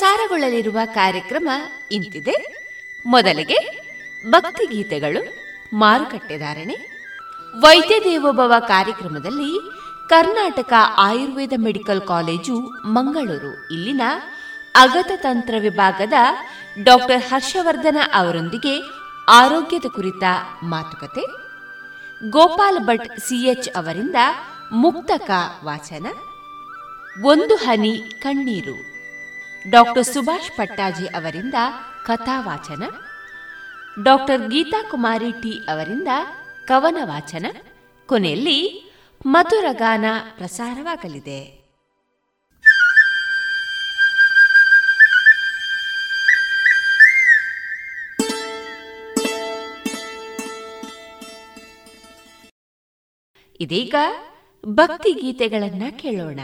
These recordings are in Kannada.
ಪ್ರಸಾರಗೊಳ್ಳಲಿರುವ ಕಾರ್ಯಕ್ರಮ ಇಂತಿದೆ. ಮೊದಲಿಗೆ ಭಕ್ತಿಗೀತೆಗಳು ಮಾರುಕಟ್ಟೆಧಾರಣೆ ವೈದ್ಯ ದೇವೋಭವ ಕಾರ್ಯಕ್ರಮದಲ್ಲಿ ಕರ್ನಾಟಕ ಆಯುರ್ವೇದ ಮೆಡಿಕಲ್ ಕಾಲೇಜು, ಮಂಗಳೂರು. ಇಲ್ಲಿನ ಅಗತ ತಂತ್ರ ವಿಭಾಗದ ಡಾಕ್ಟರ್ ಹರ್ಷವರ್ಧನ ಅವರೊಂದಿಗೆ ಆರೋಗ್ಯದ ಕುರಿತ ಮಾತುಕತೆ. ಗೋಪಾಲ್ ಭಟ್ ಸಿಎಚ್ ಅವರಿಂದ ಮುಕ್ತಕ ವಾಚನ. ಒಂದು ಹನಿ ಕಣ್ಣೀರು. ಡಾಕ್ಟರ್ ಸುಭಾಷ್ ಪಟ್ಟಾಜಿ ಅವರಿಂದ ಕಥಾವಾಚನ, ಡಾಕ್ಟರ್ ಗೀತಾ ಕುಮಾರಿ ಟಿ ಅವರಿಂದ ಕವನ ವಾಚನ ಕೊನೆಯಲ್ಲಿ ಮಧುರಗಾನ ಪ್ರಸಾರವಾಗಲಿದೆ. ಇದೀಗ ಭಕ್ತಿ ಗೀತೆಗಳನ್ನ ಕೇಳೋಣ.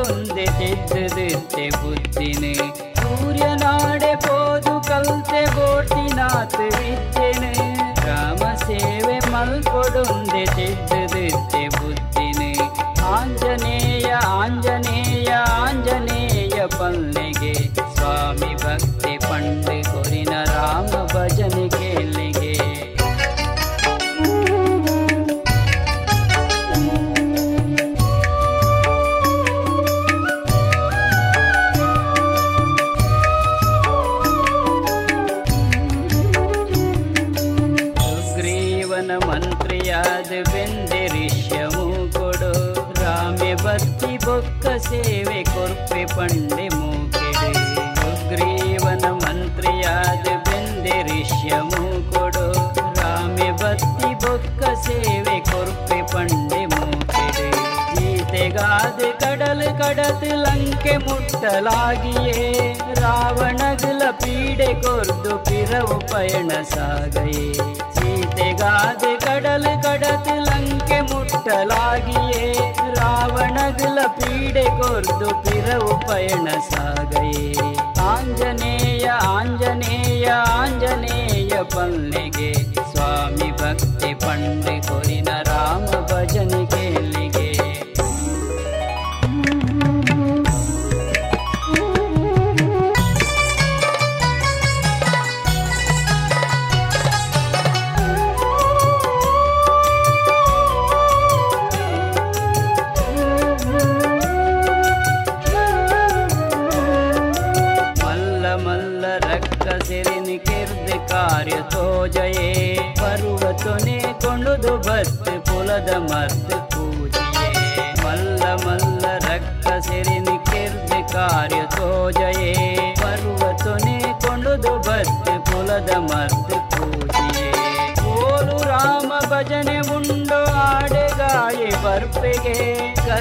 ಮಲ್ಕೊಡೊಂದೆ ತಿದ್ದಿದ್ದೆ ಬುದ್ಧಿನೆ ಸಾಗಯೇ ಸೀತೆಗಾದೆ ಕಡಲ್ ಕಡತ್ ಲಂಕೆ ಮುಟ್ಟಲಾಗಿಯೇ ರಾವಣಗಳ ಪೀಡೆ ಕೊರ್ದು ಪಿರವು ಪಯಣ ಸಾಗಯೇ ಆಂಜನೇಯ ಆಂಜನೇಯ ಆಂಜನೇಯ ಪಲ್ಲೆಗೆ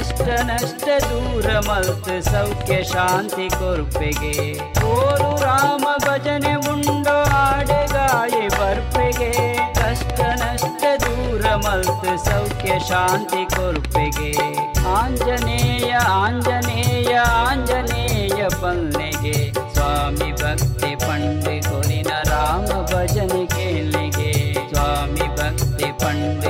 ಕಷ್ಟ ನಷ್ಟ ದೂರ ಮಲ್ತ್ ಸೌಖ್ಯ ಶಾಂತಿ ಕೊರ್ಪೆಗೆ. ಓರು ರಾಮ ಭಜನೆ ಉಂಡು ಆಡೆಗಾಯಿ ಬರ್ಪೆಗೆ. ಕಷ್ಟ ನಷ್ಟ ದೂರ ಮಲ್ತ್ ಸೌಖ್ಯ ಶಾಂತಿ ಕೊರ್ಪೆಗೆ. ಆಂಜನೇಯ ಆಂಜನೇಯ ಆಂಜನೇಯ ಪಲ್ಲೆಗೆ ಸ್ವಾಮಿ ಭಕ್ತಿ ಪಂಡೆ ಕೊರಿನ ರಾಮ ಭಜನೆ ಕೇಳಿಗೆ. ಸ್ವಾಮಿ ಭಕ್ತಿ ಪಂಡೆ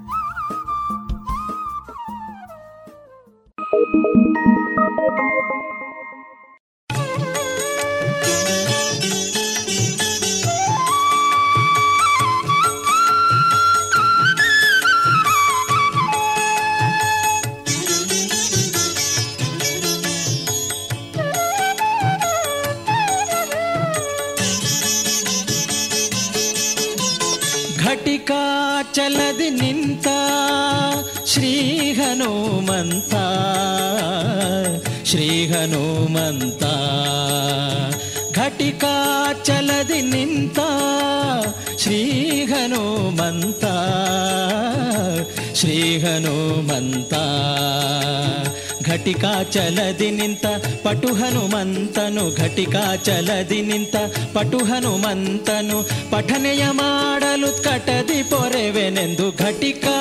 ಘಟಿಕಾ ಚಲದಿ ನಿಂತ, ಪಟು ಹನುಮಂತನು ಘಟಿಕಾ ಚಲದಿ ನಿಂತ, ಪಟು ಹನುಮಂತನು ಪಠನೆಯ ಮಾಡಲು ಕಟದಿ ಪೊರೆವೆನೆಂದು ಘಟಿಕಾ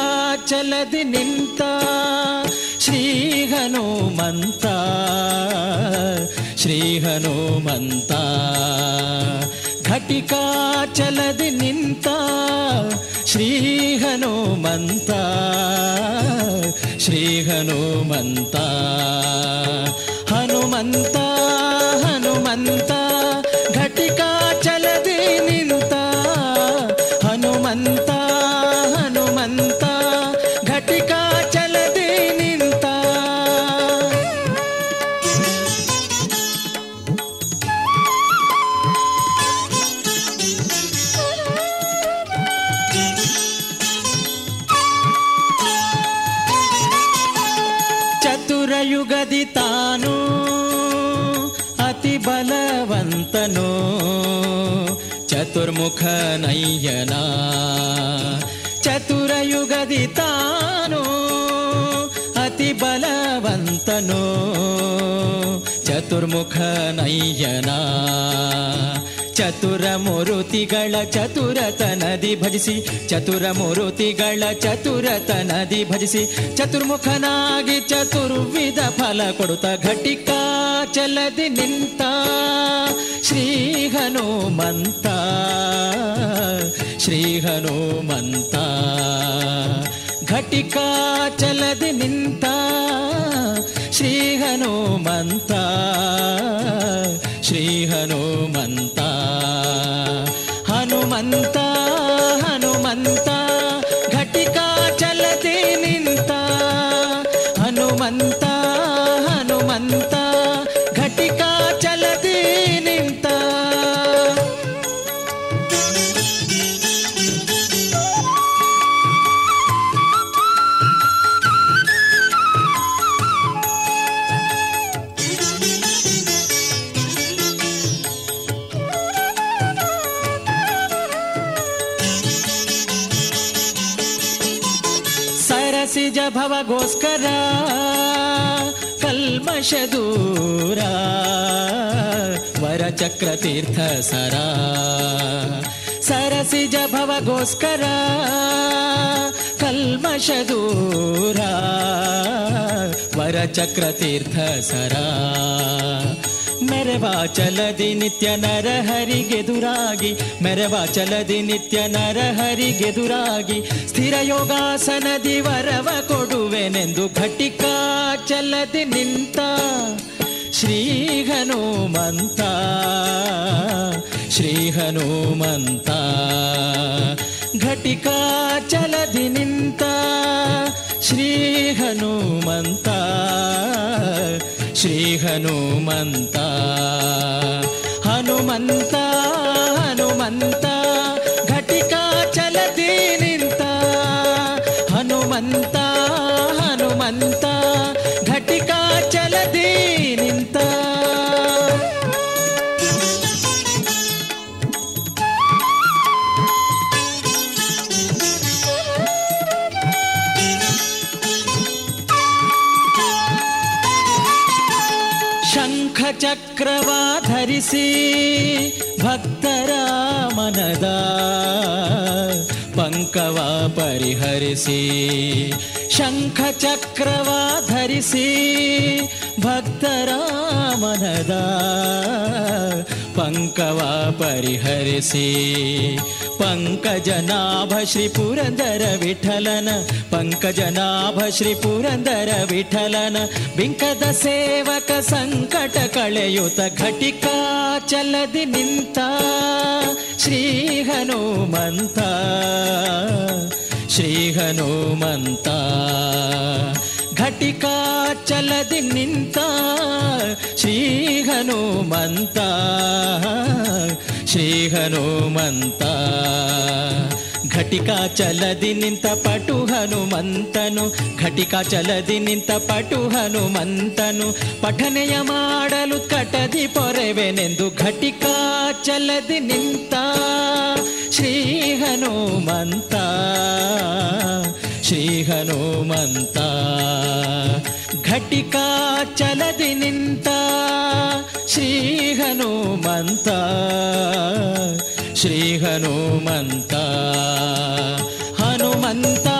ಚಲದಿ ನಿಂತ, ಶ್ರೀ ಹನುಮಂತ ಶ್ರೀ ಹನುಮಂತ. ಘಟಿಕಾ ಚಲದಿ ನಿಂತ, ಶ್ರೀ ಹನುಮಂತ. ಶ್ರೀ ಹನುಮಂತ. ಹನುಮಂತ ಚತುರ್ಮುಖ ನಯ್ಯನ ಚತುರಯುಗದಿ ತಾನು ಅತಿ ಬಲವಂತನು. ಚತುರ್ಮುಖ ನಯ್ಯನ ಚತುರ ಚತುರತ ಚತುರತನದಿ ಭಜಿಸಿ, ಚತುರ ಚತುರತ ಚತುರತನದಿ ಭಜಿಸಿ, ಚತುರ್ಮುಖನಾಗಿ ಚತುರ್ವಿಧ ಫಲ ಕೊಡುತ್ತ ಘಟಿಕಾ ಚಲದಿ ನಿಂತ. ಶ್ರೀ ಹನುಮಂತ ಶ್ರೀ ಹನುಮಂತ ಘಟಿಕಾ ಚಲದಿ ನಿಂತ ಶ್ರೀ ಹನುಮಂತ ಶ್ರೀ ಹನುಮಂತ ದೂರ ವರಚಕ್ರ ತೀರ್ಥ ಸರ. ಸರಸಿಜ ಭವಗೋಸ್ಕರ ಕಲ್ಮಶ ದೂರ ವರಚಕ್ರ ತೀರ್ಥ ನಿತ್ಯ ಮೆರವಾಚಲದಿ ನಿತ್ಯ ನರಹರಿಗೆದುರಾಗಿ ಮೆರವಾಚಲದಿ ನಿತ್ಯ ನರಹರಿಗೆದುರಾಗಿ ಸ್ಥಿರ ಯೋಗಾಸನದಿ ವರವ ಕೊಡುವೆನೆಂದು ಘಟಿಕಾ ಚಲದಿ ನಿಂತ ಶ್ರೀ ಹನುಮಂತ ಶ್ರೀ ಹನುಮಂತ ಘಟಿಕಾಚಲದಿ ನಿಂತ ಶ್ರೀ ಹನುಮಂತ ಶ್ರೀ ಹನುಮಂತ ಹನುಮಂತ ಹನುಮಂತ ಚಕ್ರವ ಧರಿಸಿ ಭಕ್ತರ ಮನದ ಪಂಕವ ಪರಿಹರಿಸಿ ಶಂಖ ಚಕ್ರವ ಧರಿಸಿ ಭಕ್ತರ ಮನದ ಪಂಕವ ಪರಿಹರಿಸಿ ಪಂಕಜನಾಭ ಶ್ರೀ ಪುರಂದರ ವಿಠಲನ, ಪಂಕಜನಾಭ ಶ್ರೀ ಪುರಂದರ ವಿಠಲನ. ಬಿಂಕದ ಸೇವಕ ಸಂಕಟ ಕಳೆಯುತ ಘಟಿಕಾ ಚಲದಿ ನಿಂತ ಶ್ರೀ ಹನುಮಂತ ಶ್ರೀ ಹನುಮಂತ. ಘಟಿಕಾ ಚಲದಿ ನಿಂತ ಶ್ರೀ ಹನುಮಂತ ಶ್ರೀ ಹನುಮಂತ ಘಟಿಕಾ ಚಲದಿ ನಿಂತ ಪಟು ಹನುಮಂತನು ಘಟಿಕಾ ಚಲದಿ ನಿಂತ ಪಟು ಹನುಮಂತನು ಪಠನೆಯ ಮಾಡಲು ಕಟದಿ ಪೊರೆವೆನೆಂದು ಘಟಿಕಾ ಚಲದಿ ನಿಂತ ಶ್ರೀ ಹನುಮಂತ ಶ್ರೀ ಹನುಮಂತ ಘಟಿಕಾ ಚಲದಿ ನಿಂತ ಶ್ರೀ ಹನುಮಂತ ಶ್ರೀ ಹನುಮಂತ ಹನುಮಂತ.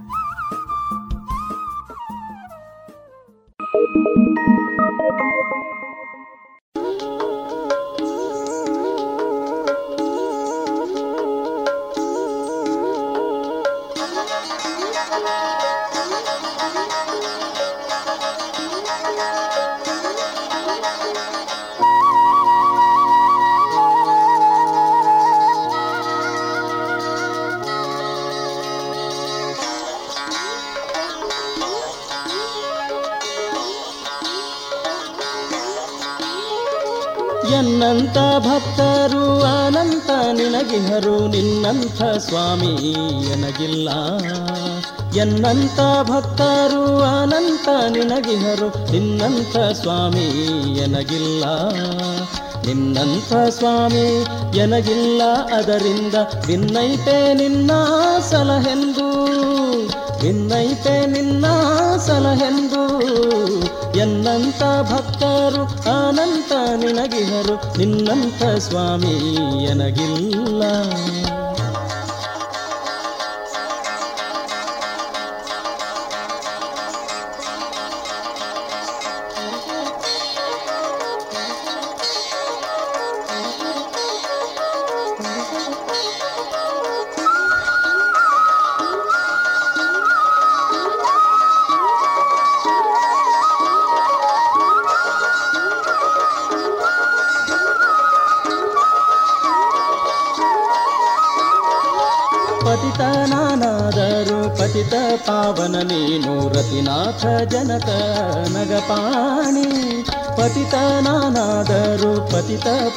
ಎನ್ನಂತ ಭಕ್ತರು, ಅನಂತ ನಿನಗಿಹರು, ನಿನ್ನಂಥ ಸ್ವಾಮಿ ನನಗಿಲ್ಲ ಎನ್ನಂತ ಭಕ್ತರು, ಅನಂತ ನಿನಗಿಹರು, ನಿನ್ನಂಥ ಸ್ವಾಮಿ ನನಗಿಲ್ಲ ನಿನ್ನಂಥ ಸ್ವಾಮಿ ಎನಗಿಲ್ಲ, ಅದರಿಂದ ನಿನ್ನೈತೆ ನಿನ್ನ ಸಲಹೆಂದು, ನಿನ್ನೈತೆ ನಿನ್ನ ಸಲಹೆಂದು. ಎನ್ನಂತ ಭಕ್ತರು ಅನಂತ ನಿನಗಿಹರು ನಿನ್ನಂತ ಸ್ವಾಮಿ ಎನಗಿಲ್ಲ.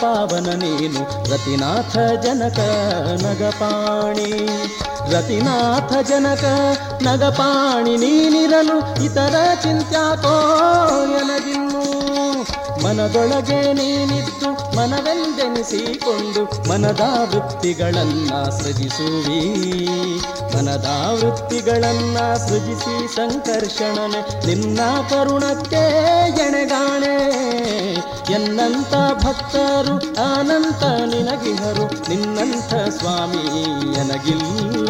ಪಾವನ ನೀನು ರತಿನಾಥ ಜನಕ ನಗಪಾಣಿ. ರತಿನಾಥ ಜನಕ ನಗಪಾಣಿ, ನೀನಿರಲು ಇತರ ಚಿಂತ್ಯಾಕೋ ಎನಗಿನ್ನು ಮನದೊಳಗೆ ನೀನಿತ್ತು ಮನವೆಂದೆನಿಸಿಕೊಂಡು ಮನದ ವೃತ್ತಿಗಳನ್ನ ಸೃಜಿಸುವಿ ಮನದ ವೃತ್ತಿಗಳನ್ನ ಸೃಜಿಸಿ ಸಂಕರ್ಷಣನೆ ನಿನ್ನ ಕರುಣಕ್ಕೆ ಎಣೆಗಾಣೆ. ಎನ್ನಂತ ಭಕ್ತರು ಅನಂತ ನಿನಗಿಹರು ನಿನ್ನಂಥ ಸ್ವಾಮಿ ಎನಗಿಲ್ಲ.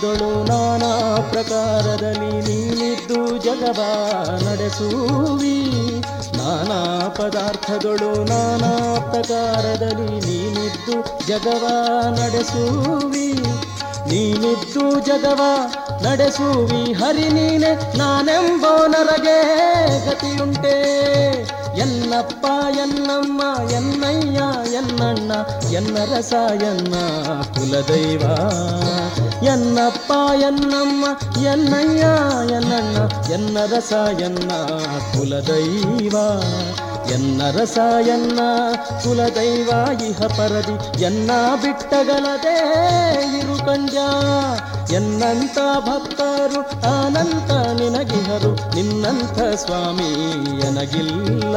ಪದಾರ್ಥಗಳು ನಾನಾ ಪ್ರಕಾರದಲ್ಲಿ ನೀನಿದ್ದು ಜಗವ ನಡೆಸುವಿ. ನಾನಾ ಪದಾರ್ಥಗಳು ನಾನಾ ಪ್ರಕಾರದಲ್ಲಿ ನೀನಿದ್ದು ಜಗವ ನಡೆಸುವಿ. ನೀನಿದ್ದು ಜಗವ ನಡೆಸುವಿ. ಹರಿ ನೀನೆ ನಾನೆಂಬೋ ನರಗೆ ಗತಿಯುಂಟೆ. ಎನ್ನಪ್ಪ, ಎನ್ನಮ್ಮ, ಎನ್ನಯ್ಯ, ಎನ್ನಣ್ಣ ಎನ್ನ ರಸ ಎನ್ನ ಕುಲದೈವ. ಎನ್ನಪ್ಪ, ಎನ್ನಮ್ಮ, ಎನ್ನಯ್ಯ, ಎನ್ನಣ್ಣ ಎನ್ನ ರಸ ಎನ್ನ ಕುಲದೈವ. ಎನ್ನ ರಸ ಎನ್ನ ಕುಲದೈವ, ಇಹ ಪರದಿ. ಎನ್ನ ಬಿಟ್ಟಗಲದೆ ಇರು ಕಂಜ ಎನ್ನಂತ ಭಕ್ತರು ಅನಂತ ನಿನಗಿಹರು. ನಿನ್ನಂಥ ಸ್ವಾಮಿ ಎನಗಿಲ್ಲ.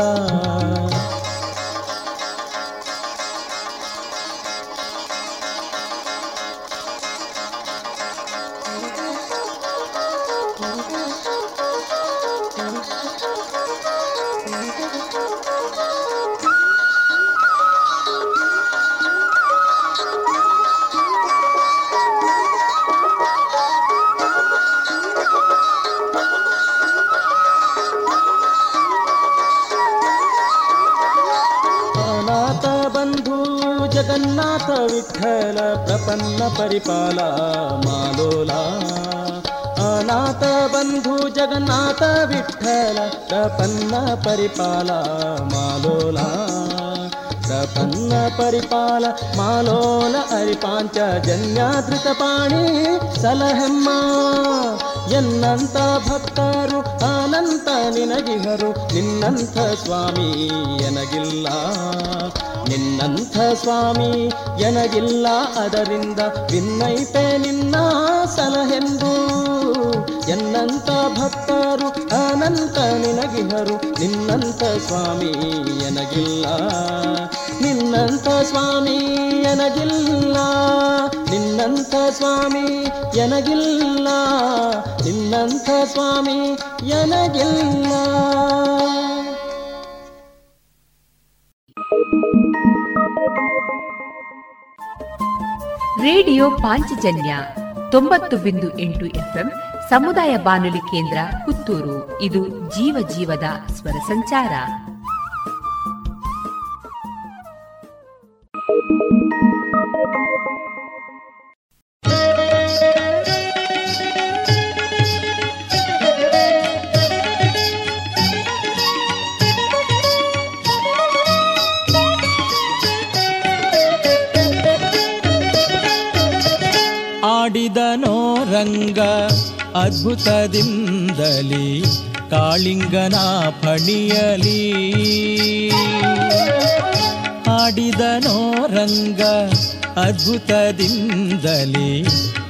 परिपाला मालोला। अनाथ बंधु जगन्नाथ विठ्ठल पन्ना परिपाला मालोला। ಪರಿಪಾಲ ಮಾಲೋಲ ಅರಿಪಾಂಚ ಜನ್ಯಾದೃತ ಪಾಣಿ ಸಲಹೆಮ್ಮ. ಎನ್ನಂತ ಭಕ್ತರು ಅನಂತ ನಿನಗಿಹರು, ನಿನ್ನಂಥ ಸ್ವಾಮಿ ಎನಗಿಲ್ಲ. ನಿನ್ನಂಥ ಸ್ವಾಮಿ ಎನಗಿಲ್ಲ, ಅದರಿಂದ ಭಿನ್ನೈತೆ ನಿನ್ನ ಸಲಹೆಂದು. ಎನ್ನಂತ ಭಕ್ತರು ಅನಂತ ನಿನಗಿಹರು, ನಿನ್ನಂಥ ಸ್ವಾಮಿ ಎನಗಿಲ್ಲ. ನಿನ್ನಂಥ ಸ್ವಾಮಿ ಎನಗಿಲ್ಲ ನಿನ್ನಂಥ ಸ್ವಾಮಿ ಎನಗಿಲ್ಲ ನಿನ್ನಂಥ ಸ್ವಾಮಿ ಎನಗಿಲ್ಲ. ರೇಡಿಯೋ ಪಾಂಚಜನ್ಯ ತೊಂಬತ್ತು ಬಿಂದು ಎಂಟು ಎಫ್ಎಂ ಸಮುದಾಯ ಬಾನುಲಿ ಕೇಂದ್ರ ಪುತ್ತೂರು. ಇದು ಜೀವ ಜೀವದ ಸ್ವರ ಸಂಚಾರ. ಆಡಿದನೋ ರಂಗ ಅದ್ಭುತದಿಂದಲಿ ಕಾಳಿಂಗನ ಫಣಿಯಲಿ ಆಡಿದನೋ ರಂಗ ಅದ್ಭುತದಿಂದಲಿ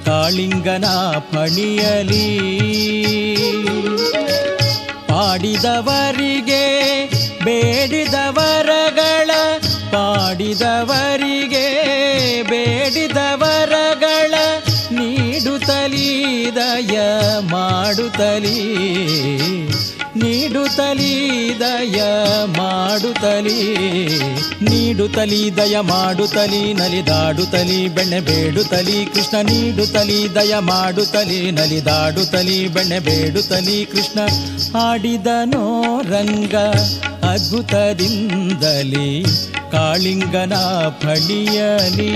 ಕಾಳಿಂಗನ ಪಣಿಯಲಿ. ಪಾಡಿದವರಿಗೆ ಬೇಡಿದವರಗಳ ಪಾಡಿದವರಿಗೆ ಬೇಡಿದವರಗಳ ನೀಡುತ್ತಲೀ ದಯ ಮಾಡುತ್ತಲೀ. ನೀಡುತ್ತಲೀ ದಯ ಮಾಡುತ್ತಲೀ ನೀಡುತ್ತಲೀ ದಯ ಮಾಡುತ್ತಲೀ ನಲಿದಾಡುತ್ತಲೀ ಬೆಣ್ಣೆ ಬೇಡುತ್ತಲೀ ಕೃಷ್ಣ ನೀಡುತ್ತಲೀ ದಯ ಮಾಡುತ್ತಲೀ ನಲಿದಾಡುತ್ತಲೀ ಬೆಣ್ಣೆ ಬೇಡುತ್ತಲೀ ಕೃಷ್ಣ ಆಡಿದನೋ ರಂಗ ಅದ್ಭುತದಿಂದಲಿ, ಕಾಳಿಂಗನ ಫಣಿಯಲಿ.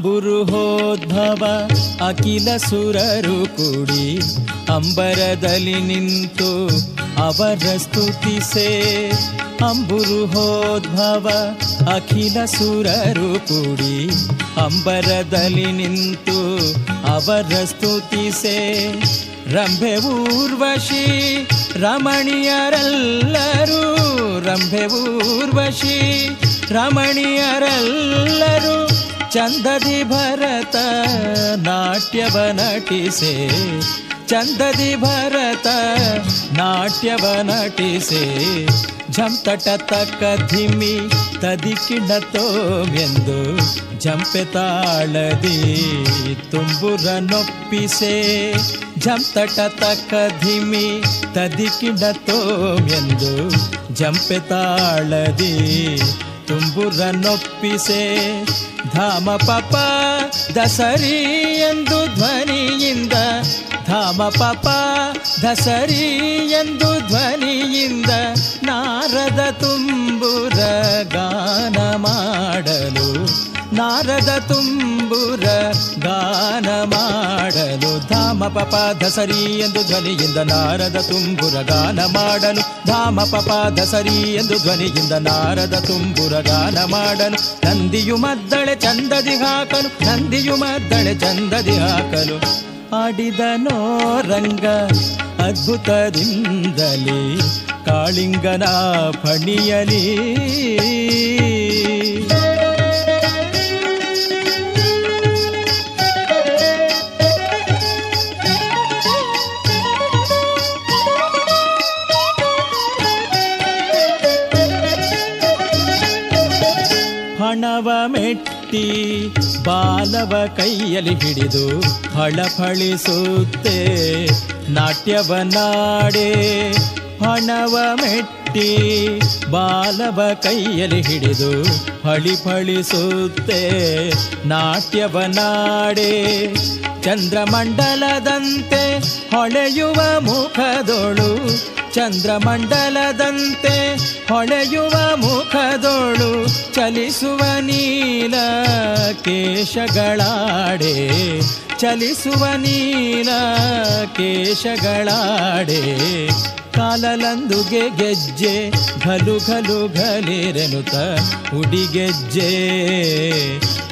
ಅಂಬುರು ಹೋದ್ಭವ, ಅಖಿಲ ಸುರರು ಕೂಡಿ ಅಂಬರದಲ್ಲಿ ನಿಂತು ಅವರ ಸ್ತುತಿಸೆ ಅಂಬುರು ಹೋದ್ಭವ, ಅಖಿಲ ಸುರರು ಕೂಡಿ ಅಂಬರದಲ್ಲಿ ನಿಂತು ಅವರ ಸ್ತುತಿಸೆ ರಂಭೆ ಊರ್ವಶಿ ರಮಣೀಯರೆಲ್ಲರೂ, ರಂಭೆ ಊರ್ವಶಿ ರಮಣೀಯರೆಲ್ಲರೂ ಚಂದದಿ ಭರತ ನಾಟ್ಯವ ನಟಿಸೆ. ಚಂದದಿ ಭರತ ನಾಟ್ಯವ ನಟಿಸೆ. ಝಂತಟ ತಕ್ಕ ಧಿಮಿ ತದಿಕಿಣತೋಮೆಂದು ಜಂಪೆ ತಾಳದಿ ತುಂಬುರ ನೊಪ್ಪಿಸೆ. ಜಂತಟ ತಕ್ಕ ಧಿಮಿ ತದಿಕಿಣತೋಮೆಂದು ಜಂಪೆ ತಾಳದಿ ತುಂಬುರ ನೊಪ್ಪಿಸೆ. ಧಾಮ ಪಾಪ ದಸರಿ ಎಂದು ಧ್ವನಿಯಿಂದ. ಧಾಮ ಪಾಪ ದಸರಿ ಎಂದು ಧ್ವನಿಯಿಂದ ನಾರದ ತುಂಬುರ ಗಾನ ಮಾಡಲು. ನಾರದ ತುಂಬುರ ಗಾನ ಮಾಡಲು ಧಾಮ ಪಪ ದಸರಿ ಎಂದು ಧ್ವನಿಯಿಂದ ನಾರದ ತುಂಬುರ ಗಾನ ಮಾಡಲು ಧಾಮ ಪಪ ದಸರಿ ಎಂದು ಧ್ವನಿಯಿಂದ ನಾರದ ತುಂಬುರ ಗಾನ ಮಾಡಲು ನಂದಿಯು ಮದ್ದಳೆ ಚಂದದಿ ಹಾಕಲು, ನಂದಿಯು ಮದ್ದಳೆ ಚಂದದಿ ಹಾಕಲು. ಆಡಿದನೋ ರಂಗ ಅದ್ಭುತದಿಂದಲೇ ಕಾಳಿಂಗನ ಫಣಿಯಲಿ. ಮೆಟ್ಟಿ ಬಾಲವ ಕೈಯಲ್ಲಿ ಹಿಡಿದು ಫಳಫಳಿಸುತ್ತೆ ನಾಟ್ಯವ ನಾಡೆ ಹಣವ ಮೆಟ್ಟಿ ಬಾಲವ ಕೈಯಲ್ಲಿ ಹಿಡಿದು ಫಳಿಫಳಿಸುತ್ತೆ ನಾಟ್ಯವ ನಾಡೆ ಚಂದ್ರಮಂಡಲದಂತೆ ಹೊಳೆಯುವ ಮುಖದೋಳು ಚಂದ್ರಮಂಡಲದಂತೆ ಹೊಳೆಯುವ ಮುಖದೋಳು ಚಲಿಸುವ ನೀಲ ಕೇಶಗಳಾಡೆ ಚಲಿಸುವ ನೀಲ ಕೇಶಗಳಾಡೆ ಕಾಲಲಂದುಗೆ ಗೆಜ್ಜೆ, ಘಲು ಘಲು ಘಲಿರೆನುತ ಉಡಿಗೆಜ್ಜೆ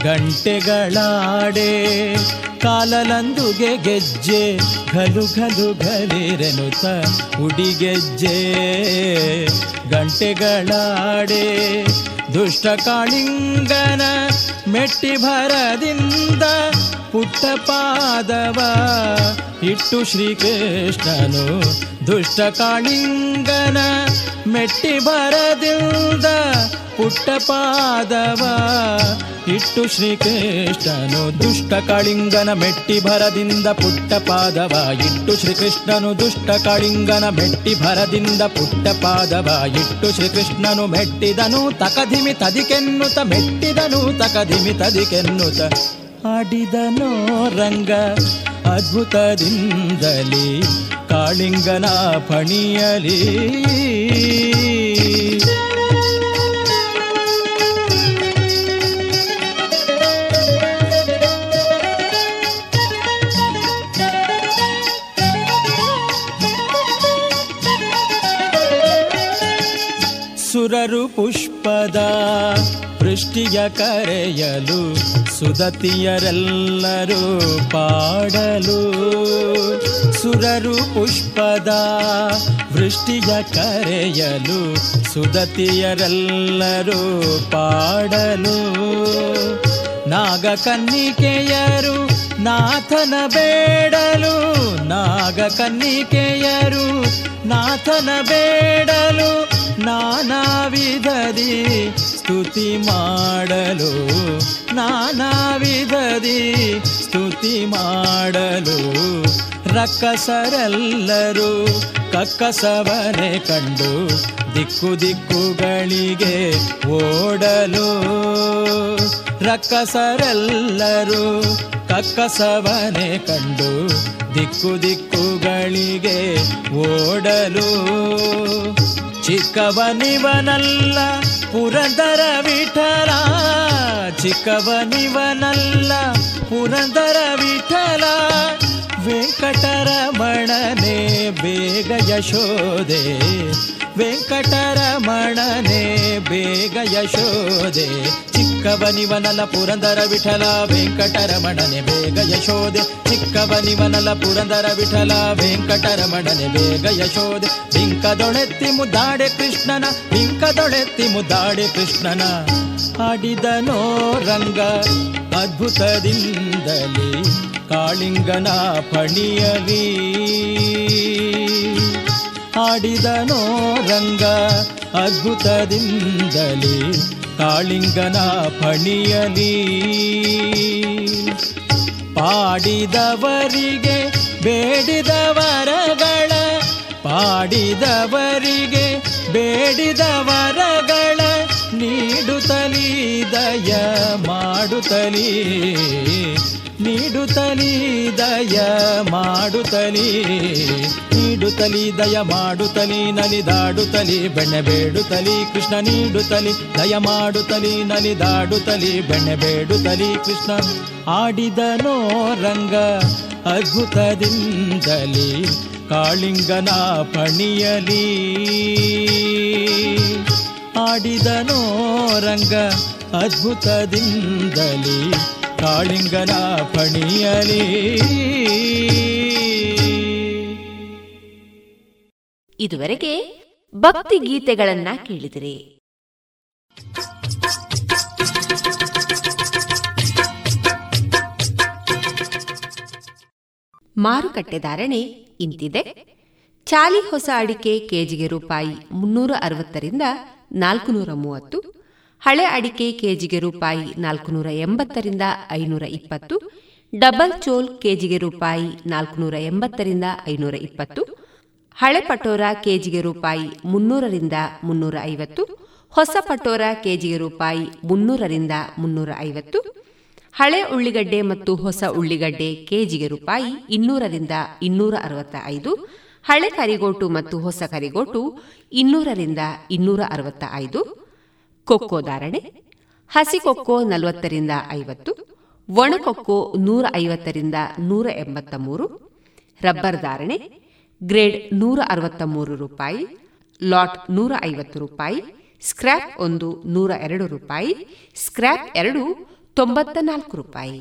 ಗಂಟೆಗಳಾಡೆ ಕಾಲಲಂದುಗೆ ಗೆಜ್ಜೆ, ಘಲು ಘಲು ಘಲಿರೆನುತ ಉಡಿಗೆಜ್ಜೆ ಗಂಟೆಗಳಾಡೆ ದುಷ್ಟ ಕಾಳಿಂಗನ ಮೆಟ್ಟಿ ಭರದಿಂದ ಪುಟ್ಟ ಪಾದವ ಇಟ್ಟು ಶ್ರೀಕೃಷ್ಣನು ದುಷ್ಟ ಕಾಳಿಂಗನ ಮೆಟ್ಟಿ ಬರದಿಂದ ಪುಟ್ಟ ಪಾದವ. ಇಟ್ಟು ಶ್ರೀಕೃಷ್ಣನು ದುಷ್ಟ ಕಳಿಂಗನ ಮೆಟ್ಟಿ ಭರದಿಂದ ಪುಟ್ಟ ಪಾದವ. ಇಟ್ಟು ಶ್ರೀಕೃಷ್ಣನು ದುಷ್ಟ ಕಳಿಂಗನ ಮೆಟ್ಟಿ ಭರದಿಂದ ಪುಟ್ಟ ಪಾದವ. ಇಟ್ಟು ಶ್ರೀಕೃಷ್ಣನು ಮೆಟ್ಟಿದನು ತಕಧಿಮಿ ತದಿಕೆನ್ನುತ ಮೆಟ್ಟಿದನು ತಕಧಿಮಿ ತದಿಕೆನ್ನುತ್ತ. ಆಡಿದನೋ ರಂಗ ಅದ್ಭುತದಿಂದಲೇ ಕಾಳಿಂಗನ ಪಣಿಯಲಿ ಸುರರು ಪುಷ್ಪದ ವೃಷ್ಟಿಯ ಕರೆಯಲು ಸುದತಿಯರೆಲ್ಲರೂ ಪಾಡಲು. ಸುರರು ಪುಷ್ಪದ ವೃಷ್ಟಿಯ ಕರೆಯಲು ಸುದತಿಯರೆಲ್ಲರೂ ಪಾಡಲು. ನಾಗ ಕನ್ನಿಕೆಯರು ನಾಥನ ಬೇಡಲು. ನಾಗ ಕನ್ನಿಕೆಯರು ನಾಥನ ಬೇಡಲು. ನಾನಾ ವಿಧದಿ ಸ್ತುತಿ ಮಾಡಲು. ನಾನಾ ವಿಧದಿ ಸ್ತುತಿ ಮಾಡಲು. ರಕ್ಕಸರೆಲ್ಲರೂ ಕಕ್ಕಸವನೆ ಕಂಡು ದಿಕ್ಕು ದಿಕ್ಕುಗಳಿಗೆ ಓಡಲು. ರಕ್ಕಸರೆಲ್ಲರೂ ಕಕ್ಕಸವನೆ ಕಂಡು ದಿಕ್ಕು ದಿಕ್ಕುಗಳಿಗೆ ಓಡಲು. ಚಿಕ್ಕವನಿವನಲ್ಲ, ಪುರಂದರ ವಿಠಲ. ಚಿಕ್ಕವನಿವನಲ್ಲ, ಪುರಂದರ ವಿಠಲ. ವೆಂಕಟರಮಣನೆ, ಬೇಗ ಯಶೋದೆ ವೆಂಕಟರಮಣನೆ, ಬೇಗ ಯಶೋದೆ ಚಿಕ್ಕವನಿವನಲ ಪುರಂದರ ವಿಠಲ ವೆಂಕಟರಮಣನೆ, ಬೇಗ ಯಶೋದೆ ಚಿಕ್ಕವನಿವನಲ ಪುರಂದರ ವಿಠಲ ವೆಂಕಟರಮಣನೆ, ಬೇಗ ಯಶೋದೆ ಬಿಂಕದೊಳೆತ್ತಿ ಮುದ್ದಾಡೆ ಕೃಷ್ಣನ ಬಿಂಕದೊಳೆತ್ತಿ ಮುದ್ದಾಡೆ ಕೃಷ್ಣನ. ಆಡಿದನೋ ರಂಗ ಅದ್ಭುತದಿಂದಲೇ ಕಾಳಿಂಗನ ಫಣಿಯಲಿ. ಆಡಿದನೋ ರಂಗ ಅದ್ಭುತದಿಂದಲೇ ಕಾಳಿಂಗನ ಫಣಿಯಲಿ. ಪಾಡಿದವರಿಗೆ ಬೇಡಿದವರಗಳ ಪಾಡಿದವರಿಗೆ ಬೇಡಿದ ವರಗಳ ನೀಡುತ್ತಲೀ, ದಯ ಮಾಡುತ್ತಲೀ. ನೀಡುತ್ತಲೀ, ದಯ ಮಾಡುತ್ತಲೀ. ನೀಡುತ್ತಲೀ, ದಯ ಮಾಡುತ್ತಲೀ, ನಲಿದಾಡುತ್ತಲೀ. ಬೆಣ್ಣೆ ಬೇಡುತ್ತಲೀ, ಕೃಷ್ಣ ನೀಡುತ್ತಲೀ. ದಯ ಮಾಡುತ್ತಲೀ, ನಲಿದಾಡುತ್ತಲೀ. ಬೆಣ್ಣೆ ಬೇಡುತ್ತಲೀ, ಕೃಷ್ಣ ಆಡಿದನೋ ರಂಗ ಅದ್ಭುತದಿಂದಲಿ. ಕಾಳಿಂಗನ ಪಣಿಯಲಿ. ಆಡಿದನೋ ರಂಗ ಅದ್ಭುತದಿಂದಲಿ, ಕಾಳಿಂಗನ ಪಣಿಯಲಿ ಇದುವರೆಗೆ ಭಕ್ತಿ ಗೀತೆಗಳನ್ನ ಕೇಳಿದಿರಿ. ಮಾರುಕಟ್ಟೆ ಧಾರಣೆ ಇಂತಿದೆ. ಚಾಲಿ ಹೊಸ ಅಡಿಕೆ ಕೆಜಿಗೆ ರೂಪಾಯಿ ಮುನ್ನೂರ ಅರವತ್ತರಿಂದ ನಾಲ್ಕುನೂರ ಮೂವತ್ತು ಹಳೆ ಅಡಿಕೆ ಕೆಜಿಗೆ ರೂಪಾಯಿ ನಾಲ್ಕುನೂರ ಎಂಬತ್ತರಿಂದ ಐನೂರ ಇಪ್ಪತ್ತು ಡಬಲ್ ಚೋಲ್ ಕೆಜಿಗೆ ರೂಪಾಯಿ ನಾಲ್ಕುನೂರ ಎಂಬತ್ತರಿಂದ ಐನೂರ ಇಪ್ಪತ್ತು ಹಳೆ ಪಟೋರಾ ಕೆಜಿಗೆ ರೂಪಾಯಿ ಮುನ್ನೂರರಿಂದ ಮುನ್ನೂರ ಐವತ್ತು ಹೊಸ ಪಟೋರಾ ಕೆಜಿಗೆ ರೂಪಾಯಿ ಮುನ್ನೂರರಿಂದ ಮುನ್ನೂರ ಐವತ್ತು ಹಳೆ ಉಳ್ಳಿಗಡ್ಡೆ ಮತ್ತು ಹೊಸ ಉಳ್ಳಿಗಡ್ಡೆ ಕೆಜಿಗೆ ರೂಪಾಯಿ ಇನ್ನೂರರಿಂದ ಇನ್ನೂರ ಅರವತ್ತ ಐದು ಹಳೆ ಕರಿಗೋಟು ಮತ್ತು ಹೊಸ ಕರಿಗೋಟು ಇನ್ನೂರರಿಂದ ಇನ್ನೂರ ಅರವತ್ತ ಐದು ಕೊಕ್ಕೋ ಧಾರಣೆ, ಹಸಿ ಕೊಕ್ಕೋ ನಲವತ್ತರಿಂದ ಐವತ್ತು ಒಣಕೊಕ್ಕೋ ನೂರ ಐವತ್ತರಿಂದ ನೂರ ಎಂಬತ್ತ ಮೂರು ರಬ್ಬರ್ ಧಾರಣೆ, ಗ್ರೇಡ್ ನೂರ ಅರವತ್ತ ಮೂರು ರೂಪಾಯಿ, ಲಾಟ್ ನೂರ ಐವತ್ತು ರೂಪಾಯಿ, ಸ್ಕ್ರ್ಯಾಪ್ ಒಂದು ನೂರ ಎರಡು ರೂಪಾಯಿ, ಸ್ಕ್ರ್ಯಾಪ್ ಎರಡು ತೊಂಬತ್ತ ನಾಲ್ಕು ರೂಪಾಯಿ.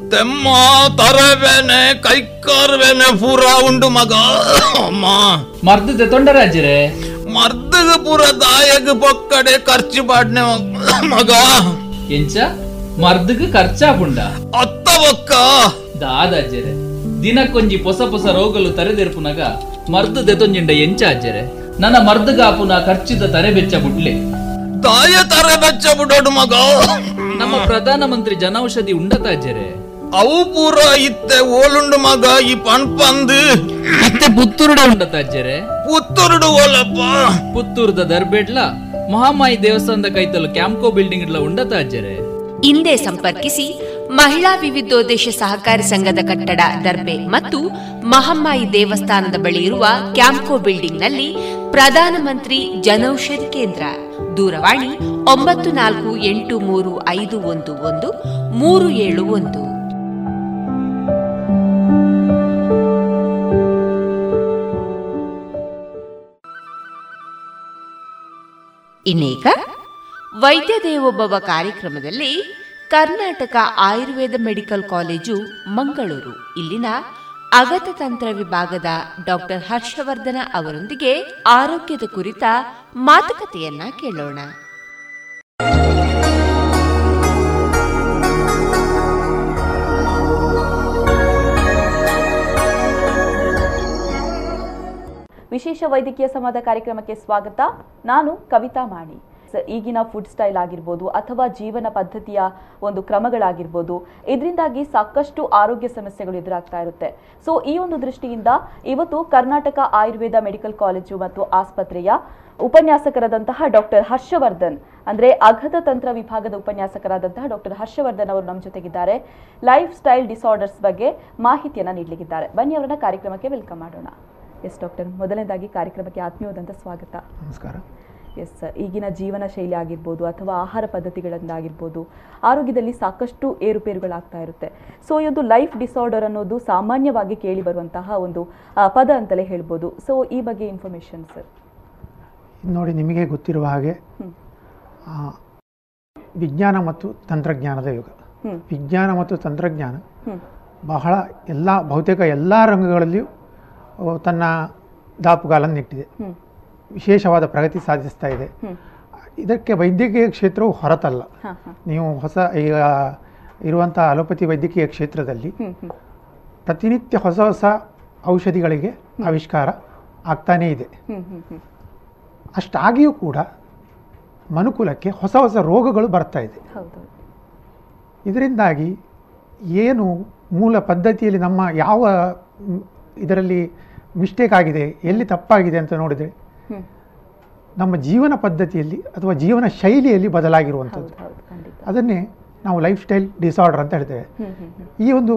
ತೆಮ್ಮ ತರವೇನೆ ಕೈಕಾರ್ವೇನೆ ಪೂರ ಉಂಡು ಮಗ. ಅಮ್ಮ. ಮರ್ದದ ತೊಂಡರಾಜ್ಜರೆ ಮರ್ದಗ ಪೂರ ದಾಯಗ ಪೊಕ್ಕಡೆ ಖರ್ಚು ಪಾಡ್ನೆ ಮಗ. ಎಂಚ? ಮರ್ದಗ ಖರ್ಚಾಪುಂಡ ಅತ್ತ ಒಕ್ಕ ದಾದಾಜ್ಜರೆ ದಿನಕ್ಕೊಂಜಿ ಹೊಸ ಹೊಸ ರೋಗಲು ತರೆದೆರ್ಪುನಗ ಮರ್ದು ದೆತೊಂಜಿಂಡ ಎಂಚ ಅಜ್ಜರೆ ನನ್ನ ಮರ್ದಗಾಪುನ ಖರ್ಚಿದ ತರೆ ಬೆಚ್ಚ ಬುಡ್ಲೆ. ತಾಯ ತರ ಬೆಚ್ಚ ಬಿಡೋಡು ಮಗ. ನಮ್ಮ ಪ್ರಧಾನ ಮಂತ್ರಿ ಜನೌಷಧಿ ಉಂಡತ ಪೂರ ಇತ್ತೆ ಓಲುಂಡು ಮಗ ಈ ಪಂಪಂದು ಮತ್ತೆ ಪುತ್ತೂರುಡ ಉಂಡ ಪುತ್ತೂರುಡು ಓಲಪ್ಪ. ಪುತ್ತೂರುದ ದರ್ಬೇಡ್ಲ? ಮಹಾಮಾಯಿ ದೇವಸ್ಥಾನದ ಕೈತಲು ಕ್ಯಾಂಪ್ಕೋ ಬಿಲ್ಡಿಂಗ್ ಇಡ್ಲ ಉಂಡ ಅಜ್ಜರೆ ಹಿಂದೆ ಸಂಪರ್ಕಿಸಿ ಮಹಿಳಾ ವಿವಿಧೋದ್ದೇಶ ಸಹಕಾರಿ ಸಂಘದ ಕಟ್ಟಡ ದರ್ಬೆ ಮತ್ತು ಮಹಮ್ಮಾಯಿ ದೇವಸ್ಥಾನದ ಬಳಿ ಇರುವ ಕ್ಯಾಂಪ್ಕೋ ಬಿಲ್ಡಿಂಗ್ನಲ್ಲಿ ಪ್ರಧಾನಮಂತ್ರಿ ಜನೌಷಧಿ ಕೇಂದ್ರ. ದೂರವಾಣಿ ಒಂಬತ್ತು ನಾಲ್ಕು ಎಂಟು ಮೂರು ಐದು ಒಂದು ಒಂದು ಮೂರು ಏಳು ಒಂದು. ಇನ್ನೀಗ ವೈದ್ಯ ದೇವೋಭವ ಕಾರ್ಯಕ್ರಮದಲ್ಲಿ ಕರ್ನಾಟಕ ಆಯುರ್ವೇದ ಮೆಡಿಕಲ್ ಕಾಲೇಜು, ಮಂಗಳೂರು. ಇಲ್ಲಿನ ಅಗತತಂತ್ರ ವಿಭಾಗದ ಡಾಕ್ಟರ್ ಹರ್ಷವರ್ಧನ ಅವರೊಂದಿಗೆ ಆರೋಗ್ಯದ ಕುರಿತ ಮಾತುಕತೆಯನ್ನ ಕೇಳೋಣ. ವಿಶೇಷ ವೈದ್ಯಕೀಯ ಸಂವಾದ ಕಾರ್ಯಕ್ರಮಕ್ಕೆ ಸ್ವಾಗತ. ನಾನು ಕವಿತಾ ಮಾಣಿ. ಈಗಿನ ಫುಡ್ ಸ್ಟೈಲ್ ಆಗಿರ್ಬೋದು ಅಥವಾ ಜೀವನ ಪದ್ಧತಿಯ ಒಂದು ಕ್ರಮಗಳಾಗಿರ್ಬೋದು, ಇದರಿಂದಾಗಿ ಸಾಕಷ್ಟು ಆರೋಗ್ಯ ಸಮಸ್ಯೆಗಳು ಎದುರಾಗ್ತಾ ಇರುತ್ತೆ. ಸೊ ಈ ಒಂದು ದೃಷ್ಟಿಯಿಂದ ಇವತ್ತು ಕರ್ನಾಟಕ ಆಯುರ್ವೇದ ಮೆಡಿಕಲ್ ಕಾಲೇಜು ಮತ್ತು ಆಸ್ಪತ್ರೆಯ ಉಪನ್ಯಾಸಕರಾದಂತಹ ಡಾಕ್ಟರ್ ಹರ್ಷವರ್ಧನ್, ಅಂದ್ರೆ ಅಘದ ತಂತ್ರ ವಿಭಾಗದ ಉಪನ್ಯಾಸಕರಾದಂತಹ ಡಾಕ್ಟರ್ ಹರ್ಷವರ್ಧನ್ ಅವರು ನಮ್ಮ ಜೊತೆಗಿದ್ದಾರೆ. ಲೈಫ್ ಸ್ಟೈಲ್ ಡಿಸಾರ್ಡರ್ಸ್ ಬಗ್ಗೆ ಮಾಹಿತಿಯನ್ನು ನೀಡಲಿಕ್ಕಿದ್ದಾರೆ. ಬನ್ನಿ, ಅವರನ್ನ ಕಾರ್ಯಕ್ರಮಕ್ಕೆ ವೆಲ್ಕಮ್ ಮಾಡೋಣ. ಎಸ್ ಡಾಕ್ಟರ್ ಮೊದಲನೇದಾಗಿ ಕಾರ್ಯಕ್ರಮಕ್ಕೆ ಆತ್ಮೀಯವಾದಂಥ ಸ್ವಾಗತ. ನಮಸ್ಕಾರ. ಎಸ್ ಈಗಿನ ಜೀವನ ಶೈಲಿ ಆಗಿರ್ಬೋದು ಅಥವಾ ಆಹಾರ ಪದ್ಧತಿಗಳಿಂದಾಗಿರ್ಬೋದು ಆರೋಗ್ಯದಲ್ಲಿ ಸಾಕಷ್ಟು ಏರುಪೇರುಗಳಾಗ್ತಾ ಇರುತ್ತೆ. ಸೊ ಇದು ಲೈಫ್ ಡಿಸಾರ್ಡರ್ ಅನ್ನೋದು ಸಾಮಾನ್ಯವಾಗಿ ಕೇಳಿ ಬರುವಂತಹ ಒಂದು ಪದ ಅಂತಲೇ ಹೇಳ್ಬೋದು. ಸೊ ಈ ಬಗ್ಗೆ ಇನ್ಫಾರ್ಮೇಷನ್ ಸರ್ ನೋಡಿ ನಿಮಗೆ ಗೊತ್ತಿರುವ ಹಾಗೆ ವಿಜ್ಞಾನ ಮತ್ತು ತಂತ್ರಜ್ಞಾನದ ಯುಗ. ವಿಜ್ಞಾನ ಮತ್ತು ತಂತ್ರಜ್ಞಾನ ಬಹಳ ಎಲ್ಲ ಬಹುತೇಕ ಎಲ್ಲ ರಂಗಗಳಲ್ಲಿಯೂ ತನ್ನ ದಾಪುಗಾಲನ್ನು ಇಟ್ಟಿದೆ. ವಿಶೇಷವಾದ ಪ್ರಗತಿ ಸಾಧಿಸ್ತಾ ಇದೆ. ಇದಕ್ಕೆ ವೈದ್ಯಕೀಯ ಕ್ಷೇತ್ರವು ಹೊರತಲ್ಲ. ನೀವು ಹೊಸ ಈಗ ಇರುವಂಥ ಅಲೋಪತಿ ವೈದ್ಯಕೀಯ ಕ್ಷೇತ್ರದಲ್ಲಿ ಪ್ರತಿನಿತ್ಯ ಹೊಸ ಹೊಸ ಔಷಧಿಗಳಿಗೆ ಆವಿಷ್ಕಾರ ಆಗ್ತಾನೇ ಇದೆ. ಅಷ್ಟಾಗಿಯೂ ಕೂಡ ಮನುಕುಲಕ್ಕೆ ಹೊಸ ಹೊಸ ರೋಗಗಳು ಬರ್ತಾ ಇದೆ. ಇದರಿಂದಾಗಿ ಏನು ಮೂಲ ಪದ್ಧತಿಯಲ್ಲಿ ನಮ್ಮ ಯಾವ ಇದರಲ್ಲಿ ಮಿಸ್ಟೇಕ್ ಆಗಿದೆ ಎಲ್ಲಿ ತಪ್ಪಾಗಿದೆ ಅಂತ ನೋಡಿದರೆ ನಮ್ಮ ಜೀವನ ಪದ್ಧತಿಯಲ್ಲಿ ಅಥವಾ ಜೀವನ ಶೈಲಿಯಲ್ಲಿ ಬದಲಾಗಿರುವಂಥದ್ದು. ಅದನ್ನೇ ನಾವು ಲೈಫ್ ಸ್ಟೈಲ್ ಡಿಸಾರ್ಡರ್ ಅಂತ ಹೇಳ್ತೇವೆ. ಈ ಒಂದು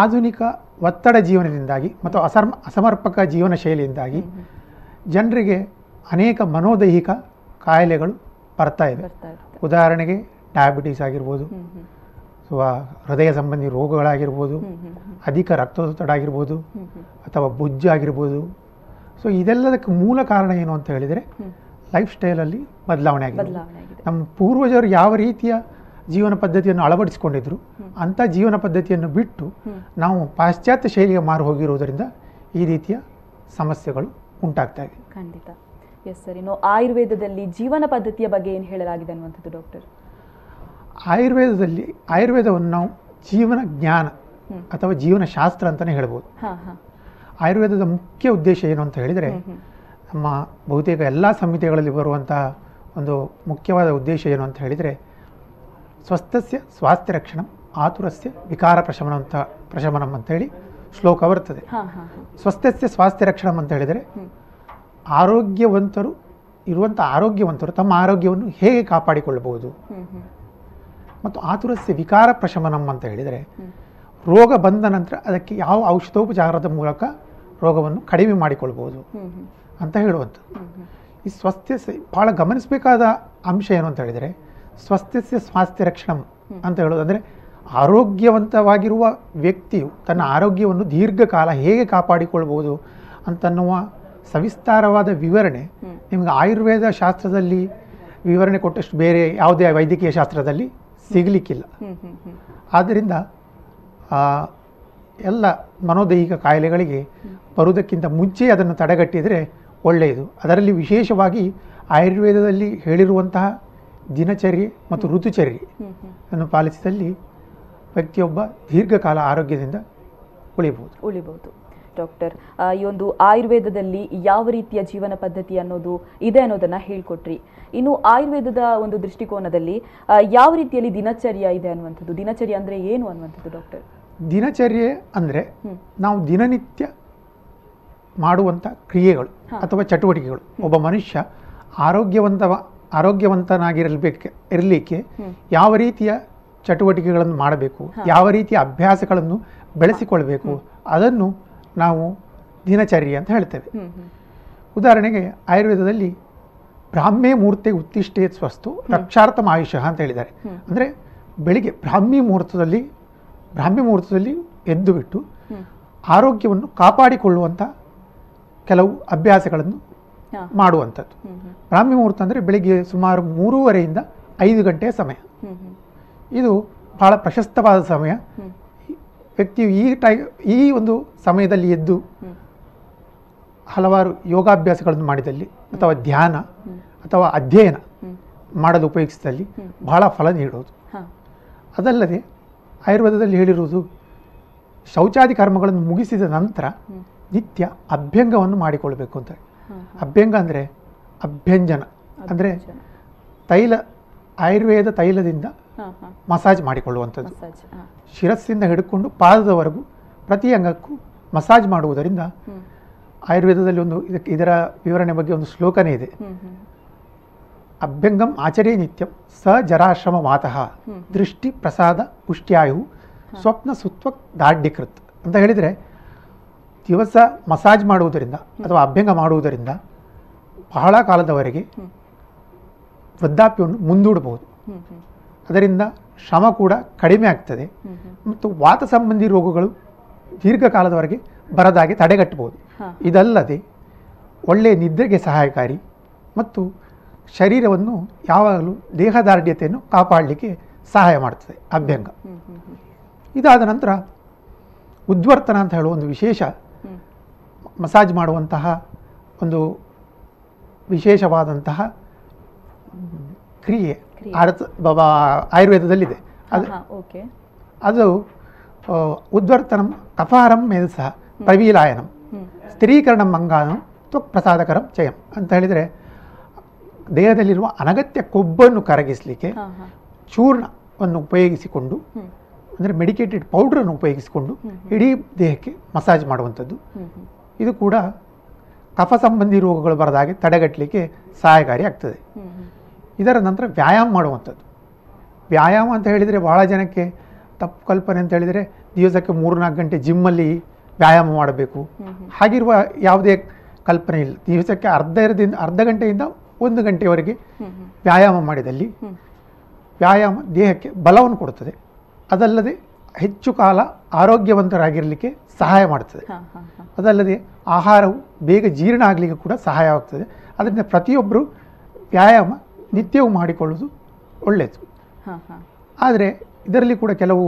ಆಧುನಿಕ ಒತ್ತಡ ಜೀವನದಿಂದಾಗಿ ಮತ್ತು ಅಸರ್ಮ ಅಸಮರ್ಪಕ ಜೀವನ ಶೈಲಿಯಿಂದಾಗಿ ಜನರಿಗೆ ಅನೇಕ ಮನೋದೈಹಿಕ ಕಾಯಿಲೆಗಳು ಬರ್ತಾ ಇವೆ ಉದಾಹರಣೆಗೆ ಡಯಾಬಿಟೀಸ್ ಆಗಿರ್ಬೋದು. ಅಥವಾ ಹೃದಯ ಸಂಬಂಧಿ ರೋಗಗಳಾಗಿರ್ಬೋದು ಅಧಿಕ ರಕ್ತದೊತ್ತಡ ಆಗಿರ್ಬೋದು ಅಥವಾ ಬೊಜ್ಜು ಆಗಿರ್ಬೋದು. ಸೊ ಇದೆಲ್ಲದಕ್ಕೆ ಮೂಲ ಕಾರಣ ಏನು ಅಂತ ಹೇಳಿದರೆ ಲೈಫ್ ಸ್ಟೈಲಲ್ಲಿ ಬದಲಾವಣೆ ಆಗಿದೆ. ನಮ್ಮ ಪೂರ್ವಜರು ಯಾವ ರೀತಿಯ ಜೀವನ ಪದ್ಧತಿಯನ್ನು ಅಳವಡಿಸಿಕೊಂಡಿದ್ರು ಅಂಥ ಜೀವನ ಪದ್ಧತಿಯನ್ನು ಬಿಟ್ಟು ನಾವು ಪಾಶ್ಚಾತ್ಯ ಶೈಲಿಗೆ ಮಾರು ಹೋಗಿರುವುದರಿಂದ ಈ ರೀತಿಯ ಸಮಸ್ಯೆಗಳು ಉಂಟಾಗ್ತಾ ಇದೆ. ಖಂಡಿತ. ಎಸ್ ಸರ್ ಇನ್ನು ಆಯುರ್ವೇದದಲ್ಲಿ ಜೀವನ ಪದ್ಧತಿಯ ಬಗ್ಗೆ ಏನು ಹೇಳಲಾಗಿದೆ ಅನ್ನುವಂಥದ್ದು ಡಾಕ್ಟರ್ ಆಯುರ್ವೇದದಲ್ಲಿ ಆಯುರ್ವೇದವನ್ನು ನಾವು ಜೀವನ ಜ್ಞಾನ ಅಥವಾ ಜೀವನ ಶಾಸ್ತ್ರ ಅಂತಲೇ ಹೇಳ್ಬೋದು. ಆಯುರ್ವೇದದ ಮುಖ್ಯ ಉದ್ದೇಶ ಏನು ಅಂತ ಹೇಳಿದರೆ ನಮ್ಮ ಬಹುತೇಕ ಎಲ್ಲ ಸಂಹಿತೆಗಳಲ್ಲಿ ಬರುವಂತಹ ಒಂದು ಮುಖ್ಯವಾದ ಉದ್ದೇಶ ಏನು ಅಂತ ಹೇಳಿದರೆ ಸ್ವಸ್ಥಸ್ಯ ಸ್ವಾಸ್ಥ್ಯ ರಕ್ಷಣಂ ಆತುರಸ್ಯ ವಿಕಾರ ಪ್ರಶಮನ ಅಂತ ಪ್ರಶಮನಂ ಅಂತೇಳಿ ಶ್ಲೋಕ ಬರ್ತದೆ. ಸ್ವಸ್ಥಸ್ಯ ಸ್ವಾಸ್ಥ್ಯ ರಕ್ಷಣಂ ಅಂತ ಹೇಳಿದರೆ ಆರೋಗ್ಯವಂತರು ಇರುವಂಥ ಆರೋಗ್ಯವಂತರು ತಮ್ಮ ಆರೋಗ್ಯವನ್ನು ಹೇಗೆ ಕಾಪಾಡಿಕೊಳ್ಳಬಹುದು? ಮತ್ತು ಆತುರಸ್ಯ ವಿಕಾರ ಪ್ರಶಮನಂ ಅಂತ ಹೇಳಿದರೆ, ರೋಗ ಬಂದ ನಂತರ ಅದಕ್ಕೆ ಯಾವ ಔಷಧೋಪಚಾರದ ಮೂಲಕ ರೋಗವನ್ನು ಕಡಿಮೆ ಮಾಡಿಕೊಳ್ಬೋದು ಅಂತ ಹೇಳುವಂಥದ್ದು. ಈ ಸ್ವಸ್ಥ್ಯ ಭಾಳ ಗಮನಿಸಬೇಕಾದ ಅಂಶ ಏನು ಅಂತ ಹೇಳಿದರೆ, ಸ್ವಸ್ಥ್ಯಸ್ಯ ಸ್ವಾಸ್ಥ್ಯ ರಕ್ಷಣಂ ಅಂತ ಹೇಳೋದು ಅಂದರೆ, ಆರೋಗ್ಯವಂತವಾಗಿರುವ ವ್ಯಕ್ತಿಯು ತನ್ನ ಆರೋಗ್ಯವನ್ನು ದೀರ್ಘಕಾಲ ಹೇಗೆ ಕಾಪಾಡಿಕೊಳ್ಬೋದು ಅಂತನ್ನುವ ಸವಿಸ್ತಾರವಾದ ವಿವರಣೆ ನಿಮಗೆ ಆಯುರ್ವೇದ ಶಾಸ್ತ್ರದಲ್ಲಿ ವಿವರಣೆ ಕೊಟ್ಟಷ್ಟು ಬೇರೆ ಯಾವುದೇ ವೈದ್ಯಕೀಯ ಶಾಸ್ತ್ರದಲ್ಲಿ ಸಿಗಲಿಕ್ಕಿಲ್ಲ. ಆದ್ದರಿಂದ ಎಲ್ಲ ಮನೋದೈಹಿಕ ಕಾಯಿಲೆಗಳಿಗೆ ಬರುವುದಕ್ಕಿಂತ ಮುಂಚೆ ಅದನ್ನು ತಡೆಗಟ್ಟಿದರೆ ಒಳ್ಳೆಯದು. ಅದರಲ್ಲಿ ವಿಶೇಷವಾಗಿ ಆಯುರ್ವೇದದಲ್ಲಿ ಹೇಳಿರುವಂತಹ ದಿನಚರ್ಯೆ ಮತ್ತು ಋತುಚರ್ಯೆ ಅನ್ನು ಪಾಲಿಸಿದಲ್ಲಿ ವ್ಯಕ್ತಿಯೊಬ್ಬ ದೀರ್ಘಕಾಲ ಆರೋಗ್ಯದಿಂದ ಉಳಿಬಹುದು ಉಳಿಬಹುದು ಡಾಕ್ಟರ್. ಈ ಒಂದು ಆಯುರ್ವೇದದಲ್ಲಿ ಯಾವ ರೀತಿಯ ಜೀವನ ಪದ್ಧತಿ ಅನ್ನೋದು ಇದೆ ಅನ್ನೋದನ್ನ ಹೇಳ್ಕೊಟ್ರಿ. ಇನ್ನು ಆಯುರ್ವೇದದ ಒಂದು ದೃಷ್ಟಿಕೋನದಲ್ಲಿ ಯಾವ ರೀತಿಯಲ್ಲಿ ದಿನಚರ್ಯ ಇದೆ ಅನ್ನುವಂಥದ್ದು? ದಿನಚರ್ಯ ಅಂದ್ರೆ ಏನು ಅನ್ನುವಂಥದ್ದು ಡಾಕ್ಟರ್? ದಿನಚರ್ಯೆ ಅಂದ್ರೆ ನಾವು ದಿನನಿತ್ಯ ಮಾಡುವಂಥ ಕ್ರಿಯೆಗಳು ಅಥವಾ ಚಟುವಟಿಕೆಗಳು. ಒಬ್ಬ ಮನುಷ್ಯ ಆರೋಗ್ಯವಂತ ಆರೋಗ್ಯವಂತನಾಗಿರಬೇಕು ಇರಲಿಕ್ಕೆ ಯಾವ ರೀತಿಯ ಚಟುವಟಿಕೆಗಳನ್ನು ಮಾಡಬೇಕು ಯಾವ ರೀತಿಯ ಅಭ್ಯಾಸಗಳನ್ನು ಬೆಳೆಸಿಕೊಳ್ಬೇಕು ಅದನ್ನು ನಾವು ದಿನಚರಿ ಅಂತ ಹೇಳ್ತೇವೆ. ಉದಾಹರಣೆಗೆ ಆಯುರ್ವೇದದಲ್ಲಿ ಬ್ರಾಹ್ಮೇ ಮೂರ್ತಿ ಉತ್ತಿಷ್ಟೇ ಸ್ವಸ್ತು ರಕ್ಷಾರ್ಥಮ ಆಯುಷ ಅಂತ ಹೇಳಿದ್ದಾರೆ. ಅಂದರೆ ಬೆಳಿಗ್ಗೆ ಬ್ರಾಹ್ಮಿ ಮುಹೂರ್ತದಲ್ಲಿ ಬ್ರಾಹ್ಮಿ ಮುಹೂರ್ತದಲ್ಲಿ ಎದ್ದು ಬಿಟ್ಟು ಆರೋಗ್ಯವನ್ನು ಕಾಪಾಡಿಕೊಳ್ಳುವಂಥ ಕೆಲವು ಅಭ್ಯಾಸಗಳನ್ನು. ಮಾಡುವಂಥದ್ದು. ಹ್ಮ್ ಹ್ಮ್. ಬ್ರಾಹ್ಮಿ ಮುಹೂರ್ತ ಅಂದರೆ ಬೆಳಿಗ್ಗೆ ಸುಮಾರು ಮೂರುವರೆಯಿಂದ ಐದು ಗಂಟೆಯ ಸಮಯ. ಇದು ಬಹಳ ಪ್ರಶಸ್ತವಾದ ಸಮಯ. ವ್ಯಕ್ತಿಯು ಈ ಟೈ ಈ ಒಂದು ಸಮಯದಲ್ಲಿ ಎದ್ದು. ಹಲವಾರು ಯೋಗಾಭ್ಯಾಸಗಳನ್ನು ಮಾಡಿದಲ್ಲಿ ಅಥವಾ ಧ್ಯಾನ ಅಥವಾ ಅಧ್ಯಯನ. ಮಾಡಲು ಉಪಯೋಗಿಸಿದಲ್ಲಿ ಬಹಳ ಫಲ ನೀಡುವುದು. ಅದಲ್ಲದೆ ಆಯುರ್ವೇದದಲ್ಲಿ ಹೇಳಿರುವುದು ಶೌಚಾದಿ ಕರ್ಮಗಳನ್ನು ಮುಗಿಸಿದ ನಂತರ ನಿತ್ಯ ಅಭ್ಯಂಗವನ್ನು ಮಾಡಿಕೊಳ್ಳಬೇಕು ಅಂತ ಅಭ್ಯಂಗ ಅಂದರೆ ಅಭ್ಯಂಜನ. ಅಂದರೆ ತೈಲ ಆಯುರ್ವೇದ ತೈಲದಿಂದ ಮಸಾಜ್ ಮಾಡಿಕೊಳ್ಳುವಂಥದ್ದು. ಶಿರಸ್ಸಿಂದ ಹಿಡ್ಕೊಂಡು ಪಾದದವರೆಗೂ ಪ್ರತಿ ಅಂಗಕ್ಕೂ ಮಸಾಜ್ ಮಾಡುವುದರಿಂದ. ಆಯುರ್ವೇದದಲ್ಲಿ ಒಂದು ಇದಕ್ಕೆ ಇದರ ವಿವರಣೆ ಬಗ್ಗೆ ಒಂದು ಶ್ಲೋಕನೇ ಇದೆ. ಅಭ್ಯಂಗಂ ಆಚರೇ ನಿತ್ಯಂ ಸ ಜರಾಶ್ರಮ ಮಾತಃ ದೃಷ್ಟಿ ಪ್ರಸಾದ ಪುಷ್ಟ್ಯಾಯು ಸ್ವಪ್ನ ಸುತ್ವ ದಾಢ್ಯಕೃತ್ ಅಂತ ಹೇಳಿದರೆ ದಿವಸ ಮಸಾಜ್ ಮಾಡುವುದರಿಂದ ಅಥವಾ ಅಭ್ಯಂಗ ಮಾಡುವುದರಿಂದ ಬಹಳ ಕಾಲದವರೆಗೆ ವೃದ್ಧಾಪ್ಯವನ್ನು ಮುಂದೂಡಬಹುದು. ಅದರಿಂದ ಶ್ರಮ ಕೂಡ ಕಡಿಮೆ ಆಗ್ತದೆ. ಮತ್ತು ವಾತ ಸಂಬಂಧಿ ರೋಗಗಳು ದೀರ್ಘಕಾಲದವರೆಗೆ ಬರದಾಗೆ ತಡೆಗಟ್ಟಬಹುದು. ಇದಲ್ಲದೆ ಒಳ್ಳೆಯ ನಿದ್ರೆಗೆ ಸಹಾಯಕಾರಿ ಮತ್ತು ಶರೀರವನ್ನು ಯಾವಾಗಲೂ ದೇಹದಾರ್ಢ್ಯತೆಯನ್ನು ಕಾಪಾಡಲಿಕ್ಕೆ ಸಹಾಯ ಮಾಡ್ತದೆ ಅಭ್ಯಂಗ. ಇದಾದ ನಂತರ ಉದ್ವರ್ತನ ಅಂತ ಹೇಳುವ ಒಂದು ವಿಶೇಷ ಮಸಾಜ್ ಮಾಡುವಂತಹ ಒಂದು ವಿಶೇಷವಾದಂತಹ ಕ್ರಿಯೆ ಬಾಬಾ ಆಯುರ್ವೇದದಲ್ಲಿದೆ. ಅದು ಅದು ಉದ್ವರ್ತನಂ ಕಫಾರಂ ಮೇಧಸ ಪ್ರವೀಲಾಯನಂ ಸ್ಥಿರೀಕರಣ ಮಂಗಾನಂ ತ್ವಕ್ ಪ್ರಸಾದಕರಂ ಚಯಂ ಅಂತ ಹೇಳಿದರೆ ದೇಹದಲ್ಲಿರುವ ಅನಗತ್ಯ ಕೊಬ್ಬನ್ನು ಕರಗಿಸಲಿಕ್ಕೆ ಚೂರ್ಣವನ್ನು ಉಪಯೋಗಿಸಿಕೊಂಡು. ಅಂದರೆ ಮೆಡಿಕೇಟೆಡ್ ಪೌಡ್ರನ್ನು ಉಪಯೋಗಿಸಿಕೊಂಡು ಇಡೀ ದೇಹಕ್ಕೆ ಮಸಾಜ್ ಮಾಡುವಂಥದ್ದು. ಇದು ಕೂಡ ಕಫ ಸಂಬಂಧಿ ರೋಗಗಳು ಬರದ ಹಾಗೆ ತಡೆಗಟ್ಟಲಿಕ್ಕೆ ಸಹಾಯಕಾರಿ ಆಗ್ತದೆ. ಇದರ ನಂತರ ವ್ಯಾಯಾಮ ಮಾಡುವಂಥದ್ದು. ವ್ಯಾಯಾಮ ಅಂತ ಹೇಳಿದರೆ ಭಾಳ ಜನಕ್ಕೆ ತಪ್ಪು ಕಲ್ಪನೆ ಅಂತ ಹೇಳಿದರೆ ದಿವಸಕ್ಕೆ ಮೂರು ನಾಲ್ಕು ಗಂಟೆ ಜಿಮ್ಮಲ್ಲಿ ವ್ಯಾಯಾಮ ಮಾಡಬೇಕು. ಹಾಗಿರುವ ಯಾವುದೇ ಕಲ್ಪನೆ ಇಲ್ಲ. ದಿವಸಕ್ಕೆ ಅರ್ಧ ಇರದಿಂದ ಅರ್ಧ ಗಂಟೆಯಿಂದ ಒಂದು ಗಂಟೆಯವರೆಗೆ ವ್ಯಾಯಾಮ ಮಾಡಿದಲ್ಲಿ ವ್ಯಾಯಾಮ ದೇಹಕ್ಕೆ ಬಲವನ್ನು ಕೊಡುತ್ತದೆ. ಅದಲ್ಲದೆ ಹೆಚ್ಚು ಕಾಲ ಆರೋಗ್ಯವಂತರಾಗಿರಲಿಕ್ಕೆ ಸಹಾಯ ಮಾಡ್ತದೆ. ಹಾ ಅದಲ್ಲದೆ ಆಹಾರವು ಬೇಗ ಜೀರ್ಣ ಆಗಲಿಕ್ಕೆ ಕೂಡ ಸಹಾಯವಾಗ್ತದೆ ಅದರಿಂದ ಪ್ರತಿಯೊಬ್ಬರು ವ್ಯಾಯಾಮ ನಿತ್ಯವೂ ಮಾಡಿಕೊಳ್ಳೋದು ಒಳ್ಳೆಯದು. ಹಾ ಹಾ. ಆದರೆ ಇದರಲ್ಲಿ ಕೂಡ ಕೆಲವು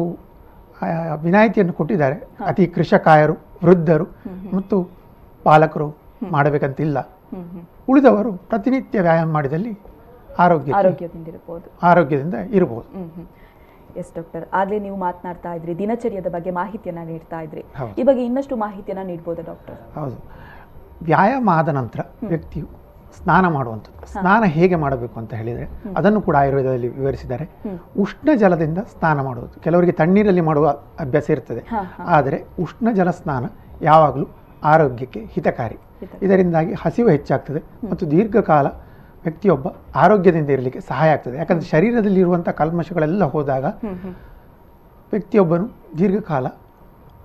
ವಿನಾಯಿತಿಯನ್ನು ಕೊಟ್ಟಿದ್ದಾರೆ. ಅತಿ ಕೃಷಕಾಯರು ವೃದ್ಧರು ಮತ್ತು ಪಾಲಕರು ಮಾಡಬೇಕಂತಿಲ್ಲ. ಉಳಿದವರು ಪ್ರತಿನಿತ್ಯ ವ್ಯಾಯಾಮ ಮಾಡಿದಲ್ಲಿ ಆರೋಗ್ಯ ಆರೋಗ್ಯದಿಂದ ಇರಬಹುದು. ಆರೋಗ್ಯದಿಂದ ಇರಬಹುದು. ಎಸ್ ಡಾಕ್ಟರ್ ಆಗಲೇ ನೀವು ಮಾತನಾಡ್ತಾ ಇದ್ರಿ ದಿನಚರ್ಯದ ಬಗ್ಗೆ ಮಾಹಿತಿಯನ್ನು ನೀಡ್ತಾ ಇದ್ರಿ. ಈ ಬಗ್ಗೆ ಇನ್ನಷ್ಟು ಮಾಹಿತಿಯನ್ನು ನೀಡ್ಬೋದಾ ಡಾಕ್ಟರ್ ಹೌದು. ವ್ಯಾಯಾಮ ಆದ ನಂತರ ವ್ಯಕ್ತಿಯು ಸ್ನಾನ ಮಾಡುವಂಥದ್ದು. ಸ್ನಾನ ಹೇಗೆ ಮಾಡಬೇಕು ಅಂತ ಹೇಳಿದರೆ ಅದನ್ನು ಕೂಡ ಆಯುರ್ವೇದದಲ್ಲಿ ವಿವರಿಸಿದ್ದಾರೆ. ಉಷ್ಣ ಜಲದಿಂದ ಸ್ನಾನ ಮಾಡುವುದು. ಕೆಲವರಿಗೆ ತಣ್ಣೀರಲ್ಲಿ ಮಾಡುವ ಅಭ್ಯಾಸ ಇರ್ತದೆ. ಆದರೆ ಉಷ್ಣ ಜಲ ಸ್ನಾನ ಯಾವಾಗಲೂ ಆರೋಗ್ಯಕ್ಕೆ ಹಿತಕಾರಿ. ಇದರಿಂದಾಗಿ ಹಸಿವು ಹೆಚ್ಚಾಗ್ತದೆ ಮತ್ತು ದೀರ್ಘಕಾಲ ವ್ಯಕ್ತಿಯೊಬ್ಬ ಆರೋಗ್ಯದಿಂದ ಇರಲಿಕ್ಕೆ ಸಹಾಯ ಆಗ್ತದೆ. ಯಾಕಂದರೆ ಶರೀರದಲ್ಲಿರುವಂಥ ಕಲ್ಮಶಗಳೆಲ್ಲ ಹೋದಾಗ ವ್ಯಕ್ತಿಯೊಬ್ಬನು ದೀರ್ಘಕಾಲ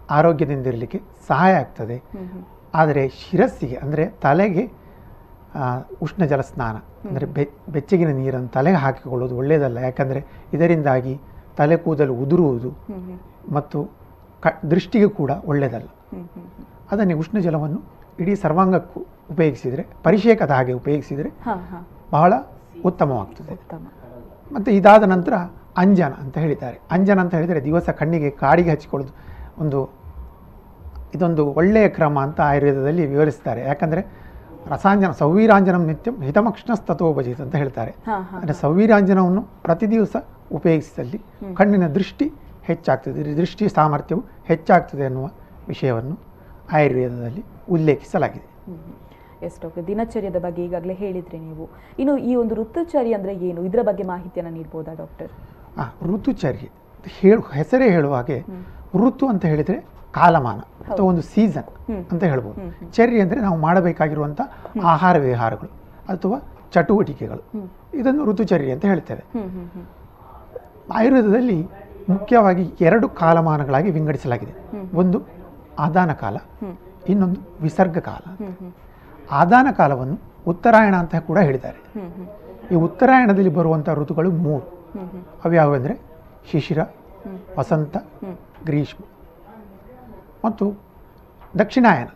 ಆರೋಗ್ಯದಿಂದ ಇರಲಿಕ್ಕೆ ಸಹಾಯ ಆಗ್ತದೆ. ಆದರೆ ಶಿರಸ್ಸಿಗೆ ಅಂದರೆ ತಲೆಗೆ ಉಷ್ಣ ಜಲ ಸ್ನಾನ ಅಂದರೆ ಬೆ ಬೆಚ್ಚಗಿನ ನೀರನ್ನು ತಲೆಗೆ ಹಾಕಿಕೊಳ್ಳೋದು ಒಳ್ಳೆಯದಲ್ಲ. ಯಾಕಂದರೆ ಇದರಿಂದಾಗಿ ತಲೆ ಕೂದಲು ಉದುರುವುದು ಮತ್ತು ಕ ದೃಷ್ಟಿಗೆ ಕೂಡ ಒಳ್ಳೆಯದಲ್ಲ. ಅದನ್ನೇ ಉಷ್ಣ ಜಲವನ್ನು ಇಡೀ ಸರ್ವಾಂಗಕ್ಕೂ ಉಪಯೋಗಿಸಿದರೆ ಪರಿಷೇಕದ ಹಾಗೆ ಉಪಯೋಗಿಸಿದರೆ ಬಹಳ ಉತ್ತಮವಾಗ್ತದೆ. ಉತ್ತಮ. ಮತ್ತು ಇದಾದ ನಂತರ ಅಂಜನ ಅಂತ ಹೇಳಿದ್ದಾರೆ. ಅಂಜನ ಅಂತ ಹೇಳಿದರೆ ದಿವಸ ಕಣ್ಣಿಗೆ ಕಾಡಿಗೆ ಹಚ್ಚಿಕೊಳ್ಳೋದು ಒಂದು ಇದೊಂದು ಒಳ್ಳೆಯ ಕ್ರಮ ಅಂತ ಆಯುರ್ವೇದದಲ್ಲಿ ವಿವರಿಸ್ತಾರೆ. ಯಾಕಂದರೆ ರಸಾಂಜನ ಸೌವೀರಾಂಜನಂ ನಿತ್ಯಂ ಹಿತಮಕ್ಷಣಸ್ತಥೋಪಜಿತ್ ಅಂತ ಹೇಳ್ತಾರೆ. ಅಂದರೆ ಸೌವೀರಾಂಜನವನ್ನು ಪ್ರತಿ ದಿವಸ ಉಪಯೋಗಿಸಿದಲ್ಲಿ ಕಣ್ಣಿನ ದೃಷ್ಟಿ ಹೆಚ್ಚಾಗ್ತದೆ. ದೃಷ್ಟಿ ಸಾಮರ್ಥ್ಯವು ಹೆಚ್ಚಾಗ್ತದೆ ಅನ್ನುವ ವಿಷಯವನ್ನು ಆಯುರ್ವೇದದಲ್ಲಿ ಉಲ್ಲೇಖಿಸಲಾಗಿದೆ. ಎಸ್ ಡಾಕ್ಟರ್ ದಿನಚರ್ಯದ ಬಗ್ಗೆ ಈಗಾಗಲೇ ಹೇಳಿದ್ರಿ ನೀವು. ಇನ್ನು ಈ ಒಂದು ಋತುಚರ್ಯ ಅಂದರೆ ಏನು? ಇದರ ಬಗ್ಗೆ ಮಾಹಿತಿಯನ್ನು ನೀಡ್ಬೋದಾ ಡಾಕ್ಟರ್? ಹಾಂ ಋತುಚರ್ಯ. ಹೇಳು ಹೆಸರೇ ಹೇಳುವ ಹಾಗೆ ಋತು ಅಂತ ಹೇಳಿದರೆ ಕಾಲಮಾನ ಅಥವಾ ಒಂದು ಸೀಸನ್ ಅಂತ ಹೇಳ್ಬೋದು. ಚೆರ್ರಿ ಅಂದರೆ ನಾವು ಮಾಡಬೇಕಾಗಿರುವಂಥ ಆಹಾರ ವಿಹಾರಗಳು ಅಥವಾ ಚಟುವಟಿಕೆಗಳು. ಇದನ್ನು ಋತುಚರ್ಯೆ ಅಂತ ಹೇಳ್ತೇವೆ. ಆಯುರ್ವೇದದಲ್ಲಿ ಮುಖ್ಯವಾಗಿ ಎರಡು ಕಾಲಮಾನಗಳಾಗಿ ವಿಂಗಡಿಸಲಾಗಿದೆ. ಒಂದು ಆದಾನ ಕಾಲ ಇನ್ನೊಂದು ವಿಸರ್ಗ ಕಾಲ. ಆದಾನ ಕಾಲವನ್ನು ಉತ್ತರಾಯಣ ಅಂತ ಕೂಡ ಹೇಳಿದ್ದಾರೆ. ಈ ಉತ್ತರಾಯಣದಲ್ಲಿ ಬರುವಂಥ ಋತುಗಳು ಮೂರು. ಅವು ಅವ್ಯಾವೆಂದರೆ ಶಿಶಿರ ವಸಂತ. ಗ್ರೀಷ್ಮ. ಮತ್ತು ದಕ್ಷಿಣಾಯನ.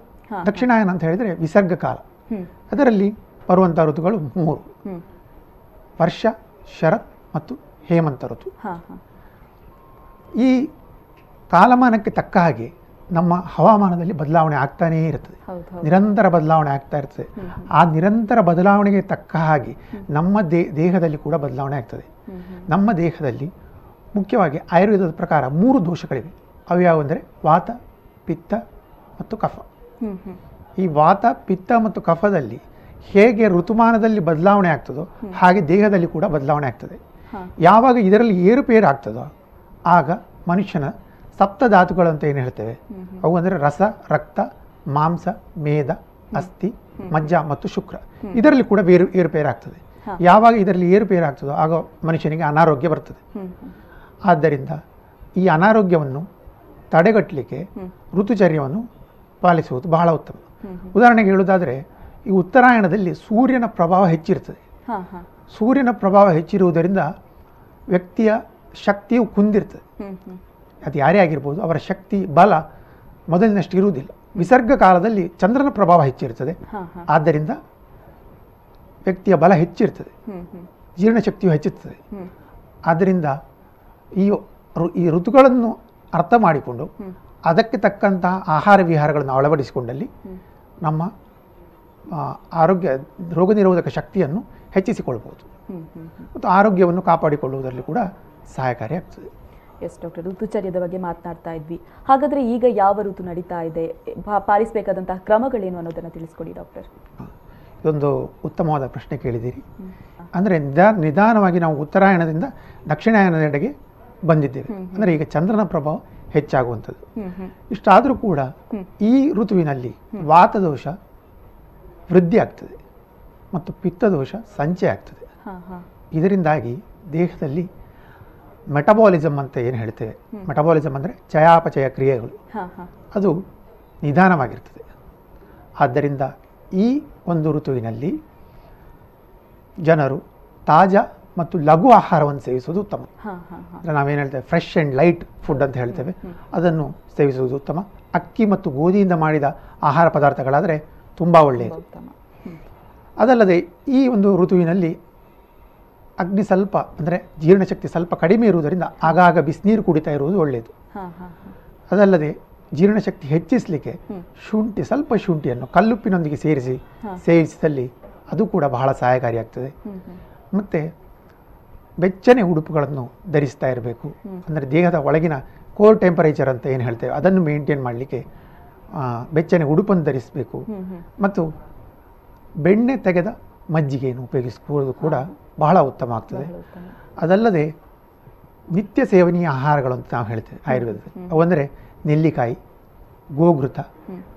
ದಕ್ಷಿಣಾಯನ ಅಂತ ಹೇಳಿದರೆ ವಿಸರ್ಗ ಕಾಲ. ಅದರಲ್ಲಿ ಬರುವಂಥ ಋತುಗಳು ಮೂರು. ವರ್ಷ ಶರತ್ ಮತ್ತು ಹೇಮಂತ ಋತು. ಈ ಕಾಲಮಾನಕ್ಕೆ ತಕ್ಕ ಹಾಗೆ ನಮ್ಮ ಹವಾಮಾನದಲ್ಲಿ ಬದಲಾವಣೆ ಆಗ್ತಾನೇ ಇರ್ತದೆ. ನಿರಂತರ ಬದಲಾವಣೆ ಆಗ್ತಾ ಇರ್ತದೆ. ಆ ನಿರಂತರ ಬದಲಾವಣೆಗೆ ತಕ್ಕ ಹಾಗೆ ನಮ್ಮ ದೇ ದೇಹದಲ್ಲಿ ಕೂಡ ಬದಲಾವಣೆ ಆಗ್ತದೆ. ನಮ್ಮ ದೇಹದಲ್ಲಿ ಮುಖ್ಯವಾಗಿ ಆಯುರ್ವೇದದ ಪ್ರಕಾರ ಮೂರು ದೋಷಗಳಿವೆ. ಅವು ಯಾವುವೆಂದರೆ ವಾತ ಪಿತ್ತ ಮತ್ತು ಕಫ. ಈ ವಾತ ಪಿತ್ತ ಮತ್ತು ಕಫದಲ್ಲಿ ಹೇಗೆ ಋತುಮಾನದಲ್ಲಿ ಬದಲಾವಣೆ ಆಗ್ತದೋ ಹಾಗೆ ದೇಹದಲ್ಲಿ ಕೂಡ ಬದಲಾವಣೆ ಆಗ್ತದೆ. ಯಾವಾಗ ಇದರಲ್ಲಿ ಏರುಪೇರು ಆಗ್ತದೋ ಆಗ ಮನುಷ್ಯನ ಸಪ್ತಧಾತುಗಳು ಅಂತ ಏನು ಹೇಳ್ತೇವೆ? ಅವು ಅಂದರೆ ರಸ ರಕ್ತ ಮಾಂಸ ಮೇದ ಅಸ್ಥಿ ಮಜ್ಜ ಮತ್ತು ಶುಕ್ರ. ಇದರಲ್ಲಿ ಕೂಡ ಬೇರು ಏರುಪೇರು ಆಗ್ತದೆ. ಯಾವಾಗ ಇದರಲ್ಲಿ ಏರುಪೇರು ಆಗ್ತದೋ ಆಗ ಮನುಷ್ಯನಿಗೆ ಅನಾರೋಗ್ಯ ಬರ್ತದೆ. ಆದ್ದರಿಂದ ಈ ಅನಾರೋಗ್ಯವನ್ನು ತಡೆಗಟ್ಟಲಿಕ್ಕೆ ಋತುಚರ್ಯವನ್ನು ಪಾಲಿಸುವುದು ಬಹಳ ಉತ್ತಮ. ಉದಾಹರಣೆಗೆ ಹೇಳುವುದಾದರೆ ಈ ಉತ್ತರಾಯಣದಲ್ಲಿ ಸೂರ್ಯನ ಪ್ರಭಾವ ಹೆಚ್ಚಿರ್ತದೆ ಸೂರ್ಯನ ಪ್ರಭಾವ ಹೆಚ್ಚಿರುವುದರಿಂದ ವ್ಯಕ್ತಿಯ ಶಕ್ತಿಯು ಕುಂದಿರ್ತದೆ. ಅದು ಯಾರೇ ಆಗಿರ್ಬೋದು ಅವರ ಶಕ್ತಿ ಬಲ ಮೊದಲಿನಷ್ಟು ಇರುವುದಿಲ್ಲ. ವಿಸರ್ಗ ಕಾಲದಲ್ಲಿ ಚಂದ್ರನ ಪ್ರಭಾವ ಹೆಚ್ಚಿರ್ತದೆ ಆದ್ದರಿಂದ ವ್ಯಕ್ತಿಯ ಬಲ ಹೆಚ್ಚಿರ್ತದೆ. ಜೀರ್ಣಶಕ್ತಿಯು ಹೆಚ್ಚುತ್ತದೆ. ಆದ್ದರಿಂದ ಈ ಈ ಋತುಗಳನ್ನು ಅರ್ಥ ಮಾಡಿಕೊಂಡು ಅದಕ್ಕೆ ತಕ್ಕಂತಹ ಆಹಾರ ವಿಹಾರಗಳನ್ನು ಅಳವಡಿಸಿಕೊಂಡಲ್ಲಿ ನಮ್ಮ ಆರೋಗ್ಯ ರೋಗ ನಿರೋಧಕ ಶಕ್ತಿಯನ್ನು ಹೆಚ್ಚಿಸಿಕೊಳ್ಬೋದು ಮತ್ತು ಆರೋಗ್ಯವನ್ನು ಕಾಪಾಡಿಕೊಳ್ಳುವುದರಲ್ಲಿ ಕೂಡ ಸಹಾಯಕಾರಿಯಾಗ್ತದೆ ಎಸ್ ಡಾಕ್ಟರ್ ಋತುಚರ್ಯದ ಬಗ್ಗೆ ಮಾತನಾಡ್ತಾ ಇದ್ವಿ. ಹಾಗಾದರೆ ಈಗ ಯಾವ ಋತು ನಡೀತಾ ಇದೆ? ಪಾಲಿಸಬೇಕಾದಂತಹ ಕ್ರಮಗಳೇನು ಅನ್ನೋದನ್ನು ತಿಳಿಸ್ಕೊಡಿ ಡಾಕ್ಟರ್. ಇದೊಂದು ಉತ್ತಮವಾದ ಪ್ರಶ್ನೆ ಕೇಳಿದ್ದೀರಿ. ಅಂದರೆ ನಿಧಾ ನಿಧಾನವಾಗಿ ನಾವು ಉತ್ತರಾಯಣದಿಂದ ದಕ್ಷಿಣಾಯನದೆಡೆಗೆ ಬಂದಿದ್ದೇವೆ. ಅಂದರೆ ಈಗ ಚಂದ್ರನ ಪ್ರಭಾವ ಹೆಚ್ಚಾಗುವಂಥದ್ದು. ಇಷ್ಟಾದರೂ ಕೂಡ ಈ ಋತುವಿನಲ್ಲಿ ವಾತದೋಷ ವೃದ್ಧಿ ಆಗ್ತದೆ ಮತ್ತು ಪಿತ್ತದೋಷ ಸಂಚಯ ಆಗ್ತದೆ. ಇದರಿಂದಾಗಿ ದೇಹದಲ್ಲಿ ಮೆಟಬಾಲಿಸಮ್ ಅಂತ ಏನು ಹೇಳ್ತೇವೆ. ಮೆಟಬಾಲಿಸಮ್ ಅಂದರೆ ಚಯಾಪಚಯ ಕ್ರಿಯೆಗಳು. ಅದು ನಿಧಾನವಾಗಿರ್ತದೆ. ಆದ್ದರಿಂದ ಈ ಒಂದು ಋತುವಿನಲ್ಲಿ ಜನರು ತಾಜಾ ಮತ್ತು ಲಘು ಆಹಾರವನ್ನು ಸೇವಿಸುವುದು ಉತ್ತಮ. ನಾವೇನು ಹೇಳ್ತೇವೆ? ಫ್ರೆಶ್ ಆ್ಯಂಡ್ ಲೈಟ್ ಫುಡ್ ಅಂತ ಹೇಳ್ತೇವೆ. ಅದನ್ನು ಸೇವಿಸುವುದು ಉತ್ತಮ. ಅಕ್ಕಿ ಮತ್ತು ಗೋಧಿಯಿಂದ ಮಾಡಿದ ಆಹಾರ ಪದಾರ್ಥಗಳಾದರೆ ತುಂಬ ಒಳ್ಳೆಯದು. ಅದಲ್ಲದೆ ಈ ಒಂದು ಋತುವಿನಲ್ಲಿ ಅಗ್ನಿ ಸ್ವಲ್ಪ ಅಂದರೆ ಜೀರ್ಣಶಕ್ತಿ ಸ್ವಲ್ಪ ಕಡಿಮೆ ಇರುವುದರಿಂದ ಆಗಾಗ ಬಿಸಿನೀರು ಕುಡಿತಾ ಇರುವುದು ಒಳ್ಳೆಯದು. ಅದಲ್ಲದೆ ಜೀರ್ಣಶಕ್ತಿ ಹೆಚ್ಚಿಸಲಿಕ್ಕೆ. ಶುಂಠಿ ಸ್ವಲ್ಪ ಶುಂಠಿಯನ್ನು ಕಲ್ಲುಪ್ಪಿನೊಂದಿಗೆ ಸೇರಿಸಿ. ಸೇವಿಸಿದಲ್ಲಿ ಅದು ಕೂಡ ಬಹಳ ಸಹಾಯಕಾರಿಯಾಗ್ತದೆ. ಮತ್ತು ಬೆಚ್ಚನೆ ಉಡುಪುಗಳನ್ನು ಧರಿಸ್ತಾ ಇರಬೇಕು. ಅಂದರೆ ದೇಹದ ಒಳಗಿನ ಕೋರ್ ಟೆಂಪರೇಚರ್ ಅಂತ ಏನು ಹೇಳ್ತೇವೆ ಅದನ್ನು ಮೇಂಟೈನ್ ಮಾಡಲಿಕ್ಕೆ ಬೆಚ್ಚನೆ ಉಡುಪನ್ನು ಧರಿಸಬೇಕು. ಮತ್ತು ಬೆಣ್ಣೆ ತೆಗೆದ ಮಜ್ಜಿಗೆಯನ್ನು ಉಪಯೋಗಿಸ್ಕೊಳ್ಳೋದು ಕೂಡ ಬಹಳ ಉತ್ತಮ ಆಗ್ತದೆ. ಅದಲ್ಲದೆ ನಿತ್ಯ ಸೇವನೀಯ ಆಹಾರಗಳು ಅಂತ ನಾವು ಹೇಳ್ತೇವೆ ಆಯುರ್ವೇದದಲ್ಲಿ. ಅವಂದರೆ ನೆಲ್ಲಿಕಾಯಿ ಗೋಘೃತ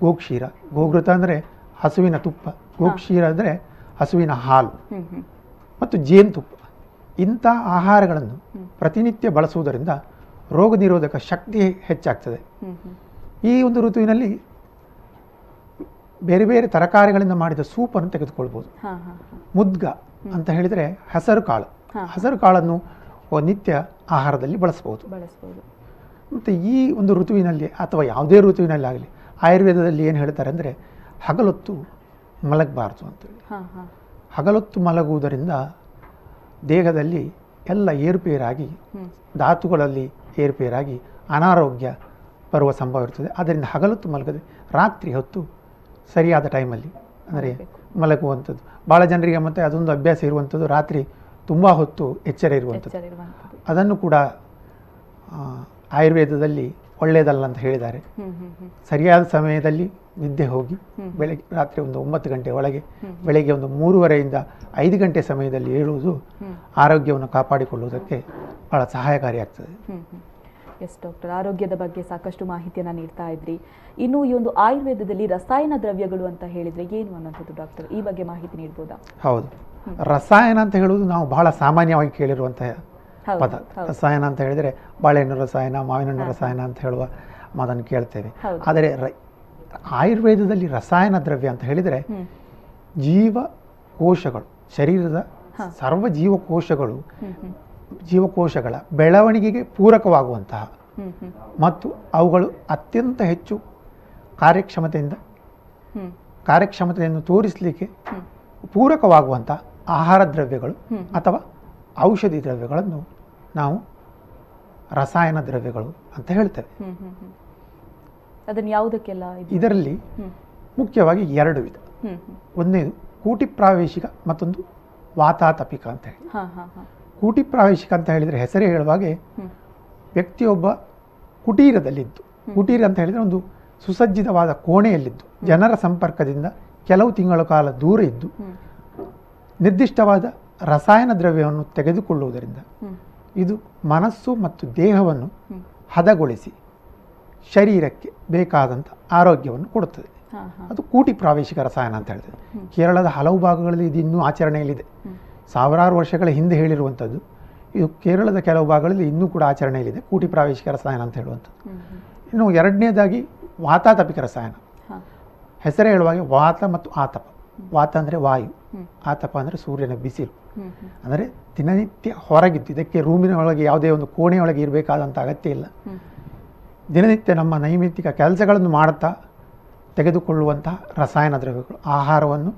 ಗೋಕ್ಷೀರ. ಗೋಘೃತ ಅಂದರೆ ಹಸುವಿನ ತುಪ್ಪ ಗೋಕ್ಷೀರ ಅಂದರೆ ಹಸುವಿನ ಹಾಲು. ಮತ್ತು ಜೇನುತುಪ್ಪ. ಇಂಥ ಆಹಾರಗಳನ್ನು ಪ್ರತಿನಿತ್ಯ ಬಳಸುವುದರಿಂದ ರೋಗ ನಿರೋಧಕ ಶಕ್ತಿ ಹೆಚ್ಚಾಗ್ತದೆ. ಈ ಒಂದು ಋತುವಿನಲ್ಲಿ ಬೇರೆ ಬೇರೆ ತರಕಾರಿಗಳಿಂದ ಮಾಡಿದ ಸೂಪನ್ನು ತೆಗೆದುಕೊಳ್ಬೋದು. ಮುದ್ಗ ಅಂತ ಹೇಳಿದರೆ ಹೆಸರು ಕಾಳು. ಹೆಸರು ಕಾಳನ್ನು ನಿತ್ಯ ಆಹಾರದಲ್ಲಿ ಬಳಸ್ಬೋದು. ಮತ್ತು ಈ ಒಂದು ಋತುವಿನಲ್ಲಿ ಅಥವಾ ಯಾವುದೇ ಋತುವಿನಲ್ಲಿ ಆಗಲಿ ಆಯುರ್ವೇದದಲ್ಲಿ ಏನು ಹೇಳ್ತಾರೆ ಅಂದರೆ ಹಗಲೊತ್ತು ಮಲಗಬಾರ್ದು ಅಂತೇಳಿ ಹಗಲೊತ್ತು ಮಲಗುವುದರಿಂದ ದೇಹದಲ್ಲಿ ಎಲ್ಲ ಏರುಪೇರಾಗಿ. ಧಾತುಗಳಲ್ಲಿ ಏರುಪೇರಾಗಿ ಅನಾರೋಗ್ಯ ಬರುವ ಸಂಭವ ಇರ್ತದೆ. ಆದ್ದರಿಂದ ಹಗಲೊತ್ತು ಮಲಗದೆ ರಾತ್ರಿ ಹೊತ್ತು ಸರಿಯಾದ ಟೈಮಲ್ಲಿ ಅಂದರೆ ಮಲಗುವಂಥದ್ದು. ಭಾಳ ಜನರಿಗೆ ಮತ್ತೆ ಅದೊಂದು ಅಭ್ಯಾಸ ಇರುವಂಥದ್ದು. ರಾತ್ರಿ ತುಂಬ ಹೊತ್ತು ಎಚ್ಚರ ಇರುವಂಥದ್ದು. ಅದನ್ನು ಕೂಡ ಆಯುರ್ವೇದದಲ್ಲಿ ಒಳ್ಳೆಯದಲ್ಲ ಅಂತ ಹೇಳಿದ್ದಾರೆ. ಸರಿಯಾದ ಸಮಯದಲ್ಲಿ ನಿದ್ದೆ ಹೋಗಿ ಬೆಳಗ್ಗೆ ರಾತ್ರಿ ಒಂದು ಒಂಬತ್ತು ಗಂಟೆ ಒಳಗೆ ಬೆಳಗ್ಗೆ ಒಂದು ಮೂರುವರೆಯಿಂದ ಐದು ಗಂಟೆ ಸಮಯದಲ್ಲಿ ಏಳುವುದು ಆರೋಗ್ಯವನ್ನು ಕಾಪಾಡಿಕೊಳ್ಳುವುದಕ್ಕೆ ಬಹಳ ಸಹಾಯಕಾರಿಯಾಗ್ತದೆ ಎಸ್ ಡಾಕ್ಟರ್ ಆರೋಗ್ಯದ ಬಗ್ಗೆ ಸಾಕಷ್ಟು ಮಾಹಿತಿಯನ್ನು ನೀಡ್ತಾ ಇದ್ರಿ. ಇನ್ನು ಈ ಒಂದು ಆಯುರ್ವೇದದಲ್ಲಿ ರಸಾಯನ ದ್ರವ್ಯಗಳು ಅಂತ ಹೇಳಿದ್ರೆ ಏನು ಅನ್ನೋದು ಡಾಕ್ಟರ್ ಈ ಬಗ್ಗೆ ಮಾಹಿತಿ ನೀಡ್ಬೋದಾ? ಹೌದು. ರಸಾಯನ ಅಂತ ಹೇಳುವುದು ನಾವು ಬಹಳ ಸಾಮಾನ್ಯವಾಗಿ ಕೇಳಿರುವಂತಹ ಪದ. ರಸಾಯನ ಅಂತ ಹೇಳಿದರೆ ಬಾಳೆಹಣ್ಣು ರಸಾಯನ ಮಾವಿನ ಹಣ್ಣು ರಸಾಯನ ಅಂತ ಹೇಳುವ ಮಾತನ್ನು ಕೇಳ್ತೇವೆ. ಆದರೆ ಆಯುರ್ವೇದದಲ್ಲಿ ರಸಾಯನ ದ್ರವ್ಯ ಅಂತ ಹೇಳಿದರೆ ಜೀವ ಜೀವಕೋಶಗಳು ಶರೀರದ. ಸರ್ವ ಜೀವಕೋಶಗಳು ಜೀವಕೋಶಗಳ ಬೆಳವಣಿಗೆಗೆ ಪೂರಕವಾಗುವಂತಹ ಮತ್ತು ಅವುಗಳು ಅತ್ಯಂತ ಹೆಚ್ಚು ಕಾರ್ಯಕ್ಷಮತೆಯಿಂದ ಕಾರ್ಯಕ್ಷಮತೆಯನ್ನು ತೋರಿಸಲಿಕ್ಕೆ ಪೂರಕವಾಗುವಂತಹ ಪೂರಕವಾಗುವಂಥ ಆಹಾರ ದ್ರವ್ಯಗಳು ಅಥವಾ ಔಷಧಿ ದ್ರವ್ಯಗಳನ್ನು ನಾವು ರಸಾಯನ ದ್ರವ್ಯಗಳು ಅಂತ ಹೇಳ್ತೇವೆ. ಅದನ್ನ ಯಾವುದಕ್ಕೆಲ್ಲ ಇದು? ಇದರಲ್ಲಿ ಮುಖ್ಯವಾಗಿ ಎರಡು ವಿಧ. ಒಂದೇ ಒಂದನೇದು ಕೂಟಿ ಪ್ರಾವೇಶಿಕ ಮತ್ತೊಂದು ವಾತಾತಪಿಕ ಅಂತ ಹೇಳಿ. ಕೂಟಿ ಪ್ರಾವೇಶಿಕ ಅಂತ ಹೇಳಿದರೆ ಹೆಸರೇ ಹೇಳುವಾಗೆ. ವ್ಯಕ್ತಿಯೊಬ್ಬ ಕುಟೀರದಲ್ಲಿದ್ದು ಕುಟೀರ ಅಂತ ಹೇಳಿದರೆ ಒಂದು ಸುಸಜ್ಜಿತವಾದ ಕೋಣೆಯಲ್ಲಿದ್ದು ಜನರ ಸಂಪರ್ಕದಿಂದ ಕೆಲವು ತಿಂಗಳ ಕಾಲ ದೂರ ಇದ್ದು ನಿರ್ದಿಷ್ಟವಾದ ರಸಾಯನ ದ್ರವ್ಯವನ್ನು ತೆಗೆದುಕೊಳ್ಳುವುದರಿಂದ ಇದು ಮನಸ್ಸು ಮತ್ತು ದೇಹವನ್ನು. ಹದಗೊಳಿಸಿ ಶರೀರಕ್ಕೆ ಬೇಕಾದಂಥ ಆರೋಗ್ಯವನ್ನು ಕೊಡುತ್ತದೆ. ಅದು ಕೂಟಿ ಪ್ರಾವೇಶಿಕ ರಸಾಯನ ಅಂತ ಹೇಳಿದೆ ಕೇರಳದ ಹಲವು ಭಾಗಗಳಲ್ಲಿ ಇದು ಇನ್ನೂ ಆಚರಣೆಯಲ್ಲಿದೆ. ಸಾವಿರಾರು ವರ್ಷಗಳ ಹಿಂದೆ ಹೇಳಿರುವಂಥದ್ದು ಇದು ಕೇರಳದ ಕೆಲವು ಭಾಗಗಳಲ್ಲಿ ಇನ್ನೂ ಕೂಡ ಆಚರಣೆಯಲ್ಲಿದೆ ಕೂಟಿ ಪ್ರಾವೇಶಿಕ ರಸಾಯನ ಅಂತ ಹೇಳುವಂಥದ್ದು. ಇನ್ನು ಎರಡನೇದಾಗಿ ವಾತಾತಪಿಕ ರಸಾಯನ. ಹೆಸರೇ ಹೇಳುವಾಗೆ ವಾತ ಮತ್ತು ಆತಪ. ವಾತ ಅಂದರೆ ವಾಯು ಆತಪ ಅಂದರೆ ಸೂರ್ಯನ ಬಿಸಿಲು. ಅಂದರೆ ದಿನನಿತ್ಯ ಹೊರಗಿದ್ದು ಇದಕ್ಕೆ ರೂಮಿನ ಒಳಗೆ ಯಾವುದೇ ಒಂದು ಕೋಣೆಯೊಳಗೆ ಇರಬೇಕಾದಂಥ ಅಗತ್ಯ ಇಲ್ಲ. ದಿನನಿತ್ಯ ನಮ್ಮ ನೈಮಿತ್ತಿಕ ಕೆಲಸಗಳನ್ನು ಮಾಡುತ್ತಾ ತೆಗೆದುಕೊಳ್ಳುವಂತಹ ರಸಾಯನ ದ್ರವ್ಯಗಳು ಆಹಾರವನ್ನು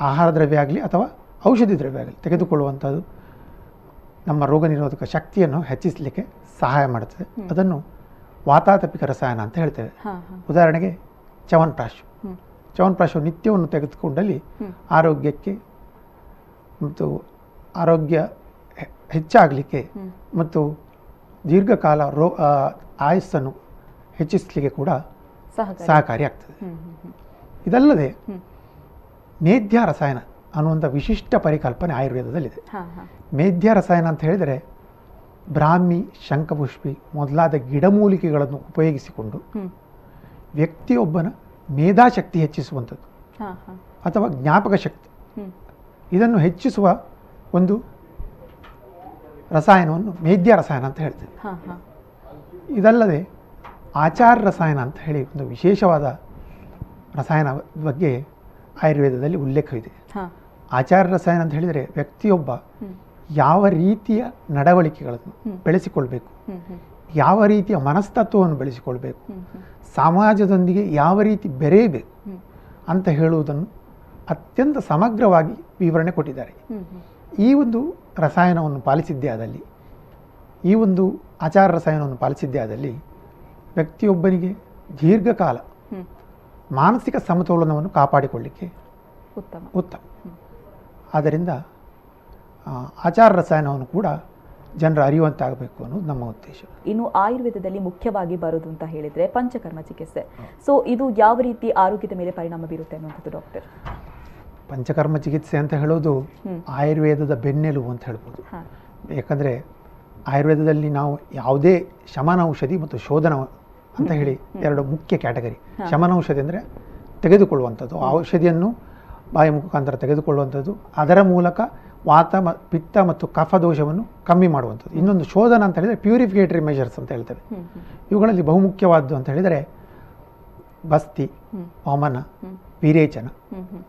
ಆಹಾರ ದ್ರವ್ಯ ಆಗಲಿ ಅಥವಾ ಔಷಧಿ ದ್ರವ್ಯ ಆಗಲಿ ತೆಗೆದುಕೊಳ್ಳುವಂಥದ್ದು ನಮ್ಮ ರೋಗ ನಿರೋಧಕ ಶಕ್ತಿಯನ್ನು ಹೆಚ್ಚಿಸಲಿಕ್ಕೆ ಸಹಾಯ ಮಾಡುತ್ತದೆ. ಅದನ್ನು ವಾತಾತಪಿಕ ರಸಾಯನ ಅಂತ ಹೇಳ್ತೇವೆ. ಉದಾಹರಣೆಗೆ ಚವನ್ಪ್ರಾಶು. ಚವನ್ಪ್ರಾಶು ನಿತ್ಯವನ್ನು ತೆಗೆದುಕೊಂಡಲ್ಲಿ ಆರೋಗ್ಯಕ್ಕೆ ಮತ್ತು ಆರೋಗ್ಯ ಹೆಚ್ಚಾಗಲಿಕ್ಕೆ ಮತ್ತು ದೀರ್ಘಕಾಲ ರೋ ಆಯಸ್ಸನ್ನು ಹೆಚ್ಚಿಸಲಿಕ್ಕೆ ಕೂಡ ಸಹಕಾರಿ. ಸಹಕಾರಿಯಾಗ್ತದೆ ಹ್ಮ್ ಇದಲ್ಲದೆ. ಮೇಧ್ಯ ರಸಾಯನ ಅನ್ನುವಂಥ ವಿಶಿಷ್ಟ ಪರಿಕಲ್ಪನೆ ಆಯುರ್ವೇದದಲ್ಲಿದೆ. ಮೇಧ್ಯ ರಸಾಯನ ಅಂತ ಹೇಳಿದರೆ ಬ್ರಾಹ್ಮಿ ಶಂಖಪುಷ್ಪಿ ಮೊದಲಾದ ಗಿಡಮೂಲಿಕೆಗಳನ್ನು ಉಪಯೋಗಿಸಿಕೊಂಡು ವ್ಯಕ್ತಿಯೊಬ್ಬನ ಮೇಧಾಶಕ್ತಿ ಹೆಚ್ಚಿಸುವಂಥದ್ದು ಅಥವಾ ಜ್ಞಾಪಕ ಶಕ್ತಿ. ಇದನ್ನು ಹೆಚ್ಚಿಸುವ ಒಂದು ರಸಾಯನವನ್ನು ಮೇಧ್ಯ ರಸಾಯನ ಅಂತ ಹೇಳ್ತೇವೆ. ಇದಲ್ಲದೆ ಆಚಾರ ರಸಾಯನ ಅಂತ ಹೇಳಿ ಒಂದು ವಿಶೇಷವಾದ ರಸಾಯನ ಬಗ್ಗೆ ಆಯುರ್ವೇದದಲ್ಲಿ ಉಲ್ಲೇಖವಿದೆ. ಆಚಾರ ರಸಾಯನ ಅಂತ ಹೇಳಿದರೆ ವ್ಯಕ್ತಿಯೊಬ್ಬ ಯಾವ ರೀತಿಯ ನಡವಳಿಕೆಗಳನ್ನು. ಬೆಳೆಸಿಕೊಳ್ಬೇಕು. ಯಾವ ರೀತಿಯ ಮನಸ್ತತ್ವವನ್ನು ಬೆಳೆಸಿಕೊಳ್ಬೇಕು. ಸಮಾಜದೊಂದಿಗೆ ಯಾವ ರೀತಿ ಬೆರೆಯಬೇಕು ಅಂತ ಹೇಳುವುದನ್ನು ಅತ್ಯಂತ ಸಮಗ್ರವಾಗಿ ವಿವರಣೆ ಕೊಟ್ಟಿದ್ದಾರೆ. ಈ ಒಂದು ರಸಾಯನವನ್ನು ಪಾಲಿಸಿದ್ದೇ ಆದಲ್ಲಿ ಈ ಒಂದು ಆಚಾರ ರಸಾಯನವನ್ನು ಪಾಲಿಸಿದ್ದೇ ಆದಲ್ಲಿ ವ್ಯಕ್ತಿಯೊಬ್ಬನಿಗೆ ದೀರ್ಘಕಾಲ ಮಾನಸಿಕ ಸಮತೋಲನವನ್ನು ಕಾಪಾಡಿಕೊಳ್ಳಿಕ್ಕೆ ಉತ್ತಮ. ಉತ್ತಮ. ಆದ್ದರಿಂದ ಆಚಾರ ರಸಾಯನವನ್ನು ಕೂಡ ಜನರು ಅರಿಯುವಂತಾಗಬೇಕು ಅನ್ನೋದು ನಮ್ಮ ಉದ್ದೇಶ. ಇನ್ನು ಆಯುರ್ವೇದದಲ್ಲಿ ಮುಖ್ಯವಾಗಿ ಬರೋದು ಅಂತ ಹೇಳಿದರೆ ಪಂಚಕರ್ಮ ಚಿಕಿತ್ಸೆ. ಸೊ ಇದು ಯಾವ ರೀತಿ ಆರೋಗ್ಯದ ಮೇಲೆ ಪರಿಣಾಮ ಬೀರುತ್ತೆ ಅನ್ನುವಂಥದ್ದು ಡಾಕ್ಟರ್? ಪಂಚಕರ್ಮ ಚಿಕಿತ್ಸೆ ಅಂತ ಹೇಳೋದು ಆಯುರ್ವೇದದ ಬೆನ್ನೆಲುಬು ಅಂತ ಹೇಳ್ಬೋದು. ಯಾಕಂದರೆ ಆಯುರ್ವೇದದಲ್ಲಿ ನಾವು ಯಾವುದೇ ಶಮನ ಔಷಧಿ ಮತ್ತು ಶೋಧನ ಅಂತ ಹೇಳಿ ಎರಡು ಮುಖ್ಯ ಕ್ಯಾಟಗರಿ. ಶಮನ ಔಷಧಿ ಅಂದರೆ ತೆಗೆದುಕೊಳ್ಳುವಂಥದ್ದು. ಆ ಔಷಧಿಯನ್ನು ಬಾಯಿ ಮುಖಾಂತರ ತೆಗೆದುಕೊಳ್ಳುವಂಥದ್ದು. ಅದರ ಮೂಲಕ ವಾತ ಮ ಪಿತ್ತ ಮತ್ತು ಕಫ ದೋಷವನ್ನು ಕಮ್ಮಿ ಮಾಡುವಂಥದ್ದು. ಇನ್ನೊಂದು ಶೋಧನ ಅಂತ ಹೇಳಿದರೆ ಪ್ಯೂರಿಫಿಕೇಟರಿ ಮೆಷರ್ಸ್ ಅಂತ ಹೇಳ್ತೇವೆ. ಇವುಗಳಲ್ಲಿ ಬಹುಮುಖ್ಯವಾದ್ದು ಅಂತ ಹೇಳಿದರೆ ಬಸ್ತಿ ವಮನ ವಿರೇಚನ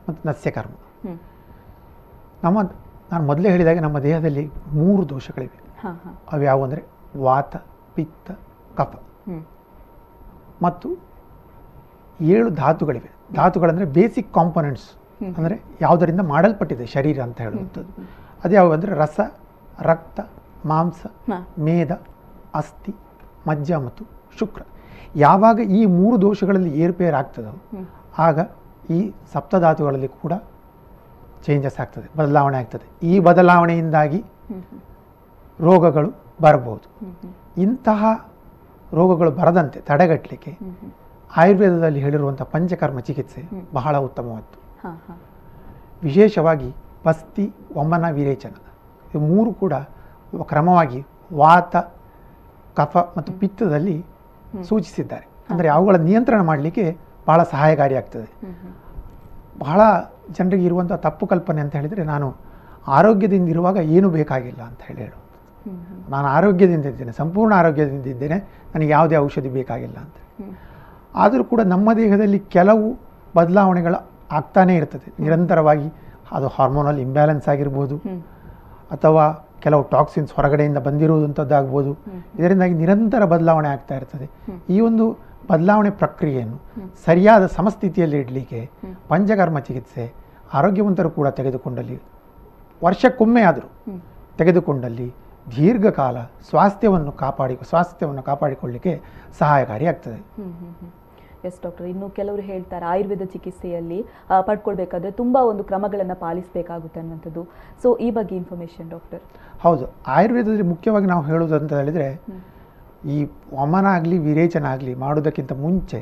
ಮತ್ತು ನಸ್ಯಕರ್ಮ. ನಮ್ಮ ನಾನು ಮೊದಲೇ ಹೇಳಿದಾಗ ನಮ್ಮ ದೇಹದಲ್ಲಿ ಮೂರು ದೋಷಗಳಿವೆ. ಅವು ಯಾವುವು ಅಂದರೆ ವಾತ ಪಿತ್ತ ಕಫ. ಮತ್ತು ಏಳು ಧಾತುಗಳಿವೆ. ಧಾತುಗಳಂದರೆ ಬೇಸಿಕ್ ಕಾಂಪೊನೆಂಟ್ಸ್. ಅಂದರೆ ಯಾವುದರಿಂದ ಮಾಡಲ್ಪಟ್ಟಿದೆ ಶರೀರ ಅಂತ ಹೇಳುವಂಥದ್ದು. ಅದು ಯಾವುವು ಅಂದರೆ ರಸ ರಕ್ತ ಮಾಂಸ. ಮೇದ ಅಸ್ಥಿ ಮಜ್ಜ ಮತ್ತು ಶುಕ್ರ. ಯಾವಾಗ ಈ ಮೂರು ದೋಷಗಳಲ್ಲಿ ಏರುಪೇರು ಆಗ್ತದೋ ಆಗ ಈ ಸಪ್ತಧಾತುಗಳಲ್ಲಿ ಕೂಡ ಚೇಂಜಸ್ ಆಗ್ತದೆ ಬದಲಾವಣೆ ಆಗ್ತದೆ. ಈ ಬದಲಾವಣೆಯಿಂದಾಗಿ ರೋಗಗಳು ಬರಬಹುದು. ಇಂತಹ ರೋಗಗಳು ಬರದಂತೆ ತಡೆಗಟ್ಟಲಿಕ್ಕೆ ಆಯುರ್ವೇದದಲ್ಲಿ ಹೇಳಿರುವಂಥ ಪಂಚಕರ್ಮ ಚಿಕಿತ್ಸೆ ಬಹಳ ಉತ್ತಮವಾದ್ದು. ವಿಶೇಷವಾಗಿ ಪಸ್ತಿ ವಮನ ವಿರೇಚನ. ಈ ಮೂರು ಕೂಡ ಕ್ರಮವಾಗಿ ವಾತ ಕಫ ಮತ್ತು ಪಿತ್ತದಲ್ಲಿ. ಸೂಚಿಸಿದ್ದಾರೆ. ಅಂದರೆ ಅವುಗಳ ನಿಯಂತ್ರಣ ಮಾಡಲಿಕ್ಕೆ ಬಹಳ ಸಹಾಯಕಾರಿಯಾಗ್ತದೆ ಬಹಳ ಜನರಿಗೆ ಇರುವಂಥ ತಪ್ಪು ಕಲ್ಪನೆ ಅಂತ ಹೇಳಿದರೆ ನಾನು ಆರೋಗ್ಯದಿಂದ ಇರುವಾಗ ಏನು ಬೇಕಾಗಿಲ್ಲ ಅಂತ ಹೇಳಿ ನಾನು ಆರೋಗ್ಯದಿಂದ ಇದ್ದೇನೆ ಸಂಪೂರ್ಣ ಆರೋಗ್ಯದಿಂದ ಇದ್ದೇನೆ ನನಗೆ ಯಾವುದೇ ಔಷಧಿ ಬೇಕಾಗಿಲ್ಲ ಅಂತ. ಆದರೂ ಕೂಡ ನಮ್ಮ ದೇಹದಲ್ಲಿ ಕೆಲವು ಬದಲಾವಣೆಗಳು ಆಗ್ತಾನೇ ಇರ್ತದೆ. ನಿರಂತರವಾಗಿ ಅದು ಹಾರ್ಮೋನಲ್ ಇಂಬ್ಯಾಲೆನ್ಸ್ ಆಗಿರ್ಬೋದು ಅಥವಾ ಕೆಲವು ಟಾಕ್ಸಿನ್ಸ್ ಹೊರಗಡೆಯಿಂದ ಬಂದಿರುವುದಂಥದ್ದಾಗ್ಬೋದು ಇದರಿಂದಾಗಿ ನಿರಂತರ ಬದಲಾವಣೆ ಆಗ್ತಾ ಇರ್ತದೆ. ಈ ಒಂದು ಬದಲಾವಣೆ ಪ್ರಕ್ರಿಯೆಯನ್ನು ಸರಿಯಾದ ಸಮಸ್ಥಿತಿಯಲ್ಲಿ ಇಡಲಿಕ್ಕೆ ಪಂಚಕರ್ಮ ಚಿಕಿತ್ಸೆ ಆರೋಗ್ಯವಂತರು ಕೂಡ ತೆಗೆದುಕೊಂಡಲ್ಲಿ ವರ್ಷಕ್ಕೊಮ್ಮೆ ಆದರೂ ತೆಗೆದುಕೊಂಡಲ್ಲಿ ದೀರ್ಘಕಾಲ ಸ್ವಾಸ್ಥ್ಯವನ್ನು ಕಾಪಾಡಿ ಸ್ವಾಸ್ಥ್ಯವನ್ನು ಕಾಪಾಡಿಕೊಳ್ಳಿಕ್ಕೆ ಸಹಾಯಕಾರಿಯಾಗ್ತದೆ ಎಸ್ ಡಾಕ್ಟರ್ ಇನ್ನು ಕೆಲವರು ಹೇಳ್ತಾರೆ ಆಯುರ್ವೇದ ಚಿಕಿತ್ಸೆಯಲ್ಲಿ ಪಡ್ಕೊಳ್ಬೇಕಾದ್ರೆ ತುಂಬ ಒಂದು ಕ್ರಮಗಳನ್ನು ಪಾಲಿಸಬೇಕಾಗುತ್ತೆ ಅನ್ನುವಂಥದ್ದು. ಸೊ ಈ ಬಗ್ಗೆ ಇನ್ಫಾರ್ಮೇಶನ್ ಡಾಕ್ಟರ್ ಹೌದು. ಆಯುರ್ವೇದದಲ್ಲಿ ಮುಖ್ಯವಾಗಿ ನಾವು ಹೇಳೋದು ಅಂತ ಹೇಳಿದರೆ ಈ ವಮನ ಆಗಲಿ ವಿರೇಚನ ಆಗಲಿ ಮಾಡೋದಕ್ಕಿಂತ ಮುಂಚೆ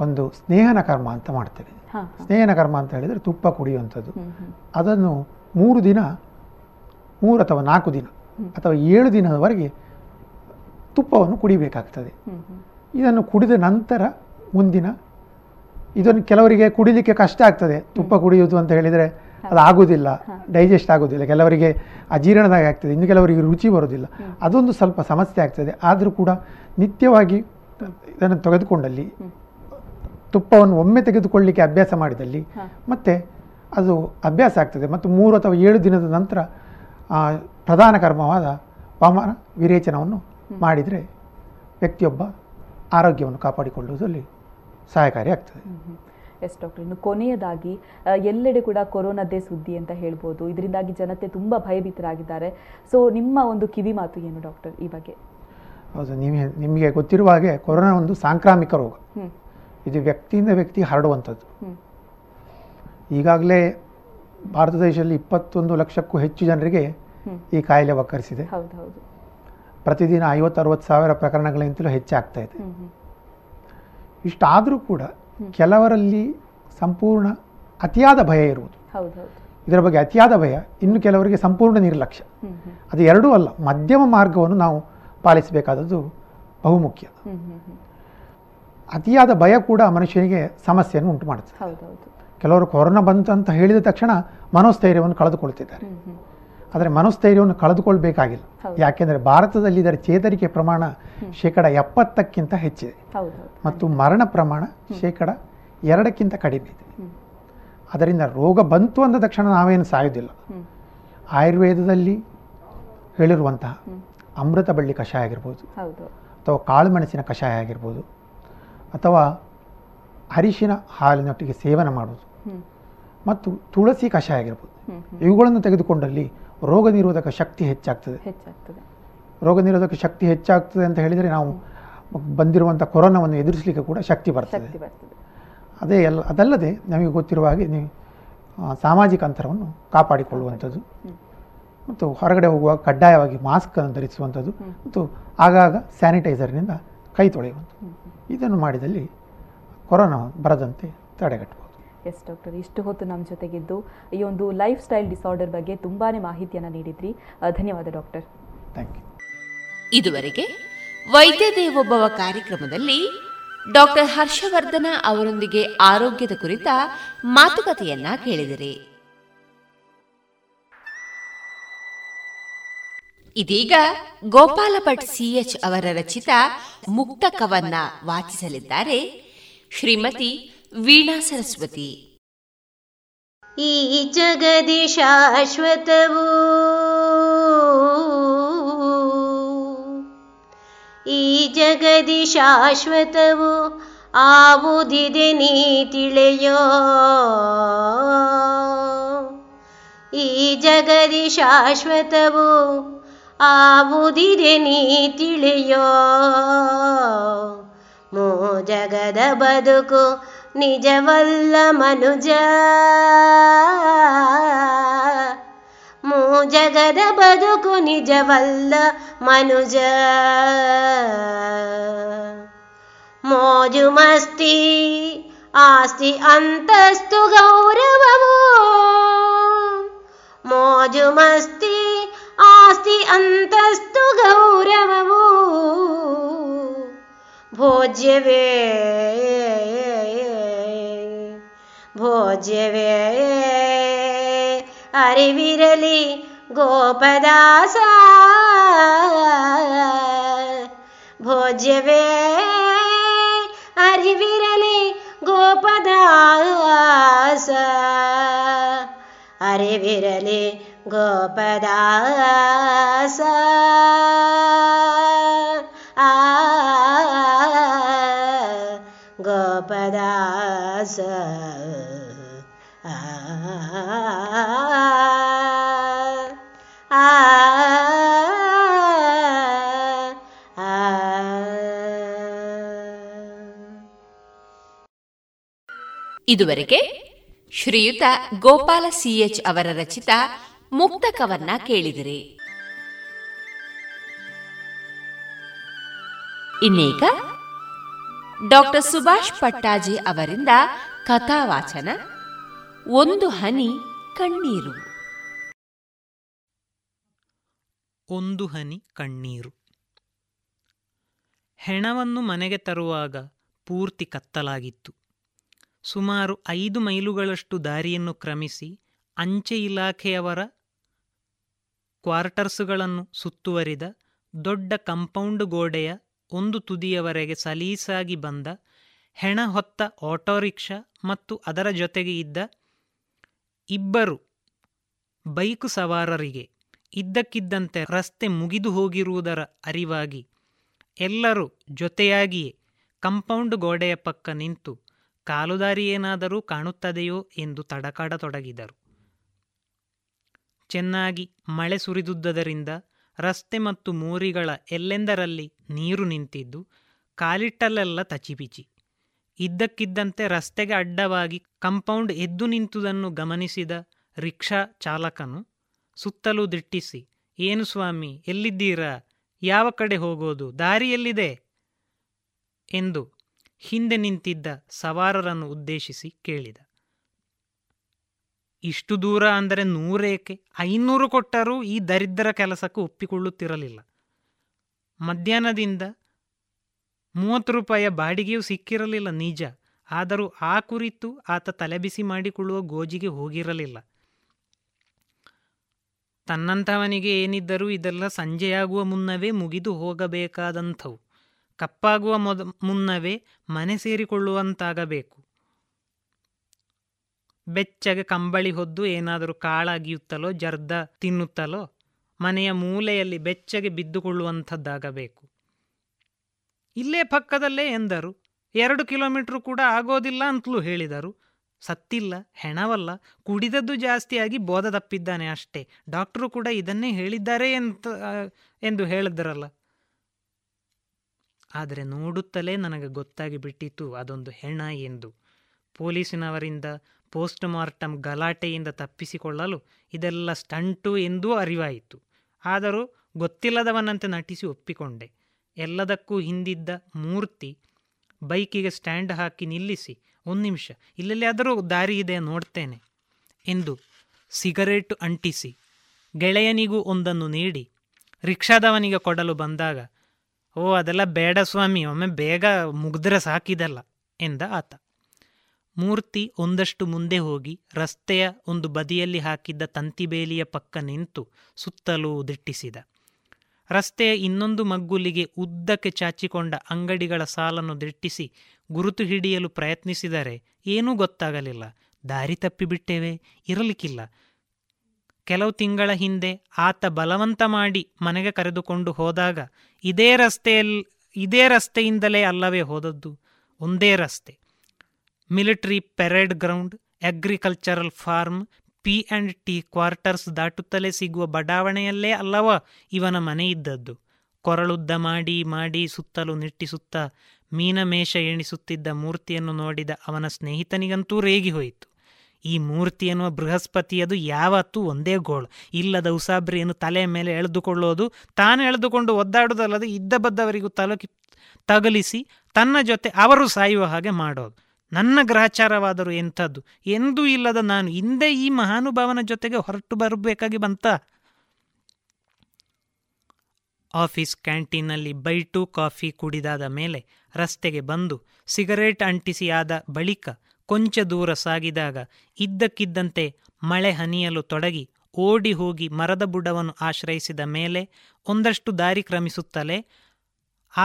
ಒಂದು ಸ್ನೇಹನ ಕರ್ಮ ಅಂತ ಮಾಡ್ತೇವೆ. ಸ್ನೇಹನ ಕರ್ಮ ಅಂತ ಹೇಳಿದರೆ ತುಪ್ಪ ಕುಡಿಯುವಂಥದ್ದು. ಅದನ್ನು ಮೂರು ದಿನ ಮೂರು ಅಥವಾ ನಾಲ್ಕು ದಿನ ಅಥವಾ ಏಳು ದಿನದವರೆಗೆ ತುಪ್ಪವನ್ನು ಕುಡಿಬೇಕಾಗ್ತದೆ. ಇದನ್ನು ಕುಡಿದ ನಂತರ ಮುಂದಿನ ಇದನ್ನು ಕೆಲವರಿಗೆ ಕುಡಿಲಿಕ್ಕೆ ಕಷ್ಟ ಆಗ್ತದೆ. ತುಪ್ಪ ಕುಡಿಯುವುದು ಅಂತ ಹೇಳಿದರೆ ಅದು ಆಗೋದಿಲ್ಲ ಡೈಜೆಸ್ಟ್ ಆಗೋದಿಲ್ಲ ಕೆಲವರಿಗೆ ಅಜೀರ್ಣದಾಗ ಆಗ್ತದೆ. ಇನ್ನು ಕೆಲವರಿಗೆ ರುಚಿ ಬರೋದಿಲ್ಲ ಅದೊಂದು ಸ್ವಲ್ಪ ಸಮಸ್ಯೆ ಆಗ್ತದೆ. ಆದರೂ ಕೂಡ ನಿತ್ಯವಾಗಿ ಇದನ್ನು ತೆಗೆದುಕೊಂಡಲ್ಲಿ ತುಪ್ಪವನ್ನು ಒಮ್ಮೆ ತೆಗೆದುಕೊಳ್ಳಿಕ್ಕೆ ಅಭ್ಯಾಸ ಮಾಡಿದಲ್ಲಿ ಮತ್ತೆ ಅದು ಅಭ್ಯಾಸ ಆಗ್ತದೆ. ಮತ್ತು ಮೂರು ಅಥವಾ ಏಳು ದಿನದ ನಂತರ ಪ್ರಧಾನ ಕರ್ಮವಾದ ವಾಮನ ವಿರೇಚನವನ್ನು ಮಾಡಿದರೆ ವ್ಯಕ್ತಿಯೊಬ್ಬ ಆರೋಗ್ಯವನ್ನು ಕಾಪಾಡಿಕೊಳ್ಳುವುದರಲ್ಲಿ ಸಹಾಯಕಾರಿ ಆಗ್ತದೆ. ಎಸ್ ಡಾಕ್ಟರ್ ಇನ್ನು ಕೊನೆಯದಾಗಿ ಎಲ್ಲೆಡೆ ಕೂಡ ಕೊರೋನಾದೇ ಸುದ್ದಿ ಅಂತ ಹೇಳ್ಬೋದು. ಇದರಿಂದಾಗಿ ಜನತೆ ತುಂಬ ಭಯಭೀತರಾಗಿದ್ದಾರೆ. ಸೊ ನಿಮ್ಮ ಒಂದು ಕಿವಿ ಮಾತು ಏನು ಡಾಕ್ಟರ್ ಈ ಬಗ್ಗೆ? ಹೌದು ನಿಮಗೆ ನಿಮಗೆ ಗೊತ್ತಿರುವ ಹಾಗೆ ಕೊರೋನಾ ಒಂದು ಸಾಂಕ್ರಾಮಿಕ ರೋಗ. ಇದು ವ್ಯಕ್ತಿಯಿಂದ ವ್ಯಕ್ತಿ ಹರಡುವಂಥದ್ದು. ಈಗಾಗಲೇ ಭಾರತ ದೇಶದಲ್ಲಿ ಇಪ್ಪತ್ತೊಂದು ಲಕ್ಷಕ್ಕೂ ಹೆಚ್ಚು ಜನರಿಗೆ. ಈ ಕಾಯಿಲೆ ಒಕ್ಕರಿಸಿದೆ ಪ್ರತಿದಿನ ಐವತ್ತು ಅರವತ್ತು ಸಾವಿರ ಪ್ರಕರಣಗಳಿಗಿಂತಲೂ ಹೆಚ್ಚಾಗ್ತಾ ಇದೆ. ಇಷ್ಟಾದರೂ ಕೂಡ ಕೆಲವರಲ್ಲಿ ಸಂಪೂರ್ಣ ಅತಿಯಾದ ಭಯ ಇರುವುದು. ಇದರ ಬಗ್ಗೆ ಅತಿಯಾದ ಭಯ ಇನ್ನು ಕೆಲವರಿಗೆ ಸಂಪೂರ್ಣ ನಿರ್ಲಕ್ಷ್ಯ. ಅದು ಎರಡೂ ಅಲ್ಲ ಮಧ್ಯಮ ಮಾರ್ಗವನ್ನು ನಾವು ಪಾಲಿಸಬೇಕಾದದ್ದು ಬಹುಮುಖ್ಯ. ಹ್ಮ್ ಹ್ಮ್ ಹ್ಮ್. ಅತಿಯಾದ ಭಯ ಕೂಡ ಮನುಷ್ಯನಿಗೆ ಸಮಸ್ಯೆಯನ್ನು ಉಂಟು ಮಾಡುತ್ತೆ ಕೆಲವರು ಕೊರೋನಾ ಬಂತು ಅಂತ ಹೇಳಿದ ತಕ್ಷಣ ಮನೋಸ್ಥೈರ್ಯವನ್ನು ಕಳೆದುಕೊಳ್ತಿದ್ದಾರೆ. ಆದರೆ ಮನೋಸ್ಥೈರ್ಯವನ್ನು ಕಳೆದುಕೊಳ್ಬೇಕಾಗಿಲ್ಲ. ಯಾಕೆಂದರೆ ಭಾರತದಲ್ಲಿ ಇದರ ಚೇತರಿಕೆ ಪ್ರಮಾಣ ಶೇಕಡ ಎಪ್ಪತ್ತಕ್ಕಿಂತ ಹೆಚ್ಚಿದೆ. ಮತ್ತು ಮರಣ ಪ್ರಮಾಣ ಶೇಕಡ ಎರಡಕ್ಕಿಂತ ಕಡಿಮೆ ಇದೆ. ಅದರಿಂದ ರೋಗ ಬಂತು ಅಂದ ತಕ್ಷಣ ನಾವೇನು ಸಾಯೋದಿಲ್ಲ. ಆಯುರ್ವೇದದಲ್ಲಿ ಹೇಳಿರುವಂತಹ ಅಮೃತ ಬಳ್ಳಿ ಕಷಾಯ ಆಗಿರ್ಬೋದು ಅಥವಾ ಕಾಳುಮೆಣಸಿನ ಕಷಾಯ ಆಗಿರ್ಬೋದು ಅಥವಾ ಅರಿಶಿನ ಹಾಲಿನೊಟ್ಟಿಗೆ ಸೇವನೆ ಮಾಡೋದು ಮತ್ತು ತುಳಸಿ ಕಷಾಯ ಆಗಿರ್ಬೋದು. ಇವುಗಳನ್ನು ತೆಗೆದುಕೊಂಡಲ್ಲಿ ರೋಗ ನಿರೋಧಕ ಶಕ್ತಿ ಹೆಚ್ಚಾಗ್ತದೆ. ಹೆಚ್ಚಾಗ್ತದೆ. ರೋಗ ನಿರೋಧಕ ಶಕ್ತಿ ಹೆಚ್ಚಾಗ್ತದೆ ಅಂತ ಹೇಳಿದರೆ ನಾವು ಬಂದಿರುವಂಥ ಕೊರೋನಾವನ್ನು ಎದುರಿಸಲಿಕ್ಕೆ ಕೂಡ ಶಕ್ತಿ ಬರ್ತದೆ. ಶಕ್ತಿ ಬರ್ತದೆ. ಅದೇ ಎಲ್ಲ ಅದಲ್ಲದೆ ನಮಗೆ ಗೊತ್ತಿರುವ ಹಾಗೆ ನೀವು ಸಾಮಾಜಿಕ ಅಂತರವನ್ನು ಕಾಪಾಡಿಕೊಳ್ಳುವಂಥದ್ದು. ಮತ್ತು ಹೊರಗಡೆ ಹೋಗುವಾಗ ಕಡ್ಡಾಯವಾಗಿ ಮಾಸ್ಕನ್ನು ಧರಿಸುವಂಥದ್ದು. ಮತ್ತು ಆಗಾಗ ಸ್ಯಾನಿಟೈಸರ್ನಿಂದ ಕೈ ತೊಳೆಯುವಂಥದ್ದು. ಇದನ್ನು ಮಾಡಿದಲ್ಲಿ ಕೊರೋನಾ ಬರದಂತೆ ತಡೆಗಟ್ಟಬಹುದು ಎಸ್ ಡಾಕ್ಟರ್ ಇಷ್ಟು ಹೊತ್ತು ನಮ್ಮ ಜೊತೆಗಿದ್ದು. ಈ ಒಂದು ಲೈಫ್ ಸ್ಟೈಲ್ ಡಿಸಾರ್ಡರ್ ಬಗ್ಗೆ ತುಂಬಾ ಮಾಹಿತಿಯನ್ನು ನೀಡಿದ್ರಿ. ಧನ್ಯವಾದ ಡಾಕ್ಟರ್. ಥ್ಯಾಂಕ್ ಯು ಇದುವರೆಗೆ ವೈದ್ಯ ದೇವೋಭವ ಕಾರ್ಯಕ್ರಮದಲ್ಲಿ ಡಾಕ್ಟರ್ ಹರ್ಷವರ್ಧನ ಅವರೊಂದಿಗೆ ಆರೋಗ್ಯದ ಕುರಿತ ಮಾತುಕತೆಯನ್ನ ಕೇಳಿದಿರಿ. ಇದೀಗ ಗೋಪಾಲ ಭಟ್ ಸಿಎಚ್ ಅವರ ರಚಿತ ಮುಕ್ತಕವನ್ನ ವಾಚಿಸಲಿದ್ದಾರೆ ಶ್ರೀಮತಿ ವೀಣಾ ಸರಸ್ವತಿ. ಈ ಜಗದಿ ಶಾಶ್ವತವು ಈ ಜಗದಿ ಶಾಶ್ವತವು ಆವುದಿದೆ ನೀ ತಿಳಿಯೋ. ಈ ಜಗದಿ ಶಾಶ್ವತವು ಆವುದಿದೆ ನೀ ತಿಳಿಯೋ. ಮೋ ಜಗದ ಬದುಕು ನಿಜವಲ್ಲ ಮನುಜ ಮೂ ಜಗದ ಬದುಕು ನಿಜವಲ್ಲ ಮನುಜ ಮೋಜು ಮಸ್ತಿ ಆಸ್ತಿ ಅಂತಸ್ತು ಗೌರವವು ಮೋಜು ಮಸ್ತಿ ಆಸ್ತಿ ಅಂತಸ್ತು ಗೌರವವು ಭೋಜ್ಯವೇ ಭೋಜ್ಯವೇ ಅರಿವಿರಲಿ ಗೋಪದಾಸ. ಭೋಜ್ಯವೇ ಅರಿವಿರಲಿ ಗೋಪದಾಸ. ಅರಿವಿರಲಿ ಗೋಪದಾಸ. ಇದುವರೆಗೆ ಶ್ರೀಯುತ ಗೋಪಾಲ ಸಿಎಚ್ ಅವರ ರಚಿತ ಮುಕ್ತಕವನ್ನ ಕೇಳಿದಿರಿ. ಇನ್ನೀಗ ಡಾಕ್ಟರ್ ಸುಭಾಷ್ ಪಟ್ಟಾಜಿ ಅವರಿಂದ ಕಥಾವಾಚನ ಒಂದು ಹನಿ ಕಣ್ಣೀರು. ಒಂದು ಹನಿ ಕಣ್ಣೀರು. ಹೆಣವನ್ನು ಮನೆಗೆ ತರುವಾಗ ಪೂರ್ತಿ ಕತ್ತಲಾಗಿತ್ತು. ಸುಮಾರು ಐದು ಮೈಲುಗಳಷ್ಟು ದಾರಿಯನ್ನು ಕ್ರಮಿಸಿ ಅಂಚೆ ಇಲಾಖೆಯವರ ಕ್ವಾರ್ಟರ್ಸ್ಗಳನ್ನು ಸುತ್ತುವರಿದ ದೊಡ್ಡ ಕಂಪೌಂಡ್ ಗೋಡೆಯ ಒಂದು ತುದಿಯವರೆಗೆ ಸಲೀಸಾಗಿ ಬಂದ ಹೆಣ ಹೊತ್ತ ಆಟೋ ಮತ್ತು ಅದರ ಜೊತೆಗೆ ಇದ್ದ ಇಬ್ಬರು ಬೈಕು ಸವಾರರಿಗೆ ಇದ್ದಕ್ಕಿದ್ದಂತೆ ರಸ್ತೆ ಮುಗಿದು ಹೋಗಿರುವುದರ ಅರಿವಾಗಿ ಎಲ್ಲರೂ ಜೊತೆಯಾಗಿಯೇ ಕಂಪೌಂಡ್ ಗೋಡೆಯ ಪಕ್ಕ ನಿಂತು ಕಾಲುದಾರಿ ಏನಾದರೂ ಕಾಣುತ್ತದೆಯೋ ಎಂದು ತಡಕಾಡತೊಡಗಿದರು. ಚೆನ್ನಾಗಿ ಮಳೆ ಸುರಿದುದರಿಂದ ರಸ್ತೆ ಮತ್ತು ಮೋರಿಗಳ ಎಲ್ಲೆಂದರಲ್ಲಿ ನೀರು ನಿಂತಿದ್ದು ಕಾಲಿಟ್ಟಲ್ಲೆಲ್ಲ ತಚಿಪಿಚಿ ಇದ್ದಕ್ಕಿದ್ದಂತೆ ರಸ್ತೆಗೆ ಅಡ್ಡವಾಗಿ ಕಂಪೌಂಡ್ ಎದ್ದು ನಿಂತುದನ್ನು ಗಮನಿಸಿದ ರಿಕ್ಷಾ ಚಾಲಕನು ಸುತ್ತಲೂ ದಿಟ್ಟಿಸಿ, ಏನು ಸ್ವಾಮಿ, ಎಲ್ಲಿದ್ದೀರಾ? ಯಾವ ಕಡೆ ಹೋಗೋದು? ದಾರಿಯಲ್ಲಿದೆ ಎಂದು ಹಿಂದೆ ನಿಂತಿದ್ದ ಸವಾರರನ್ನು ಉದ್ದೇಶಿಸಿ ಕೇಳಿದ. ಇಷ್ಟು ದೂರ ಅಂದರೆ ನೂರೇಕೆ? ಐನೂರು ಕೊಟ್ಟರೂ ಈ ದರಿದ್ರ ಕೆಲಸಕ್ಕೆ ಒಪ್ಪಿಕೊಳ್ಳುತ್ತಿರಲಿಲ್ಲ. ಮಧ್ಯಾಹ್ನದಿಂದ ಮೂವತ್ತು ರೂಪಾಯಿಯ ಬಾಡಿಗೆಯೂ ಸಿಕ್ಕಿರಲಿಲ್ಲ ನಿಜ. ಆದರೂ ಆ ಕುರಿತು ಆತ ತಲೆಬಿಸಿ ಮಾಡಿಕೊಳ್ಳುವ ಗೋಜಿಗೆ ಹೋಗಿರಲಿಲ್ಲ. ತನ್ನಂಥವನಿಗೆ ಏನಿದ್ದರೂ ಇದೆಲ್ಲ ಸಂಜೆಯಾಗುವ ಮುನ್ನವೇ ಮುಗಿದು ಹೋಗಬೇಕಾದಂಥವು. ಕಪ್ಪಾಗುವ ಮೊದ, ಮುನ್ನವೇ ಮನೆ ಸೇರಿಕೊಳ್ಳುವಂತಾಗಬೇಕು. ಬೆಚ್ಚಗೆ ಕಂಬಳಿ ಹೊದ್ದು ಏನಾದರೂ ಕಾಳಾಗಿಯುತ್ತಲೋ, ಜರ್ದ ತಿನ್ನುತ್ತಲೋ, ಮನೆಯ ಮೂಲೆಯಲ್ಲಿ ಬೆಚ್ಚಗೆ ಬಿದ್ದುಕೊಳ್ಳುವಂಥದ್ದಾಗಬೇಕು. ಇಲ್ಲೇ ಪಕ್ಕದಲ್ಲೇ ಎಂದರು. ಎರಡು ಕಿಲೋಮೀಟ್ರ್ ಕೂಡ ಆಗೋದಿಲ್ಲ ಅಂತಲೂ ಹೇಳಿದರು. ಸತ್ತಿಲ್ಲ, ಹೆಣವಲ್ಲ, ಕುಡಿದದ್ದು ಜಾಸ್ತಿಯಾಗಿ ಬೋಧ ತಪ್ಪಿದ್ದಾನೆ ಅಷ್ಟೇ. ಡಾಕ್ಟರು ಕೂಡ ಇದನ್ನೇ ಹೇಳಿದ್ದಾರೆ ಅಂತ ಎಂದು ಹೇಳಿದ್ರಲ್ಲ. ಆದರೆ ನೋಡುತ್ತಲೇ ನನಗೆ ಗೊತ್ತಾಗಿ ಬಿಟ್ಟಿತು ಅದೊಂದು ಹೆಣ ಎಂದು. ಪೊಲೀಸಿನವರಿಂದ ಪೋಸ್ಟ್ ಮಾರ್ಟಮ್ ಗಲಾಟೆಯಿಂದ ತಪ್ಪಿಸಿಕೊಳ್ಳಲು ಇದೆಲ್ಲ ಸ್ಟಂಟು ಎಂದೂ ಅರಿವಾಯಿತು. ಆದರೂ ಗೊತ್ತಿಲ್ಲದವನಂತೆ ನಟಿಸಿ ಒಪ್ಪಿಕೊಂಡೆ. ಎಲ್ಲದಕ್ಕೂ ಹಿಂದಿದ್ದ ಮೂರ್ತಿ ಬೈಕಿಗೆ ಸ್ಟ್ಯಾಂಡ್ ಹಾಕಿ ನಿಲ್ಲಿಸಿ, ಒಂದು ನಿಮಿಷ ಇಲ್ಲೆಲ್ಲಾದರೂ ದಾರಿ ಇದೆ, ನೋಡ್ತೇನೆ ಎಂದು ಸಿಗರೇಟು ಅಂಟಿಸಿ, ಗೆಳೆಯನಿಗೂ ಒಂದನ್ನು ನೀಡಿ, ರಿಕ್ಷಾದವನಿಗೆ ಕೊಡಲು ಬಂದಾಗ ಓ, ಅದೆಲ್ಲ ಬೇಡ ಸ್ವಾಮಿ, ಒಮ್ಮೆ ಬೇಗ ಮುಗ್ದ್ರೆ ಸಾಕಿದಲ್ಲ ಎಂದ ಆತ. ಮೂರ್ತಿ ಒಂದಷ್ಟು ಮುಂದೆ ಹೋಗಿ ರಸ್ತೆಯ ಒಂದು ಬದಿಯಲ್ಲಿ ಹಾಕಿದ್ದ ತಂತಿಬೇಲಿಯ ಪಕ್ಕ ನಿಂತು ಸುತ್ತಲೂ ದಿಟ್ಟಿಸಿದ. ರಸ್ತೆಯ ಇನ್ನೊಂದು ಮಗ್ಗುಲಿಗೆ ಉದ್ದಕ್ಕೆ ಚಾಚಿಕೊಂಡ ಅಂಗಡಿಗಳ ಸಾಲನ್ನು ದಿಟ್ಟಿಸಿ ಗುರುತು ಹಿಡಿಯಲು ಪ್ರಯತ್ನಿಸಿದರೆ ಏನೂ ಗೊತ್ತಾಗಲಿಲ್ಲ. ದಾರಿ ತಪ್ಪಿಬಿಟ್ಟೇವೆ, ಇರಲಿಕ್ಕಿಲ್ಲ. ಕೆಲವು ತಿಂಗಳ ಹಿಂದೆ ಆತ ಬಲವಂತ ಮಾಡಿ ಮನೆಗೆ ಕರೆದುಕೊಂಡು ಹೋದಾಗ ಇದೇ ರಸ್ತೆಯಲ್ಲಿ ಇದೇ ರಸ್ತೆಯಿಂದಲೇ ಅಲ್ಲವೇ ಹೋದದ್ದು. ಒಂದೇ ರಸ್ತೆ. Military parade ground, agricultural farm, P and T quarters ದಾಟುತ್ತಲೇ ಸಿಗುವ ಬಡಾವಣೆಯಲ್ಲೇ ಅಲ್ಲವ ಇವನ ಮನೆ ಇದ್ದದ್ದು. ಕೊರಳುದ್ದ ಮಾಡಿ ಮಾಡಿ ಸುತ್ತಲೂ ನಿಟ್ಟಿಸುತ್ತಾ ಮೀನಮೇಷ ಎಣಿಸುತ್ತಿದ್ದ ಮೂರ್ತಿಯನ್ನು ನೋಡಿದ ಅವನ ಸ್ನೇಹಿತನಿಗಂತೂ ರೇಗಿ ಹೋಯಿತು. ಈ ಮೂರ್ತಿ ಎನ್ನುವ ಬೃಹಸ್ಪತಿಯದು ಯಾವತ್ತೂ ಒಂದೇ ಗೋಳು. ಇಲ್ಲದ ಉಸಾಬ್ರಿಯನ್ನು ತಲೆಯ ಮೇಲೆ ಎಳೆದುಕೊಳ್ಳೋದು, ತಾನು ಎಳೆದುಕೊಂಡು ಒದ್ದಾಡುವುದಲ್ಲದೆ ಇದ್ದ ಬದ್ದವರಿಗೂ ತಲುಕಿ, ತಗಲಿಸಿ ತನ್ನ ಜೊತೆ ಅವರು ಸಾಯುವ ಹಾಗೆ ಮಾಡೋದು. ನನ್ನ ಗ್ರಹಚಾರವಾದರೂ ಎಂಥದ್ದು? ಎಂದೂ ಇಲ್ಲದ ನಾನು ಹಿಂದೆ ಈ ಮಹಾನುಭಾವನ ಜೊತೆಗೆ ಹೊರಟು ಬರಬೇಕಾಗಿ ಬಂತ? ಆಫೀಸ್ ಕ್ಯಾಂಟೀನಲ್ಲಿ ಬೈಟು, ಕಾಫಿ ಕುಡಿದಾದ ಮೇಲೆ ರಸ್ತೆಗೆ ಬಂದು ಸಿಗರೇಟ್ ಅಂಟಿಸಿ ಆದ ಬಳಿಕ ಕೊಂಚ ದೂರ ಸಾಗಿದಾಗ ಇದ್ದಕ್ಕಿದ್ದಂತೆ ಮಳೆ ಹನಿಯಲು ತೊಡಗಿ ಓಡಿ ಹೋಗಿ ಮರದ ಬುಡವನ್ನು ಆಶ್ರಯಿಸಿದ ಮೇಲೆ ಒಂದಷ್ಟು ದಾರಿ ಕ್ರಮಿಸುತ್ತಲೇ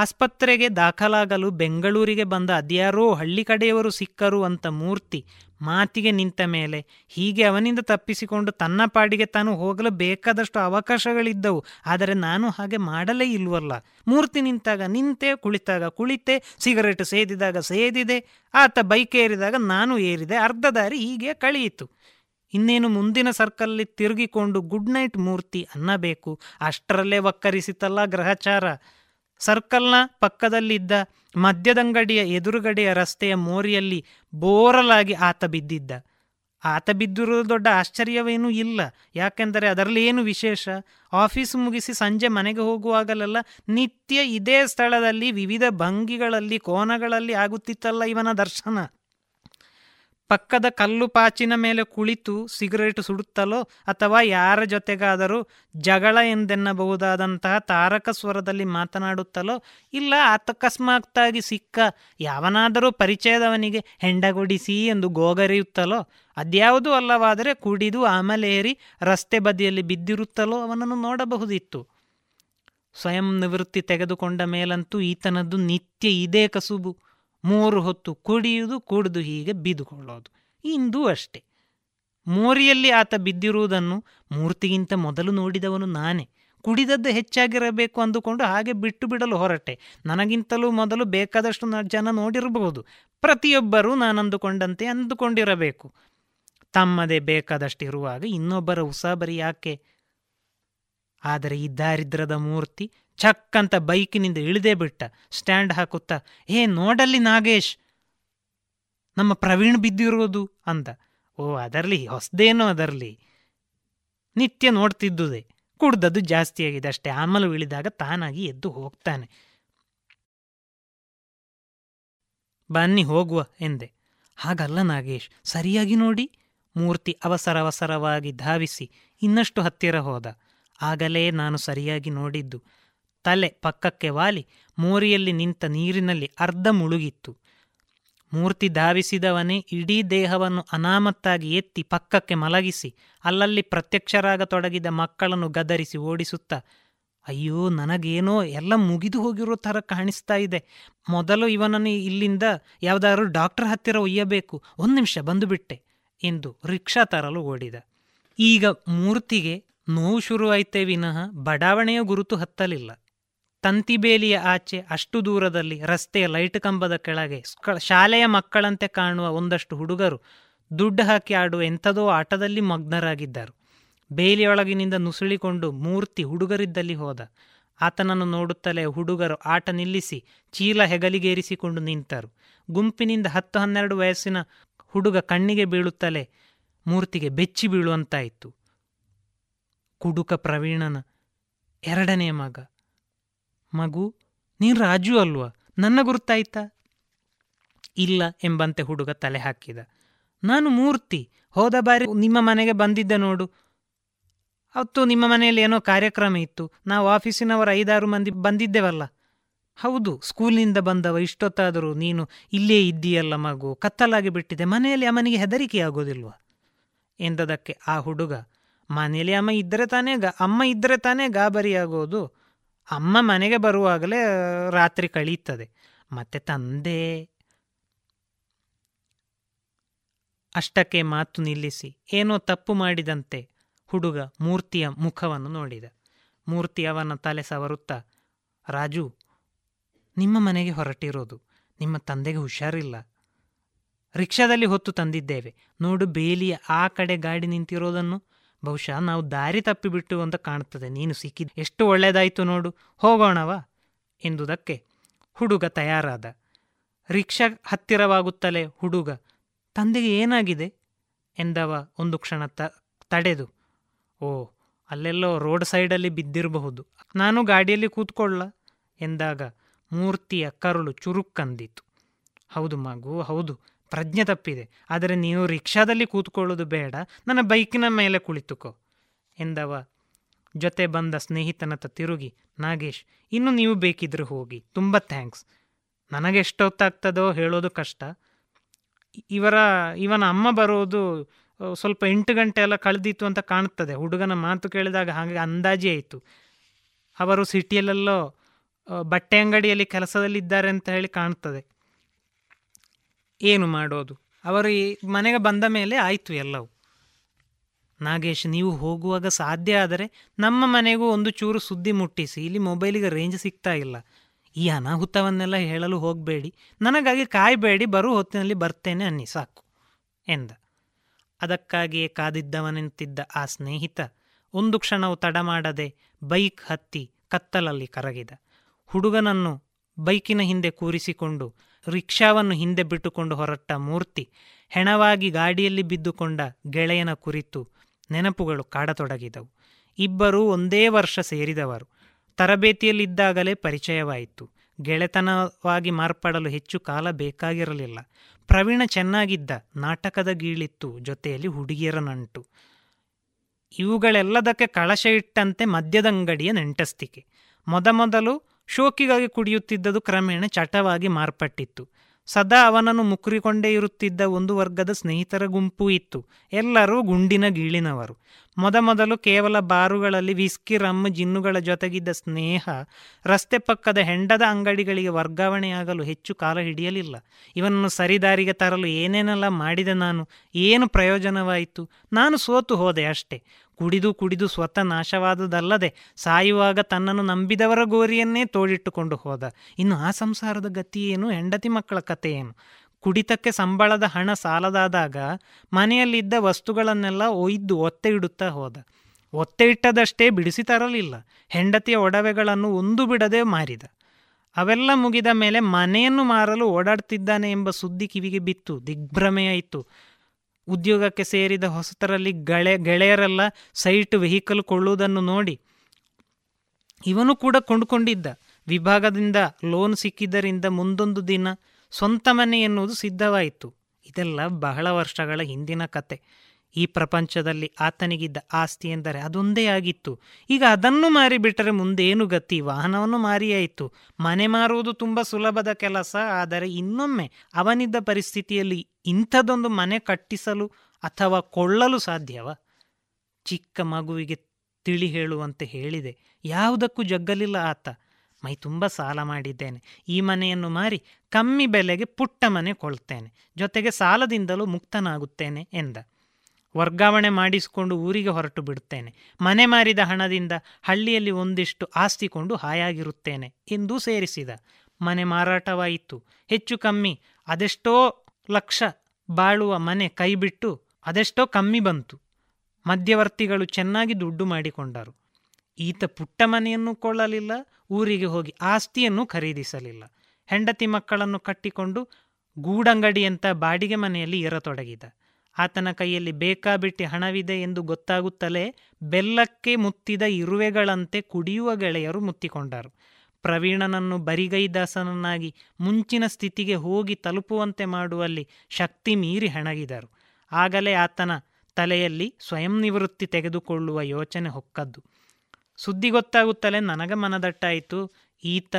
ಆಸ್ಪತ್ರೆಗೆ ದಾಖಲಾಗಲು ಬೆಂಗಳೂರಿಗೆ ಬಂದ ಅದ್ಯಾರೋ ಹಳ್ಳಿ ಕಡೆಯವರು ಸಿಕ್ಕರು ಅಂತ ಮೂರ್ತಿ ಮಾತಿಗೆ ನಿಂತ ಮೇಲೆ ಹೀಗೆ ಅವನಿಂದ ತಪ್ಪಿಸಿಕೊಂಡು ತನ್ನ ಪಾಡಿಗೆ ತಾನು ಹೋಗಲು ಬೇಕಾದಷ್ಟು ಅವಕಾಶಗಳಿದ್ದವು. ಆದರೆ ನಾನು ಹಾಗೆ ಮಾಡಲೇ ಇಲ್ವಲ್ಲ. ಮೂರ್ತಿ ನಿಂತಾಗ ನಿಂತೆ, ಕುಳಿತಾಗ ಕುಳಿತೆ, ಸಿಗರೇಟ್ ಸೇದಿದಾಗ ಸೇದಿದೆ, ಆತ ಬೈಕ್ ಏರಿದಾಗ ನಾನು ಏರಿದೆ, ಅರ್ಧ ದಾರಿ ಹೀಗೆ ಕಳೆಯಿತು. ಇನ್ನೇನು ಮುಂದಿನ ಸರ್ಕಲ್ಲಿ ತಿರುಗಿಕೊಂಡು ಗುಡ್ ನೈಟ್ ಮೂರ್ತಿ ಅನ್ನಬೇಕು. ಅಷ್ಟರಲ್ಲೇ ವಕ್ಕರಿಸಿತಲ್ಲ ಗ್ರಹಚಾರ. ಸರ್ಕಲ್ನ ಪಕ್ಕದಲ್ಲಿದ್ದ ಮದ್ಯದಂಗಡಿಯ ಎದುರುಗಡೆಯ ರಸ್ತೆಯ ಮೋರಿಯಲ್ಲಿ ಬೋರಲಾಗಿ ಆತ ಬಿದ್ದಿದ್ದ. ಆತ ಬಿದ್ದಿರೋದು ದೊಡ್ಡ ಆಶ್ಚರ್ಯವೇನೂ ಇಲ್ಲ. ಯಾಕೆಂದರೆ ಅದರಲ್ಲಿ ಏನು ವಿಶೇಷ? ಆಫೀಸ್ ಮುಗಿಸಿ ಸಂಜೆ ಮನೆಗೆ ಹೋಗುವಾಗಲೆಲ್ಲ ನಿತ್ಯ ಇದೇ ಸ್ಥಳದಲ್ಲಿ ವಿವಿಧ ಭಂಗಿಗಳಲ್ಲಿ ಕೋನಗಳಲ್ಲಿ ಆಗುತ್ತಿತ್ತಲ್ಲ ಇವನ ದರ್ಶನ. ಪಕ್ಕದ ಕಲ್ಲು ಪಾಚಿನ ಮೇಲೆ ಕುಳಿತು ಸಿಗರೇಟ್ ಸುಡುತ್ತಲೋ ಅಥವಾ ಯಾರ ಜೊತೆಗಾದರೂ ಜಗಳ ಎಂದೆನ್ನಬಹುದಾದಂತಹ ತಾರಕ ಸ್ವರದಲ್ಲಿ ಮಾತನಾಡುತ್ತಲೋ ಇಲ್ಲ ಅಕಸ್ಮಾತ್ತಾಗಿ ಸಿಕ್ಕ ಯಾವನಾದರೂ ಪರಿಚಯದವನಿಗೆ ಹೆಂಡಗೊಡಿಸಿ ಎಂದು ಗೋಗರಿಯುತ್ತಲೋ, ಅದ್ಯಾವುದೂ ಅಲ್ಲವಾದರೆ ಕುಡಿದು ಆಮಲೇರಿ ರಸ್ತೆ ಬದಿಯಲ್ಲಿ ಬಿದ್ದಿರುತ್ತಲೋ ಅವನನ್ನು ನೋಡಬಹುದಿತ್ತು. ಸ್ವಯಂ ನಿವೃತ್ತಿ ತೆಗೆದುಕೊಂಡ ಮೇಲಂತೂ ಈತನದ್ದು ನಿತ್ಯ ಇದೇ ಕಸುಬು. ಮೂರು ಹೊತ್ತು ಕುಡಿಯುವುದು, ಕುಡಿದು ಹೀಗೆ ಬಿದ್ದುಕೊಳ್ಳೋದು ಇಂದೂ ಅಷ್ಟೆ. ಮೋರಿಯಲ್ಲಿ ಆತ ಬಿದ್ದಿರುವುದನ್ನು ಮೂರ್ತಿಗಿಂತ ಮೊದಲು ನೋಡಿದವನು ನಾನೇ. ಕುಡಿದದ್ದು ಹೆಚ್ಚಾಗಿರಬೇಕು ಅಂದುಕೊಂಡು ಹಾಗೆ ಬಿಟ್ಟು ಬಿಡಲು ಹೊರಟೆ. ನನಗಿಂತಲೂ ಮೊದಲು ಬೇಕಾದಷ್ಟು ಜನ ನೋಡಿರಬಹುದು. ಪ್ರತಿಯೊಬ್ಬರೂ ನಾನಂದುಕೊಂಡಂತೆ ಅಂದುಕೊಂಡಿರಬೇಕು. ತಮ್ಮದೇ ಬೇಕಾದಷ್ಟಿರುವಾಗ ಇನ್ನೊಬ್ಬರ ಉಸಾಬರಿ ಯಾಕೆ? ಆದರೆ ಈ ದಾರಿದ್ರದ ಮೂರ್ತಿ ಚಕ್ಕಂತ ಬೈಕಿನಿಂದ ಇಳಿದೇ ಬಿಟ್ಟ. ಸ್ಟ್ಯಾಂಡ್ ಹಾಕುತ್ತಾ, ಏ, ನೋಡಲ್ಲಿ ನಾಗೇಶ್! ನಮ್ಮ ಪ್ರವೀಣ್ ಬಿದ್ದಿರೋದು ಅಂದ. ಓ ಅದರಲ್ಲಿ ಹೊಸದೇನೋ ಅದರಲ್ಲಿ ನಿತ್ಯ ನೋಡ್ತಿದ್ದುದೆ. ಕುಡ್ದದ್ದು ಜಾಸ್ತಿಯಾಗಿದೆ ಅಷ್ಟೇ. ಆಮಲು ಇಳಿದಾಗ ತಾನಾಗಿ ಎದ್ದು ಹೋಗ್ತಾನೆ. ಬನ್ನಿ, ಹೋಗುವ, ಎಂದೆ. ಹಾಗಲ್ಲ ನಾಗೇಶ್, ಸರಿಯಾಗಿ ನೋಡಿ. ಮೂರ್ತಿ ಅವಸರವಸರವಾಗಿ ಧಾವಿಸಿ ಇನ್ನಷ್ಟು ಹತ್ತಿರ ಹೋದ. ಆಗಲೇ ನಾನು ಸರಿಯಾಗಿ ನೋಡಿದ್ದು. ತಲೆ ಪಕ್ಕಕ್ಕೆ ವಾಲಿ, ಮೋರಿಯಲ್ಲಿ ನಿಂತ ನೀರಿನಲ್ಲಿ ಅರ್ಧ ಮುಳುಗಿತ್ತು. ಮೂರ್ತಿ ಧಾವಿಸಿದವನೇ ಇಡೀ ದೇಹವನ್ನು ಅನಾಮತ್ತಾಗಿ ಎತ್ತಿ ಪಕ್ಕಕ್ಕೆ ಮಲಗಿಸಿ, ಅಲ್ಲಲ್ಲಿ ಪ್ರತ್ಯಕ್ಷರಾಗತೊಡಗಿದ ಮಕ್ಕಳನ್ನು ಗದರಿಸಿ ಓಡಿಸುತ್ತಾ, ಅಯ್ಯೋ, ನನಗೇನೋ ಎಲ್ಲ ಮುಗಿದು ಹೋಗಿರೋ ಥರ ಕಾಣಿಸ್ತಾ ಇದೆ. ಮೊದಲು ಇವನನ್ನು ಇಲ್ಲಿಂದ ಯಾವುದಾದ್ರೂ ಡಾಕ್ಟರ್ ಹತ್ತಿರ ಒಯ್ಯಬೇಕು. ಒಂದು ನಿಮಿಷ ಬಂದುಬಿಟ್ಟೆ ಎಂದು ರಿಕ್ಷಾ ತರಲು ಓಡಿದ. ಈಗ ಮೂರ್ತಿಗೆ ನೋವು ಶುರುವಾಯಿತೇ ವಿನಃ ಬಡಾವಣೆಯ ಗುರುತು ಹತ್ತಲಿಲ್ಲ. ತಂತಿಬೇಲಿಯ ಆಚೆ ಅಷ್ಟು ದೂರದಲ್ಲಿ ರಸ್ತೆಯ ಲೈಟ್ ಕಂಬದ ಕೆಳಗೆ ಶಾಲೆಯ ಮಕ್ಕಳಂತೆ ಕಾಣುವ ಒಂದಷ್ಟು ಹುಡುಗರು ದುಡ್ಡು ಹಾಕಿ ಆಡುವ ಎಂಥದೋ ಆಟದಲ್ಲಿ ಮಗ್ನರಾಗಿದ್ದರು. ಬೇಲಿಯೊಳಗಿನಿಂದ ನುಸುಳಿಕೊಂಡು ಮೂರ್ತಿ ಹುಡುಗರಿದ್ದಲ್ಲಿ ಹೋದ. ಆತನನ್ನು ನೋಡುತ್ತಲೇ ಹುಡುಗರು ಆಟ ನಿಲ್ಲಿಸಿ ಚೀಲ ಹೆಗಲಿಗೇರಿಸಿಕೊಂಡು ನಿಂತರು. ಗುಂಪಿನಿಂದ ಹತ್ತು ಹನ್ನೆರಡು ವಯಸ್ಸಿನ ಹುಡುಗ ಕಣ್ಣಿಗೆ ಬೀಳುತ್ತಲೇ ಮೂರ್ತಿಗೆ ಬೆಚ್ಚಿ ಬೀಳುವಂತಾಯಿತು. ಕುಡುಕ ಪ್ರವೀಣನ ಎರಡನೆಯ ಮಗ. ಮಗು, ನೀನು ರಾಜು ಅಲ್ವಾ? ನನ್ನ ಗುರುತಾಯ್ತಾ? ಇಲ್ಲ ಎಂಬಂತೆ ಹುಡುಗ ತಲೆ ಹಾಕಿದ. ನಾನು ಮೂರ್ತಿ, ಹೋದ ಬಾರಿ ನಿಮ್ಮ ಮನೆಗೆ ಬಂದಿದ್ದೆ ನೋಡು. ಅವತ್ತು ನಿಮ್ಮ ಮನೆಯಲ್ಲಿ ಏನೋ ಕಾರ್ಯಕ್ರಮ ಇತ್ತು. ನಾವು ಆಫೀಸಿನವರು ಐದಾರು ಮಂದಿ ಬಂದಿದ್ದೇವಲ್ಲ. ಹೌದು ಸ್ಕೂಲಿನಿಂದ ಬಂದವ, ಇಷ್ಟೊತ್ತಾದರೂ ನೀನು ಇಲ್ಲೇ ಇದ್ದೀಯಲ್ಲ ಮಗು. ಕತ್ತಲಾಗಿ ಬಿಟ್ಟಿದೆ. ಮನೆಯಲ್ಲಿ ಅಮ್ಮನಿಗೆ ಹೆದರಿಕೆ ಆಗೋದಿಲ್ವ? ಎಂದದಕ್ಕೆ ಆ ಹುಡುಗ ಮನೆಯಲ್ಲಿ ಅಮ್ಮ ಇದ್ದರೆ ತಾನೇ ಗ, ಅಮ್ಮ ಇದ್ದರೆ ತಾನೇ ಗಾಬರಿಯಾಗೋದು. ಅಮ್ಮ ಮನೆಗೆ ಬರುವಾಗಲೇ ರಾತ್ರಿ ಕಳೀತದೆ. ಮತ್ತೆ ತಂದೆ. ಅಷ್ಟಕ್ಕೆ ಮಾತು ನಿಲ್ಲಿಸಿ, ಏನೋ ತಪ್ಪು ಮಾಡಿದಂತೆ ಹುಡುಗ ಮೂರ್ತಿಯ ಮುಖವನ್ನು ನೋಡಿದ. ಮೂರ್ತಿ ಅವನ ತಲೆ ಸವರುತ್ತಾ, ರಾಜು, ನಿಮ್ಮ ಮನೆಗೆ ಹೊರಟಿರೋದು. ನಿಮ್ಮ ತಂದೆಗೆ ಹುಷಾರಿಲ್ಲ. ರಿಕ್ಷಾದಲ್ಲಿ ಹೊತ್ತು ತಂದಿದ್ದೇವೆ. ನೋಡು, ಬೇಲಿಯ ಆ ಕಡೆ ಗಾಡಿ ನಿಂತಿರೋದನ್ನು ಬಹುಶಃ ನಾವು ದಾರಿ ತಪ್ಪಿಬಿಟ್ಟು ಅಂತ ಕಾಣುತ್ತದೆ. ನೀನು ಸಿಕ್ಕಿದ ಎಷ್ಟು ಒಳ್ಳೆಯದಾಯಿತು ನೋಡು. ಹೋಗೋಣವಾ ಎಂದುದಕ್ಕೆ ಹುಡುಗ ತಯಾರಾದ. ರಿಕ್ಷಾ ಹತ್ತಿರವಾಗುತ್ತಲೇ ಹುಡುಗ, ತಂದೆಗೆ ಏನಾಗಿದೆ? ಎಂದವ ಒಂದು ಕ್ಷಣ ತ, ತಡೆದು. ಓ, ಅಲ್ಲೆಲ್ಲೋ ರೋಡ್ ಸೈಡಲ್ಲಿ ಬಿದ್ದಿರಬಹುದು. ನಾನು ಗಾಡಿಯಲ್ಲಿ ಕೂತ್ಕೊಳ್ಳ ಎಂದಾಗ ಮೂರ್ತಿಯ ಕರುಳು ಚುರುಕ್ಕಂದಿತು ಹೌದು ಮಗು, ಹೌದು. ಪ್ರಜ್ಞೆ ತಪ್ಪಿದೆ. ಆದರೆ ನೀನು ರಿಕ್ಷಾದಲ್ಲಿ ಕೂತ್ಕೊಳ್ಳೋದು ಬೇಡ. ನನ್ನ ಬೈಕಿನ ಮೇಲೆ ಕುಳಿತುಕೋ, ಎಂದವ. ಜೊತೆ ಬಂದ ಸ್ನೇಹಿತನತ್ತ ತಿರುಗಿ, ನಾಗೇಶ್, ಇನ್ನು ನೀವು ಬೇಕಿದ್ರೆ ಹೋಗಿ. ತುಂಬ ಥ್ಯಾಂಕ್ಸ್. ನನಗೆ ಎಷ್ಟೊತ್ತಾಗ್ತದೋ ಹೇಳೋದು ಕಷ್ಟ. ಇವರ, ಇವನ ಅಮ್ಮ ಬರೋದು ಸ್ವಲ್ಪ ಎಂಟು ಗಂಟೆ ಎಲ್ಲ ಕಳೆದಿತ್ತು ಅಂತ ಕಾಣುತ್ತದೆ. ಹುಡುಗನ ಮಾತು ಕೇಳಿದಾಗ ಹಾಗೆ ಅಂದಾಜಿ ಆಯಿತು. ಅವರು ಸಿಟಿಯಲ್ಲೆಲ್ಲೋ ಬಟ್ಟೆ ಅಂಗಡಿಯಲ್ಲಿ ಕೆಲಸದಲ್ಲಿದ್ದಾರೆ ಅಂತ ಹೇಳಿ ಕಾಣ್ತದೆ ಏನು ಮಾಡೋದು? ಅವರು ಮನೆಗೆ ಬಂದ ಮೇಲೆ ಆಯಿತು ಎಲ್ಲವೂ. ನಾಗೇಶ್, ನೀವು ಹೋಗುವಾಗ ಸಾಧ್ಯ ಆದರೆ ನಮ್ಮ ಮನೆಗೂ ಒಂದು ಚೂರು ಸುದ್ದಿ ಮುಟ್ಟಿಸಿ. ಇಲ್ಲಿ ಮೊಬೈಲಿಗೆ ರೇಂಜ್ ಸಿಗ್ತಾ ಇಲ್ಲ. ಈ ಅನಾಹುತವನ್ನೆಲ್ಲ ಹೇಳಲು ಹೋಗಬೇಡಿ. ನನಗಾಗಿ ಕಾಯಬೇಡಿ. ಬರೋ ಹೊತ್ತಿನಲ್ಲಿ ಬರ್ತೇನೆ ಅನ್ನಿ, ಸಾಕು ಎಂದ. ಅದಕ್ಕಾಗಿಯೇ ಕಾದಿದ್ದವನೆಂತಿದ್ದ ಆ ಸ್ನೇಹಿತ. ಒಂದು ಕ್ಷಣವು ತಡ ಮಾಡದೆ ಬೈಕ್ ಹತ್ತಿ ಕತ್ತಲಲ್ಲಿ ಕರಗಿದ. ಹುಡುಗನನ್ನು ಬೈಕಿನ ಹಿಂದೆ ಕೂರಿಸಿಕೊಂಡು ರಿಕ್ಷಾವನ್ನು ಹಿಂದೆ ಬಿಟ್ಟುಕೊಂಡು ಹೊರಟ್ಟ ಮೂರ್ತಿ ಹೆಣವಾಗಿ ಗಾಡಿಯಲ್ಲಿ ಬಿದ್ದುಕೊಂಡ ಗೆಳೆಯನ ಕುರಿತು ನೆನಪುಗಳು ಕಾಡತೊಡಗಿದವು. ಇಬ್ಬರೂ ಒಂದೇ ವರ್ಷ ಸೇರಿದವರು. ತರಬೇತಿಯಲ್ಲಿದ್ದಾಗಲೇ ಪರಿಚಯವಾಯಿತು. ಗೆಳೆತನವಾಗಿ ಮಾರ್ಪಡಲು ಹೆಚ್ಚು ಕಾಲ ಬೇಕಾಗಿರಲಿಲ್ಲ. ಪ್ರವೀಣ ಚೆನ್ನಾಗಿದ್ದ ನಾಟಕದ ಗೀಳಿತ್ತು ಜೊತೆಯಲ್ಲಿ ಹುಡುಗಿಯರ ನಂಟು. ಇವುಗಳೆಲ್ಲದಕ್ಕೆ ಕಳಶ ಇಟ್ಟಂತೆ ಮದ್ಯದಂಗಡಿಯ ನೆಂಟಸ್ತಿಕೆ. ಮೊದಮೊದಲು ಶೋಕಿಗಾಗಿ ಕುಡಿಯುತ್ತಿದ್ದದು ಕ್ರಮೇಣ ಚಟವಾಗಿ ಮಾರ್ಪಟ್ಟಿತ್ತು. ಸದಾ ಅವನನ್ನು ಮುಕ್ರಿಕೊಂಡೇ ಇರುತ್ತಿದ್ದ ಒಂದು ವರ್ಗದ ಸ್ನೇಹಿತರ ಗುಂಪು ಇತ್ತು. ಎಲ್ಲರೂ ಗುಂಡಿನ ಗೀಳಿನವರು. ಮೊದಮೊದಲು ಕೇವಲ ಬಾರುಗಳಲ್ಲಿ ವಿಸ್ಕಿ ರಮ್ ಜಿನ್ನುಗಳ ಜೊತೆಗಿದ್ದ ಸ್ನೇಹ ರಸ್ತೆ ಪಕ್ಕದ ಹೆಂಡದ ಅಂಗಡಿಗಳಿಗೆ ವರ್ಗಾವಣೆಯಾಗಲು ಹೆಚ್ಚು ಕಾಲ ಹಿಡಿಯಲಿಲ್ಲ. ಇವನನ್ನು ಸರಿದಾರಿಗೆ ತರಲು ಏನೇನೆಲ್ಲ ಮಾಡಿದೆ ನಾನು? ಏನು ಪ್ರಯೋಜನವಾಯಿತು? ನಾನು ಸೋತು ಹೋದೆ ಅಷ್ಟೇ. ಕುಡಿದು ಕುಡಿದು ಸ್ವತಃ ನಾಶವಾದದಲ್ಲದೆ ಸಾಯುವಾಗ ತನ್ನನ್ನು ನಂಬಿದವರ ಗೋರಿಯನ್ನೇ ತೋಡಿಟ್ಟುಕೊಂಡು ಹೋದ. ಇನ್ನು ಆ ಸಂಸಾರದ ಗತಿಯೇನು ಹೆಂಡತಿ ಮಕ್ಕಳ ಕಥೆಯೇನು ಕುಡಿತಕ್ಕೆ ಸಂಬಳದ ಹಣ ಸಾಲದಾದಾಗ ಮನೆಯಲ್ಲಿದ್ದ ವಸ್ತುಗಳನ್ನೆಲ್ಲ ಒಯ್ದು ಒತ್ತೆ ಇಡುತ್ತಾ ಹೋದ. ಒತ್ತೆ ಇಟ್ಟದಷ್ಟೇ ಬಿಡಿಸಿ ತರಲಿಲ್ಲ. ಹೆಂಡತಿಯ ಒಡವೆಗಳನ್ನು ಒಂದು ಬಿಡದೆ ಮಾರಿದ. ಅವೆಲ್ಲ ಮುಗಿದ ಮೇಲೆ ಮನೆಯನ್ನು ಮಾರಲು ಓಡಾಡ್ತಿದ್ದಾನೆ ಎಂಬ ಸುದ್ದಿ ಕಿವಿಗೆ ಬಿತ್ತು. ದಿಗ್ಭ್ರಮೆಯಾಯಿತು. ಉದ್ಯೋಗಕ್ಕೆ ಸೇರಿದ ಹೊಸತರಲ್ಲಿ ಗಳೆ, ಗೆಳೆಯರೆಲ್ಲ ಸೈಟ್ ವೆಹಿಕಲ್ ಕೊಳ್ಳುವುದನ್ನು ನೋಡಿ ಇವನು ಕೂಡ ಕೊಂಡುಕೊಂಡಿದ್ದ. ವಿಭಾಗದಿಂದ ಲೋನ್ ಸಿಕ್ಕಿದ್ದರಿಂದ ಮುಂದೊಂದು ದಿನ ಸ್ವಂತ ಮನೆ ಎನ್ನುವುದು ಸಿದ್ಧವಾಯಿತು. ಇದೆಲ್ಲ ಬಹಳ ವರ್ಷಗಳ ಹಿಂದಿನ ಕತೆ. ಈ ಪ್ರಪಂಚದಲ್ಲಿ ಆತನಿಗಿದ್ದ ಆಸ್ತಿ ಎಂದರೆ ಅದೊಂದೇ ಆಗಿತ್ತು. ಈಗ ಅದನ್ನು ಮಾರಿಬಿಟ್ಟರೆ ಮುಂದೇನು ಗತಿ? ವಾಹನವನ್ನು ಮಾರಿಯಾಯಿತು. ಮನೆ ಮಾರುವುದು ತುಂಬ ಸುಲಭದ ಕೆಲಸ, ಆದರೆ ಇನ್ನೊಮ್ಮೆ ಅವನಿದ್ದ ಪರಿಸ್ಥಿತಿಯಲ್ಲಿ ಇಂಥದೊಂದು ಮನೆ ಕಟ್ಟಿಸಲು ಅಥವಾ ಕೊಳ್ಳಲು ಸಾಧ್ಯವ? ಚಿಕ್ಕ ಮಗುವಿಗೆ ತಿಳಿ ಹೇಳುವಂತೆ ಹೇಳಿದೆ. ಯಾವುದಕ್ಕೂ ಜಗ್ಗಲಿಲ್ಲ ಆತ. ಮೈ ತುಂಬ ಸಾಲ ಮಾಡಿದ್ದೇನೆ. ಈ ಮನೆಯನ್ನು ಮಾರಿ ಕಮ್ಮಿ ಬೆಲೆಗೆ ಪುಟ್ಟ ಮನೆ ಕೊಳ್ತೇನೆ ಜೊತೆಗೆ ಸಾಲದಿಂದಲೂ ಮುಕ್ತನಾಗುತ್ತೇನೆ ಎಂದ. ವರ್ಗಾವಣೆ ಮಾಡಿಸಿಕೊಂಡು ಊರಿಗೆ ಹೊರಟು ಬಿಡುತ್ತೇನೆ. ಮನೆ ಮಾರಿದ ಹಣದಿಂದ ಹಳ್ಳಿಯಲ್ಲಿ ಒಂದಿಷ್ಟು ಆಸ್ತಿ ಕೊಂಡು ಹಾಯಾಗಿರುತ್ತೇನೆ ಎಂದೂ ಸೇರಿಸಿದ. ಮನೆ ಮಾರಾಟವಾಯಿತು. ಹೆಚ್ಚು ಕಮ್ಮಿ ಅದೆಷ್ಟೋ ಲಕ್ಷ ಬಾಳುವ ಮನೆ ಕೈಬಿಟ್ಟು ಅದೆಷ್ಟೋ ಕಮ್ಮಿ ಬಂತು. ಮಧ್ಯವರ್ತಿಗಳು ಚೆನ್ನಾಗಿ ದುಡ್ಡು ಮಾಡಿಕೊಂಡರು. ಈತ ಪುಟ್ಟ ಮನೆಯನ್ನು ಕೊಳ್ಳಲಿಲ್ಲ, ಊರಿಗೆ ಹೋಗಿ ಆಸ್ತಿಯನ್ನು ಖರೀದಿಸಲಿಲ್ಲ. ಹೆಂಡತಿ ಮಕ್ಕಳನ್ನು ಕಟ್ಟಿಕೊಂಡು ಗೂಡಂಗಡಿಯಂತ ಬಾಡಿಗೆ ಮನೆಯಲ್ಲಿ ಇರತೊಡಗಿದ ಆತನ ಕೈಯಲ್ಲಿ ಬೇಕಾಬಿಟ್ಟಿ ಹಣವಿದೆ ಎಂದು ಗೊತ್ತಾಗುತ್ತಲೇ ಬೆಲ್ಲಕ್ಕೆ ಮುತ್ತಿದ ಇರುವೆಗಳಂತೆ ಕುಡಿಯುವ ಗೆಳೆಯರು ಮುತ್ತಿಕೊಂಡರು. ಪ್ರವೀಣನನ್ನು ಬರಿಗೈದಾಸನನ್ನಾಗಿ ಮುಂಚಿನ ಸ್ಥಿತಿಗೆ ಹೋಗಿ ತಲುಪುವಂತೆ ಮಾಡುವಲ್ಲಿ ಶಕ್ತಿ ಮೀರಿ ಹೆಣಗಿದರು. ಆಗಲೇ ಆತನ ತಲೆಯಲ್ಲಿ ಸ್ವಯಂ ನಿವೃತ್ತಿ ತೆಗೆದುಕೊಳ್ಳುವ ಯೋಚನೆ ಹೊಕ್ಕದ್ದು. ಸುದ್ದಿ ಗೊತ್ತಾಗುತ್ತಲೇ ನನಗ ಮನದಟ್ಟಾಯಿತು, ಈತ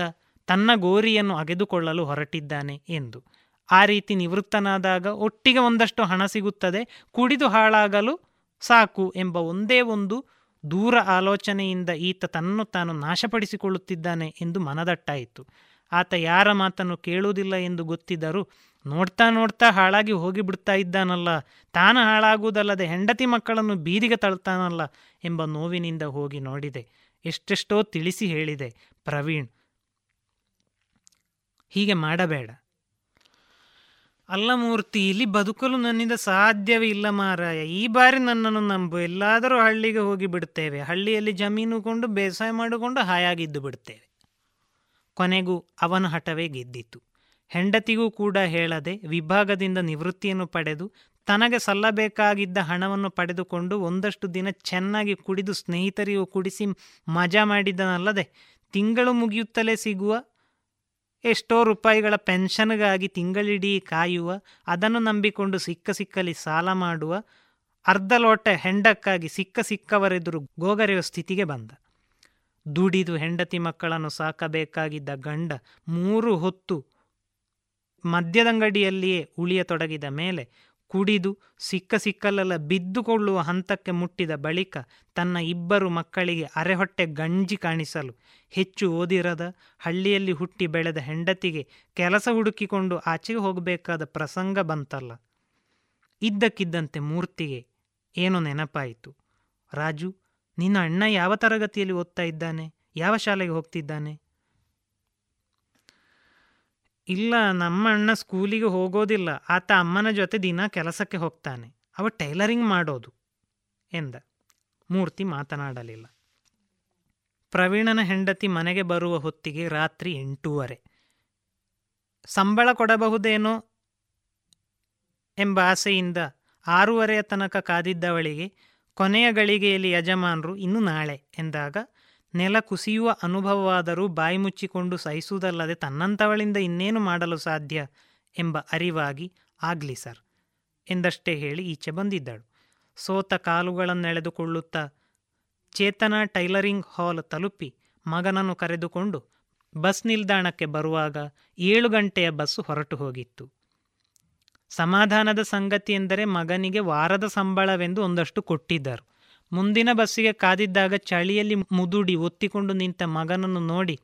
ತನ್ನ ಗೋರಿಯನ್ನು ಅಗೆದುಕೊಳ್ಳಲು ಹೊರಟಿದ್ದಾನೆ ಎಂದು. ಆ ರೀತಿ ನಿವೃತ್ತನಾದಾಗ ಒಟ್ಟಿಗೆ ಒಂದಷ್ಟು ಹಣ ಸಿಗುತ್ತದೆ. ಕುಡಿದು ಹಾಳಾಗಲು ಸಾಕು ಎಂಬ ಒಂದೇ ಒಂದು ದೂರ ಆಲೋಚನೆಯಿಂದ ಈತ ತನ್ನನ್ನು ತಾನು ನಾಶಪಡಿಸಿಕೊಳ್ಳುತ್ತಿದ್ದಾನೆ ಎಂದು ಮನದಟ್ಟಾಯಿತು. ಆತ ಯಾರ ಮಾತನ್ನು ಕೇಳುವುದಿಲ್ಲ ಎಂದು ಗೊತ್ತಿದ್ದರೂ ನೋಡ್ತಾ ನೋಡ್ತಾ ಹಾಳಾಗಿ ಹೋಗಿಬಿಡ್ತಾ ಇದ್ದಾನಲ್ಲ. ತಾನು ಹಾಳಾಗುವುದಲ್ಲದೆ ಹೆಂಡತಿ ಮಕ್ಕಳನ್ನು ಬೀದಿಗೆ ತಳ್ತಾನಲ್ಲ ಎಂಬ ನೋವಿನಿಂದ ಹೋಗಿ ನೋಡಿದೆ. ಎಷ್ಟೆಷ್ಟೋ ತಿಳಿಸಿ ಹೇಳಿದೆ, ಪ್ರವೀಣ್, ಹೀಗೆ ಮಾಡಬೇಡ. ಅಲ್ಲ ಮೂರ್ತಿ ಇಲ್ಲಿ ಬದುಕಲು ನನ್ನಿಂದ ಸಾಧ್ಯವೇ ಇಲ್ಲ ಮಾರಾಯ. ಈ ಬಾರಿ ನನ್ನನ್ನು ನಂಬು. ಎಲ್ಲಾದರೂ ಹಳ್ಳಿಗೆ ಹೋಗಿ ಬಿಡ್ತೇವೆ ಹಳ್ಳಿಯಲ್ಲಿ ಜಮೀನು ಕೊಂಡು, ಬೇಸಾಯ ಮಾಡಿಕೊಂಡು ಹಾಯಾಗಿದ್ದು ಬಿಡ್ತೇವೆ ಕೊನೆಗೂ ಅವನ ಹಠವೇ ಗೆದ್ದಿತು ಹೆಂಡತಿಗೂ ಕೂಡ ಹೇಳದೆ ವಿಭಾಗದಿಂದ ನಿವೃತ್ತಿಯನ್ನು ಪಡೆದು, ತನಗೆ ಸಲ್ಲಬೇಕಾಗಿದ್ದ ಹಣವನ್ನು ಪಡೆದುಕೊಂಡು ಒಂದಷ್ಟು ದಿನ ಚೆನ್ನಾಗಿ ಕುಡಿದು ಸ್ನೇಹಿತರಿಗೂ ಕುಡಿಸಿ ಮಜಾ ಮಾಡಿದ್ದನಲ್ಲದೆ ತಿಂಗಳು ಮುಗಿಯುತ್ತಲೇ ಸಿಗುವ ಎಷ್ಟೋ ರೂಪಾಯಿಗಳ ಪೆನ್ಷನ್ಗಾಗಿ ತಿಂಗಳಿಡೀ ಕಾಯುವ, ಅದನ್ನು ನಂಬಿಕೊಂಡು ಸಿಕ್ಕ ಸಿಕ್ಕಲಿ ಸಾಲ ಮಾಡುವ, ಅರ್ಧ ಲೋಟ ಹೆಂಡಕ್ಕಾಗಿ ಸಿಕ್ಕ ಸಿಕ್ಕವರೆದುರು ಗೋಗರೆಯುವ ಸ್ಥಿತಿಗೆ ಬಂದ. ದುಡಿದು ಹೆಂಡತಿ ಮಕ್ಕಳನ್ನು ಸಾಕಬೇಕಾಗಿದ್ದ ಗಂಡ ಮೂರು ಹೊತ್ತು ಮದ್ಯದಂಗಡಿಯಲ್ಲಿಯೇ ಉಳಿಯತೊಡಗಿದ ಮೇಲೆ ಕುಡಿದು ಸಿಕ್ಕ ಸಿಕ್ಕಲ್ಲೆಲ್ಲ ಬಿದ್ದುಕೊಳ್ಳುವ ಹಂತಕ್ಕೆ ಮುಟ್ಟಿದ ಬಳಿಕ ತನ್ನ ಇಬ್ಬರು ಮಕ್ಕಳಿಗೆ ಅರೆಹೊಟ್ಟೆ ಗಂಜಿ ಕಾಣಿಸಲು ಹೆಚ್ಚು ಓದಿರದ, ಹಳ್ಳಿಯಲ್ಲಿ ಹುಟ್ಟಿ ಬೆಳೆದ ಹೆಂಡತಿಗೆ ಕೆಲಸ ಹುಡುಕಿಕೊಂಡು ಆಚೆಗೆ ಹೋಗಬೇಕಾದ ಪ್ರಸಂಗ ಬಂತಲ್ಲ. ಇದ್ದಕ್ಕಿದ್ದಂತೆ ಮೂರ್ತಿಗೆ ಏನೋ ನೆನಪಾಯಿತು. ರಾಜು, ನಿನ್ನ ಅಣ್ಣ ಯಾವ ತರಗತಿಯಲ್ಲಿ ಓದ್ತಾ ಇದ್ದಾನೆ? ಯಾವ ಶಾಲೆಗೆ ಹೋಗ್ತಿದ್ದಾನೆ? ಇಲ್ಲ, ನಮ್ಮ ಅಣ್ಣ ಸ್ಕೂಲಿಗೆ ಹೋಗೋದಿಲ್ಲ. ಆತ ಅಮ್ಮನ ಜೊತೆ ದಿನ ಕೆಲಸಕ್ಕೆ ಹೋಗ್ತಾನೆ. ಅವ ಟೈಲರಿಂಗ್ ಮಾಡೋದು ಎಂದ. ಮೂರ್ತಿ ಮಾತನಾಡಲಿಲ್ಲ. ಪ್ರವೀಣನ ಹೆಂಡತಿ ಮನೆಗೆ ಬರುವ ಹೊತ್ತಿಗೆ ರಾತ್ರಿ ಎಂಟೂವರೆ. ಸಂಬಳ ಕೊಡಬಹುದೇನೋ ಎಂಬ ಆಸೆಯಿಂದ ಆರೂವರೆಯ ತನಕ ಕಾದಿದ್ದವಳಿಗೆ ಕೊನೆಯ ಗಳಿಗೆಯಲ್ಲಿ ಯಜಮಾನರು ಇನ್ನು ನಾಳೆ ಎಂದಾಗ ನೆಲ ಕುಸಿಯುವ ಅನುಭವವಾದರೂ ಬಾಯಿ ಮುಚ್ಚಿಕೊಂಡು ಸಹಿಸುವುದಲ್ಲದೆ ತನ್ನಂಥವಳಿಂದ ಇನ್ನೇನು ಮಾಡಲು ಸಾಧ್ಯ? ಎಂಬ ಅರಿವಾಗಿ, ಆಗ್ಲಿ ಸರ್, ಎಂದಷ್ಟೇ ಹೇಳಿ ಈಚೆ ಬಂದಿದ್ದಳು. ಸೋತ ಕಾಲುಗಳನ್ನೆಳೆದುಕೊಳ್ಳುತ್ತಾ ಚೇತನ ಟೈಲರಿಂಗ್ ಹಾಲ್ ತಲುಪಿ ಮಗನನ್ನು ಕರೆದುಕೊಂಡು ಬಸ್ ನಿಲ್ದಾಣಕ್ಕೆ ಬರುವಾಗ ಏಳು ಗಂಟೆಯ ಬಸ್ಸು ಹೊರಟು ಹೋಗಿತ್ತು. ಸಮಾಧಾನದ ಸಂಗತಿ ಎಂದರೆ ಮಗನಿಗೆ ವಾರದ ಸಂಬಳವೆಂದು ಒಂದಷ್ಟು ಕೊಟ್ಟಿದ್ದರು. ಮುಂದಿನ ಬಸ್ಸಿಗೆ ಕಾದಿದ್ದಾಗ ಚಳಿಯಲ್ಲಿ ಮುದುಡಿ ಒತ್ತಿಕೊಂಡು ನಿಂತ ಮಗನನ್ನು ನೋಡಿ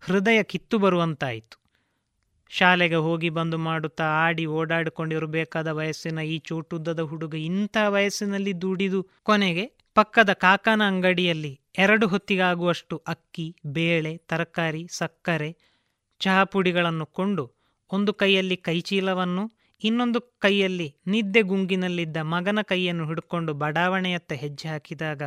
ಹೃದಯ ಕಿತ್ತು ಬರುವಂತಾಯಿತು. ಶಾಲೆಗೆ ಹೋಗಿ ಬಂದು ಮಾಡುತ್ತಾ ಆಡಿ ಓಡಾಡಿಕೊಂಡಿರಬೇಕಾದ ವಯಸ್ಸಿನ ಈ ಚೋಟುದ್ದದ ಹುಡುಗ ಇಂಥ ವಯಸ್ಸಿನಲ್ಲಿ ದುಡಿದು ಕೊನೆಗೆ ಪಕ್ಕದ ಕಾಕನ ಅಂಗಡಿಯಲ್ಲಿ ಎರಡು ಹೊತ್ತಿಗಾಗುವಷ್ಟು ಅಕ್ಕಿ, ಬೇಳೆ, ತರಕಾರಿ, ಸಕ್ಕರೆ, ಚಹಾ ಪುಡಿಗಳನ್ನು ಕೊಂಡು ಒಂದು ಕೈಯಲ್ಲಿ ಕೈಚೀಲವನ್ನು ಇನ್ನೊಂದು ಕೈಯಲ್ಲಿ ನಿದ್ದೆ ಗುಂಗಿನಲ್ಲಿದ್ದ ಮಗನ ಕೈಯನ್ನು ಹಿಡ್ಕೊಂಡು ಬಡಾವಣೆಯತ್ತ ಹೆಜ್ಜೆ ಹಾಕಿದಾಗ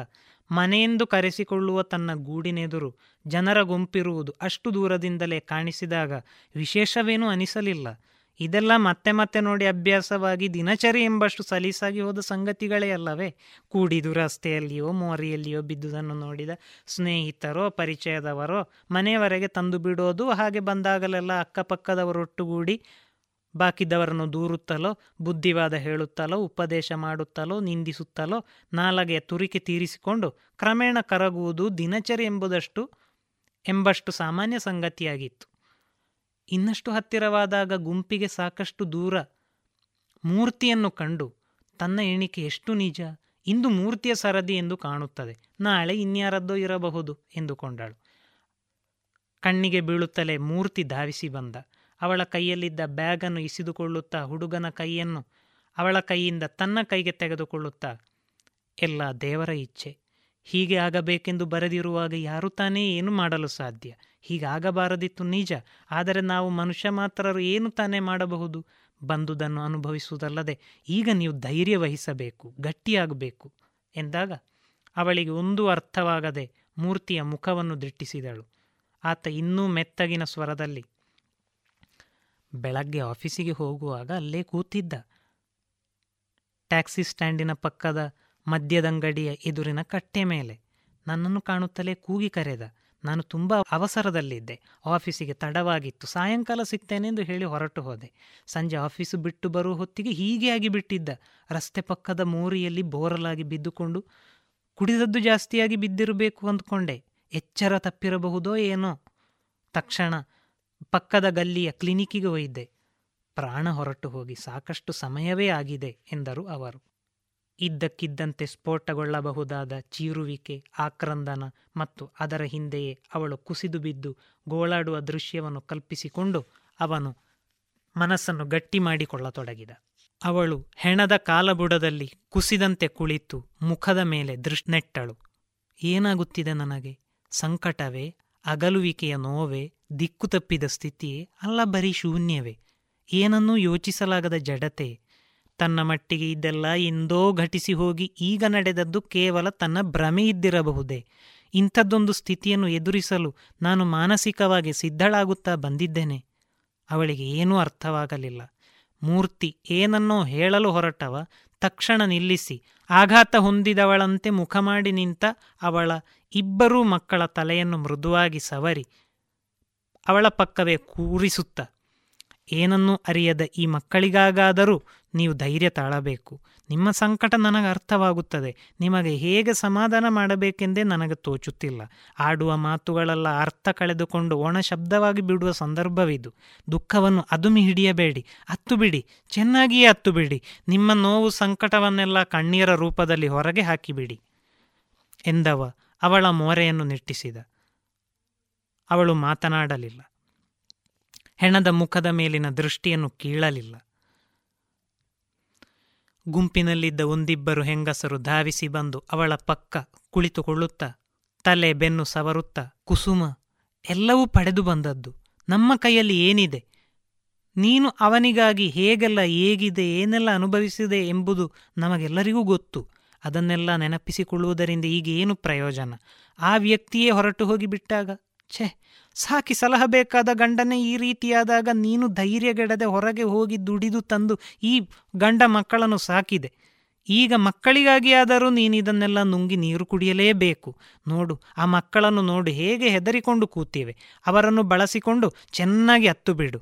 ಮನೆಯೆಂದು ಕರೆಸಿಕೊಳ್ಳುವ ತನ್ನ ಗೂಡಿನೆದುರು ಜನರ ಗುಂಪಿರುವುದು ಅಷ್ಟು ದೂರದಿಂದಲೇ ಕಾಣಿಸಿದಾಗ ವಿಶೇಷವೇನೂ ಅನಿಸಲಿಲ್ಲ. ಇದೆಲ್ಲ ಮತ್ತೆ ಮತ್ತೆ ನೋಡಿ ಅಭ್ಯಾಸವಾಗಿ ದಿನಚರಿ ಎಂಬಷ್ಟು ಸಲೀಸಾಗಿ ಹೋದ ಸಂಗತಿಗಳೇ ಅಲ್ಲವೇ? ಕೂಡಿದು ರಸ್ತೆಯಲ್ಲಿಯೋ ಮೋರಿಯಲ್ಲಿಯೋ ಬಿದ್ದುದನ್ನು ನೋಡಿದ ಸ್ನೇಹಿತರೋ ಪರಿಚಯದವರೋ ಮನೆಯವರೆಗೆ ತಂದು ಬಿಡೋದು ಹಾಗೆ ಬಂದಾಗಲೆಲ್ಲ ಅಕ್ಕಪಕ್ಕದವರೊಟ್ಟುಗೂಡಿ ಬಾಕಿದ್ದವರನ್ನು ದೂರುತ್ತಲೋ, ಬುದ್ಧಿವಾದ ಹೇಳುತ್ತಲೋ, ಉಪದೇಶ ಮಾಡುತ್ತಲೋ, ನಿಂದಿಸುತ್ತಲೋ, ನಾಲಗೆಯ ತುರಿಕೆ ತೀರಿಸಿಕೊಂಡು ಕ್ರಮೇಣ ಕರಗುವುದು ದಿನಚರಿ ಎಂಬುದಷ್ಟು, ಎಂಬಷ್ಟು ಸಾಮಾನ್ಯ ಸಂಗತಿಯಾಗಿತ್ತು. ಇನ್ನಷ್ಟು ಹತ್ತಿರವಾದಾಗ ಗುಂಪಿಗೆ ಸಾಕಷ್ಟು ದೂರ ಮೂರ್ತಿಯನ್ನು ಕಂಡು, ತನ್ನ ಎಣಿಕೆ ಎಷ್ಟು ನಿಜ, ಇಂದು ಮೂರ್ತಿಯ ಸರದಿ ಎಂದು ಕಾಣುತ್ತದೆ, ನಾಳೆ ಇನ್ಯಾರದ್ದೋ ಇರಬಹುದು, ಎಂದುಕೊಂಡಳು. ಕಣ್ಣಿಗೆ ಬೀಳುತ್ತಲೇ ಮೂರ್ತಿ ಧಾವಿಸಿ ಬಂದ. ಅವಳ ಕೈಯಲ್ಲಿದ್ದ ಬ್ಯಾಗನ್ನು ಇಸಿದುಕೊಳ್ಳುತ್ತಾ ಹುಡುಗನ ಕೈಯನ್ನು ಅವಳ ಕೈಯಿಂದ ತನ್ನ ಕೈಗೆ ತೆಗೆದುಕೊಳ್ಳುತ್ತಾ, ಎಲ್ಲ ದೇವರ ಇಚ್ಛೆ. ಹೀಗೆ ಆಗಬೇಕೆಂದು ಬರೆದಿರುವಾಗ ಯಾರು ತಾನೇ ಏನು ಮಾಡಲು ಸಾಧ್ಯ? ಹೀಗಾಗಬಾರದಿತ್ತು ನಿಜ, ಆದರೆ ನಾವು ಮನುಷ್ಯ ಮಾತ್ರರು ಏನು ತಾನೇ ಮಾಡಬಹುದು? ಬಂದುದನ್ನು ಅನುಭವಿಸುವುದಲ್ಲದೆ ಈಗ ನೀವು ಧೈರ್ಯ ವಹಿಸಬೇಕು, ಗಟ್ಟಿಯಾಗಬೇಕು ಎಂದಾಗ ಅವಳಿಗೆ ಒಂದು ಅರ್ಥವಾಗದೆ ಮೂರ್ತಿಯ ಮುಖವನ್ನು ದಿಟ್ಟಿಸಿದಳು ಆತ ಇನ್ನೂ ಮೆತ್ತಗಿನ ಸ್ವರದಲ್ಲಿ ಬೆಳಗ್ಗೆ ಆಫೀಸಿಗೆ ಹೋಗುವಾಗ ಅಲ್ಲೇ ಕೂತಿದ್ದ. ಟ್ಯಾಕ್ಸಿ ಸ್ಟ್ಯಾಂಡಿನ ಪಕ್ಕದ ಮದ್ಯದಂಗಡಿಯ ಎದುರಿನ ಕಟ್ಟೆ ಮೇಲೆ ನನ್ನನ್ನು ಕಾಣುತ್ತಲೇ ಕೂಗಿ ಕರೆದ. ನಾನು ತುಂಬ ಅವಸರದಲ್ಲಿದ್ದೆ. ಆಫೀಸಿಗೆ ತಡವಾಗಿತ್ತು. ಸಾಯಂಕಾಲ ಸಿಗ್ತೇನೆಂದು ಹೇಳಿ ಹೊರಟು ಹೋದೆ. ಸಂಜೆ ಆಫೀಸು ಬಿಟ್ಟು ಬರುವ ಹೊತ್ತಿಗೆ ಹೀಗೆ ಆಗಿಬಿಟ್ಟಿದ್ದ ರಸ್ತೆ ಪಕ್ಕದ ಮೋರಿಯಲ್ಲಿ ಬೋರಲಾಗಿ ಬಿದ್ದುಕೊಂಡು ಕುಡಿದದ್ದು ಜಾಸ್ತಿಯಾಗಿ ಬಿದ್ದಿರಬೇಕು ಅಂದ್ಕೊಂಡೆ. ಎಚ್ಚರ ತಪ್ಪಿರಬಹುದೋ ಏನೋ. ತಕ್ಷಣ ಪಕ್ಕದ ಗಲ್ಲಿಯ ಕ್ಲಿನಿಕ್ಕಿಗೆ ಒಯ್ದೆ. ಪ್ರಾಣ ಹೊರಟು ಹೋಗಿ ಸಾಕಷ್ಟು ಸಮಯವೇ ಆಗಿದೆ ಎಂದರು ಅವರು. ಇದ್ದಕ್ಕಿದ್ದಂತೆ ಸ್ಫೋಟಗೊಳ್ಳಬಹುದಾದ ಚೀರುವಿಕೆ, ಆಕ್ರಂದನ ಮತ್ತು ಅದರ ಹಿಂದೆಯೇ ಅವಳು ಕುಸಿದು ಬಿದ್ದು ಗೋಳಾಡುವ ದೃಶ್ಯವನ್ನು ಕಲ್ಪಿಸಿಕೊಂಡು ಅವನು ಮನಸ್ಸನ್ನು ಗಟ್ಟಿ ಮಾಡಿಕೊಳ್ಳತೊಡಗಿದ. ಅವಳು ಹೆಣದ ಕಾಲಬುಡದಲ್ಲಿ ಕುಸಿದಂತೆ ಕುಳಿತು ಮುಖದ ಮೇಲೆ ದೃಶ್ ನೆಟ್ಟಳು. ಏನಾಗುತ್ತಿದೆ ನನಗೆ? ಸಂಕಟವೇ? ಅಗಲುವಿಕೆಯ ನೋವೇ? ದಿಕ್ಕು ತಪ್ಪಿದ ಸ್ಥಿತಿ ಅಲ್ಲ ಬರೀ ಶೂನ್ಯವೇ. ಏನನ್ನೂ ಯೋಚಿಸಲಾಗದ ಜಡತೆ. ತನ್ನ ಮಟ್ಟಿಗೆ ಇದೆಲ್ಲ ಎಂದೋ ಘಟಿಸಿ ಹೋಗಿ ಈಗ ನಡೆದದ್ದು ಕೇವಲ ತನ್ನ ಭ್ರಮೆ ಇದ್ದಿರಬಹುದೇ. ಇಂಥದ್ದೊಂದು ಸ್ಥಿತಿಯನ್ನು ಎದುರಿಸಲು ನಾನು ಮಾನಸಿಕವಾಗಿ ಸಿದ್ಧಳಾಗುತ್ತಾ ಬಂದಿದ್ದೇನೆ. ಅವಳಿಗೆ ಏನೂ ಅರ್ಥವಾಗಲಿಲ್ಲ. ಮೂರ್ತಿ, ಏನನ್ನೋ ಹೇಳಲು ಹೊರಟವ. ತಕ್ಷಣ ನಿಲ್ಲಿಸಿ. ಆಘಾತ ಹೊಂದಿದವಳಂತೆ ಮುಖ ಮಾಡಿ ನಿಂತ ಅವಳ ಇಬ್ಬರೂ ಮಕ್ಕಳ ತಲೆಯನ್ನು ಮೃದುವಾಗಿ ಸವರಿ. ಅವಳ ಪಕ್ಕವೇ ಕೂರಿಸುತ್ತ, ಏನನ್ನೂ ಅರಿಯದ ಈ ಮಕ್ಕಳಿಗಾಗಾದರೂ ನೀವು ಧೈರ್ಯ ತಾಳಬೇಕು. ನಿಮ್ಮ ಸಂಕಟ ನನಗೆ ಅರ್ಥವಾಗುತ್ತದೆ. ನಿಮಗೆ ಹೇಗೆ ಸಮಾಧಾನ ಮಾಡಬೇಕೆಂದೇ ನನಗೆ ತೋಚುತ್ತಿಲ್ಲ. ಆಡುವ ಮಾತುಗಳೆಲ್ಲ ಅರ್ಥ ಕಳೆದುಕೊಂಡು ಒಣ ಶಬ್ದವಾಗಿ ಬಿಡುವ ಸಂದರ್ಭವಿದು. ದುಃಖವನ್ನು ಅದುಮಿ ಹಿಡಿಯಬೇಡಿ. ಹತ್ತು ಬಿಡಿ. ಚೆನ್ನಾಗಿಯೇ ಹತ್ತು ಬಿಡಿ. ನಿಮ್ಮ ನೋವು ಸಂಕಟವನ್ನೆಲ್ಲ ಕಣ್ಣೀರ ರೂಪದಲ್ಲಿ ಹೊರಗೆ ಹಾಕಿಬಿಡಿ, ಎಂದವ ಅವಳ ಮೋರೆಯನ್ನು ನಿಟ್ಟಿಸಿದ. ಅವಳು ಮಾತನಾಡಲಿಲ್ಲ. ಹೆಣದ ಮುಖದ ಮೇಲಿನ ದೃಷ್ಟಿಯನ್ನು ಕೀಳಲಿಲ್ಲ. ಗುಂಪಿನಲ್ಲಿದ್ದ ಒಂದಿಬ್ಬರು ಹೆಂಗಸರು ಧಾವಿಸಿ ಬಂದು ಅವಳ ಪಕ್ಕ ಕುಳಿತುಕೊಳ್ಳುತ್ತಾ, ತಲೆ ಬೆನ್ನು ಸವರುತ್ತಾ, ಕುಸುಮ ಎಲ್ಲವೂ ಪಡೆದು ಬಂದದ್ದು. ನಮ್ಮ ಕೈಯಲ್ಲಿ ಏನಿದೆ? ನೀನು ಅವನಿಗಾಗಿ ಹೇಗೆಲ್ಲ ಹೇಗಿದೆ, ಏನೆಲ್ಲ ಅನುಭವಿಸಿದೆ ಎಂಬುದು ನಮಗೆಲ್ಲರಿಗೂ ಗೊತ್ತು. ಅದನ್ನೆಲ್ಲ ನೆನಪಿಸಿಕೊಳ್ಳುವುದರಿಂದ ಈಗ ಏನು ಪ್ರಯೋಜನ? ಆ ವ್ಯಕ್ತಿಯೇ ಹೊರಟು ಹೋಗಿ ಬಿಟ್ಟಾಗ? ಛೆ, ಸಾಕಿ ಸಲಹಬೇಕಾದ ಗಂಡನೇ ಈ ರೀತಿಯಾದಾಗ ನೀನು ಧೈರ್ಯಗೆಡದೆ ಹೊರಗೆ ಹೋಗಿ ದುಡಿದು ತಂದು ಈ ಗಂಡ ಮಕ್ಕಳನ್ನು ಸಾಕಿದೆ. ಈಗ ಮಕ್ಕಳಿಗಾಗಿಯಾದರೂ ನೀನಿದನ್ನೆಲ್ಲ ನುಂಗಿ ನೀರು ಕುಡಿಯಲೇಬೇಕು. ನೋಡು, ಆ ಮಕ್ಕಳನ್ನು ನೋಡಿ ಹೇಗೆ ಹೆದರಿಕೊಂಡು ಕೂತಿವೆ. ಅವರನ್ನು ಬಳಸಿಕೊಂಡು ಚೆನ್ನಾಗಿ ಹತ್ತು ಬಿಡು.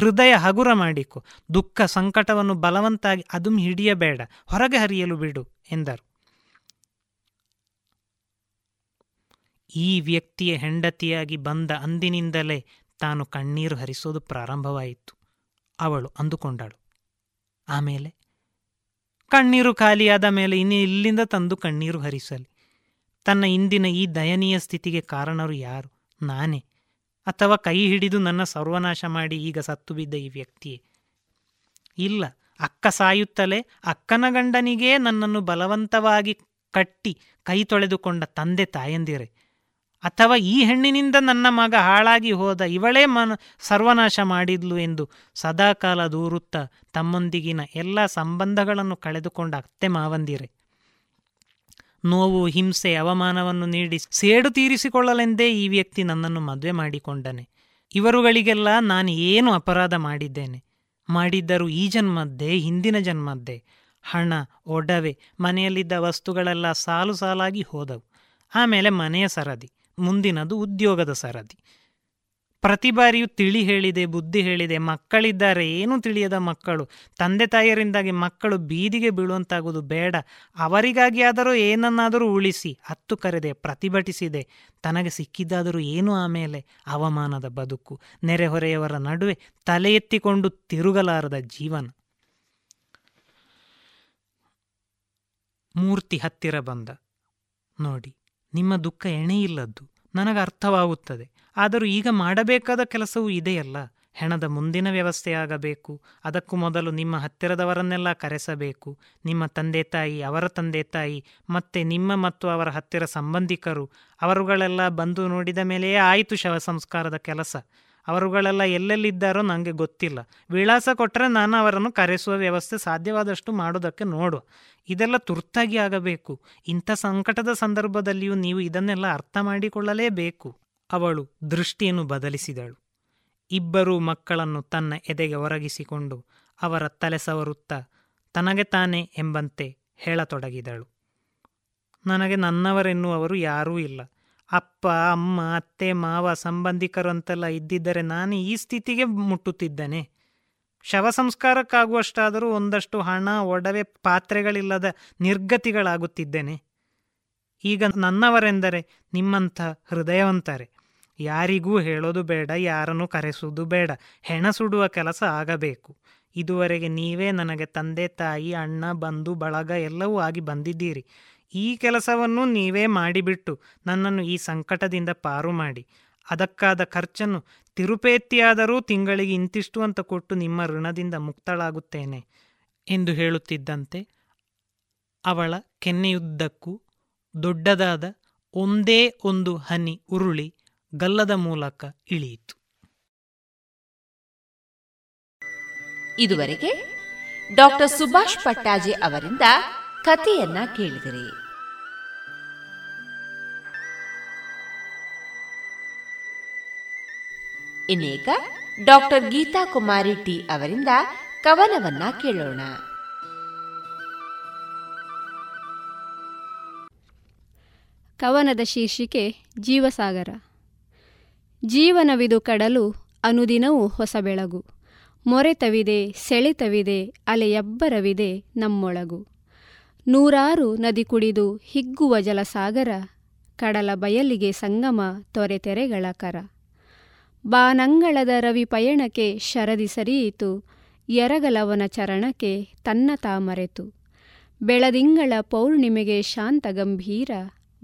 ಹೃದಯ ಹಗುರ ಮಾಡಿಕೊ. ದುಃಖ ಸಂಕಟವನ್ನು ಬಲವಂತಾಗಿ ಅದುಮ್ ಹಿಡಿಯಬೇಡ. ಹೊರಗೆ ಹರಿಯಲು ಬಿಡು, ಎಂದರು. ಈ ವ್ಯಕ್ತಿಯ ಹೆಂಡತಿಯಾಗಿ ಬಂದ ಅಂದಿನಿಂದಲೇ ತಾನು ಕಣ್ಣೀರು ಹರಿಸೋದು ಪ್ರಾರಂಭವಾಯಿತು. ಅವಳು ಅಂದುಕೊಂಡಳು. ಆಮೇಲೆ, ಕಣ್ಣೀರು ಖಾಲಿಯಾದ ಮೇಲೆ ಇನ್ನು ಇಲ್ಲಿಂದ ತಂದು ಕಣ್ಣೀರು ಹರಿಸಲಿ. ತನ್ನ ಇಂದಿನ ಈ ದಯನೀಯ ಸ್ಥಿತಿಗೆ ಕಾರಣರು ಯಾರು? ನಾನೇ. ಅಥವಾ ಕೈ ಹಿಡಿದು ನನ್ನ ಸರ್ವನಾಶ ಮಾಡಿ ಈಗ ಸತ್ತು ಬಿದ್ದ ಈ ವ್ಯಕ್ತಿಯೇ? ಇಲ್ಲ. ಅಕ್ಕ ಸಾಯುತ್ತಲೇ ಅಕ್ಕನ ಗಂಡನಿಗೇ ನನ್ನನ್ನು ಬಲವಂತವಾಗಿ ಕಟ್ಟಿ ಕೈ ತೊಳೆದುಕೊಂಡ ತಂದೆ ತಾಯಂದಿರೆ ಅಥವಾ ಈ ಹೆಣ್ಣಿನಿಂದ ನನ್ನ ಮಗ ಹಾಳಾಗಿ ಹೋದ ಇವಳೇ ಮನ ಸರ್ವನಾಶ ಮಾಡಿದ್ಲು ಎಂದು ಸದಾಕಾಲ ದೂರುತ್ತ ತಮ್ಮೊಂದಿಗಿನ ಎಲ್ಲ ಸಂಬಂಧಗಳನ್ನು ಕಳೆದುಕೊಂಡ ಅತ್ತೆ ಮಾವಂದಿರೆ. ನೋವು, ಹಿಂಸೆ, ಅವಮಾನವನ್ನು ನೀಡಿ ಸೇಡು ತೀರಿಸಿಕೊಳ್ಳಲೆಂದೇ ಈ ವ್ಯಕ್ತಿ ನನ್ನನ್ನು ಮದುವೆ ಮಾಡಿಕೊಂಡನೆ. ಇವರುಗಳಿಗೆಲ್ಲ ನಾನು ಏನು ಅಪರಾಧ ಮಾಡಿದ್ದೇನೆ? ಮಾಡಿದ್ದರೂ ಈ ಜನ್ಮದ್ದೇ, ಹಿಂದಿನ ಜನ್ಮದ್ದೇ. ಹಣ, ಒಡವೆ, ಮನೆಯಲ್ಲಿದ್ದ ವಸ್ತುಗಳೆಲ್ಲ ಸಾಲು ಸಾಲಾಗಿ ಹೋದವು. ಆಮೇಲೆ ಮನೆಯ ಸರದಿ. ಮುಂದಿನದು ಉದ್ಯೋಗದ ಸರದಿ. ಪ್ರತಿ ಬಾರಿಯೂ ತಿಳಿ ಹೇಳಿದೆ, ಬುದ್ಧಿ ಹೇಳಿದೆ, ಮಕ್ಕಳಿದ್ದಾರೆ, ಏನೂ ತಿಳಿಯದ ಮಕ್ಕಳು, ತಂದೆ ತಾಯಿಯರಿಂದಾಗಿ ಮಕ್ಕಳು ಬೀದಿಗೆ ಬೀಳುವಂತಾಗುವುದು ಬೇಡ. ಅವರಿಗಾಗಿ ಆದರೂ ಏನನ್ನಾದರೂ ಉಳಿಸಿ, ಹತ್ತು ಕರೆದೆ, ಪ್ರತಿಭಟಿಸಿದೆ. ತನಗೆ ಸಿಕ್ಕಿದ್ದಾದರೂ ಏನು ಆಮೇಲೆ ಅವಮಾನದ ಬದುಕು. ನೆರೆಹೊರೆಯವರ ನಡುವೆ ತಲೆ ಎತ್ತಿಕೊಂಡು ತಿರುಗಲಾರದ ಜೀವನ. ಮೂರ್ತಿ ಹತ್ತಿರ ಬಂದ. ನೋಡಿ ನಿಮ್ಮ ದುಃಖ ಎಣೆಯಿಲ್ಲದ್ದು ನನಗೆ ಅರ್ಥವಾಗುತ್ತದೆ ಆದರೂ ಈಗ ಮಾಡಬೇಕಾದ ಕೆಲಸವೂ ಇದೆಯಲ್ಲ. ಹೆಣದ ಮುಂದಿನ ವ್ಯವಸ್ಥೆಯಾಗಬೇಕು. ಅದಕ್ಕೂ ಮೊದಲು ನಿಮ್ಮ ಹತ್ತಿರದವರನ್ನೆಲ್ಲ ಕರೆಸಬೇಕು. ನಿಮ್ಮ ತಂದೆ ತಾಯಿ, ಅವರ ತಂದೆ ತಾಯಿ, ಮತ್ತೆ ನಿಮ್ಮ ಮತ್ತು ಅವರ ಹತ್ತಿರ ಸಂಬಂಧಿಕರು, ಅವರುಗಳೆಲ್ಲ ಬಂದು ನೋಡಿದ ಮೇಲೆಯೇ ಆಯಿತು ಶವ ಸಂಸ್ಕಾರದ ಕೆಲಸ. ಅವರುಗಳೆಲ್ಲ ಎಲ್ಲೆಲ್ಲಿದ್ದಾರೋ ನನಗೆ ಗೊತ್ತಿಲ್ಲ. ವಿಳಾಸ ಕೊಟ್ಟರೆ ನಾನು ಅವರನ್ನು ಕರೆಸುವ ವ್ಯವಸ್ಥೆ ಸಾಧ್ಯವಾದಷ್ಟು ಮಾಡೋದಕ್ಕೆ ನೋಡು. ಇದೆಲ್ಲ ತುರ್ತಾಗಿ ಆಗಬೇಕು. ಇಂಥ ಸಂಕಟದ ಸಂದರ್ಭದಲ್ಲಿಯೂ ನೀವು ಇದನ್ನೆಲ್ಲ ಅರ್ಥ ಮಾಡಿಕೊಳ್ಳಲೇಬೇಕು. ಅವಳು ದೃಷ್ಟಿಯನ್ನು ಬದಲಿಸಿದಳು. ಇಬ್ಬರೂ ಮಕ್ಕಳನ್ನು ತನ್ನ ಎದೆಗೆ ಒರಗಿಸಿಕೊಂಡು ಅವರ ತಲೆ ಸವರುತ್ತ ತನಗೆ ತಾನೆ ಎಂಬಂತೆ ಹೇಳತೊಡಗಿದಳು. ನನಗೆ ನನ್ನವರೆನ್ನುವರು ಯಾರೂ ಇಲ್ಲ. ಅಪ್ಪ, ಅಮ್ಮ, ಅತ್ತೆ, ಮಾವ ಸಂಬಂಧಿಕರು ಅಂತೆಲ್ಲ ಇದ್ದಿದ್ದರೆ ನಾನು ಈ ಸ್ಥಿತಿಗೆ ಮುಟ್ಟುತ್ತಿದ್ದೇನೆ. ಶವ ಸಂಸ್ಕಾರಕ್ಕಾಗುವಷ್ಟಾದರೂ ಒಂದಷ್ಟು ಹಣ, ಒಡವೆ, ಪಾತ್ರೆಗಳಿಲ್ಲದ ನಿರ್ಗತಿಗಳಾಗುತ್ತಿದ್ದೇನೆ. ಈಗ ನನ್ನವರೆಂದರೆ ನಿಮ್ಮಂಥ ಹೃದಯವಂತಾರೆ, ಯಾರಿಗೂ ಹೇಳೋದು ಬೇಡ, ಯಾರನ್ನು ಕರೆಸುವುದು ಬೇಡ, ಹೆಣ ಸುಡುವ ಕೆಲಸ ಆಗಬೇಕು. ಇದುವರೆಗೆ ನೀವೇ ನನಗೆ ತಂದೆ, ತಾಯಿ, ಅಣ್ಣ, ಬಂಧು, ಬಳಗ ಎಲ್ಲವೂ ಆಗಿ ಬಂದಿದ್ದೀರಿ. ಈ ಕೆಲಸವನ್ನು ನೀವೇ ಮಾಡಿಬಿಟ್ಟು ನನ್ನನ್ನು ಈ ಸಂಕಟದಿಂದ ಪಾರು ಮಾಡಿ. ಅದಕ್ಕಾದ ಖರ್ಚನ್ನು ತಿರುಪೇತಿಯಾದರೂ ತಿಂಗಳಿಗೆ ಇಂತಿಷ್ಟು ಅಂತ ಕೊಟ್ಟು ನಿಮ್ಮ ಋಣದಿಂದ ಮುಕ್ತಳಾಗುತ್ತೇನೆ ಎಂದು ಹೇಳುತ್ತಿದ್ದಂತೆ ಅವಳ ಕೆನ್ನೆಯುದ್ದಕ್ಕೂ ದೊಡ್ಡದಾದ ಒಂದೇ ಒಂದು ಹನಿ ಉರುಳಿ ಗಲ್ಲದ ಮೂಲಕ ಇಳಿಯಿತು. ಇದುವರೆಗೆ ಡಾಕ್ಟರ್ ಸುಭಾಷ್ ಪಟ್ಟಾಜಿ ಅವರಿಂದ ಕಥೆಯನ್ನ ಕೇಳಿದಿರಿ. ಇನ್ನೀಗ ಡಾಕ್ಟರ್ ಗೀತಾ ಕುಮಾರಿ ಟಿ ಅವರಿಂದ ಕವನವನ್ನ ಕೇಳೋಣ. ಕವನದ ಶೀರ್ಷಿಕೆ ಜೀವಸಾಗರ. ಜೀವನವಿದು ಕಡಲು ಅನುದಿನವೂ ಹೊಸ ಬೆಳಗು. ಮೊರೆತವಿದೆ ಸೆಳೆತವಿದೆ ಅಲೆಯಬ್ಬರವಿದೆ ನಮ್ಮೊಳಗು. ನೂರಾರು ನದಿ ಕುಡಿದು ಹಿಗ್ಗುವ ಜಲಸಾಗರ, ಕಡಲ ಬಯಲಿಗೆ ಸಂಗಮ ತೊರೆತೆರೆಗಳ ಕರ. ಬಾನಂಗಳದ ರವಿ ಪಯಣಕ್ಕೆ ಶರದಿ ಸರಿಯಿತು ಎರಗಲವನ ಚರಣಕ್ಕೆ ತನ್ನ ತಾಮರೆತು. ಬೆಳದಿಂಗಳ ಪೌರ್ಣಿಮೆಗೆ ಶಾಂತ ಗಂಭೀರ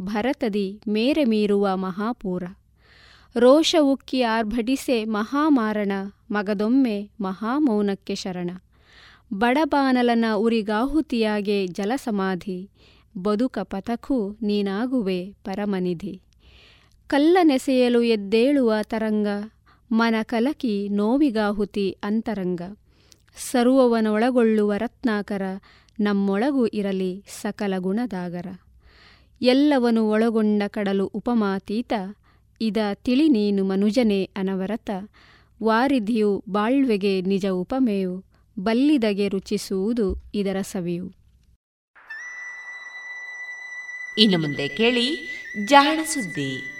ಭರತದಿ ಮೇರೆ ಮೀರುವ ಮಹಾಪೂರ. ರೋಷ ಉಕ್ಕಿ ಆರ್ಭಟಿಸೆ ಮಹಾಮಾರಣ, ಮಗದೊಮ್ಮೆ ಮಹಾಮೌನಕ್ಕೆ ಶರಣ. ಬಡಬಾನಲನ ಉರಿಗಾಹುತಿಯಾಗೆ ಜಲಸಮಾಧಿ, ಬದುಕ ಪಥಕ್ಕೂ ನೀನಾಗುವೆ ಪರಮನಿಧಿ. ಕಲ್ಲನೆಸೆಯಲು ಎದ್ದೇಳುವ ತರಂಗ, ಮನ ಕಲಕಿ ನೋವಿಗಾಹುತಿ ಅಂತರಂಗ. ಸರ್ವವನೊಳಗೊಳ್ಳುವ ರತ್ನಾಕರ ನಮ್ಮೊಳಗೂ ಇರಲಿ ಸಕಲ ಗುಣದಾಗರ. ಎಲ್ಲವನು ಒಳಗೊಂಡ ಕಡಲು ಉಪಮಾತೀತ, ಇದ ತಿಳಿ ನೀನು ಮನುಜನೇ ಅನವರತ. ವಾರಿಧಿಯು ಬಾಳ್ವೆಗೆ ನಿಜ ಉಪಮೆಯು, ಬಲ್ಲಿದಗೆ ರುಚಿಸುವುದು ಇದರ ಸವಿಯು. ಇನ್ನು ಮುಂದೆ ಕೇಳಿ ಜಾಣ ಸುದ್ದಿ.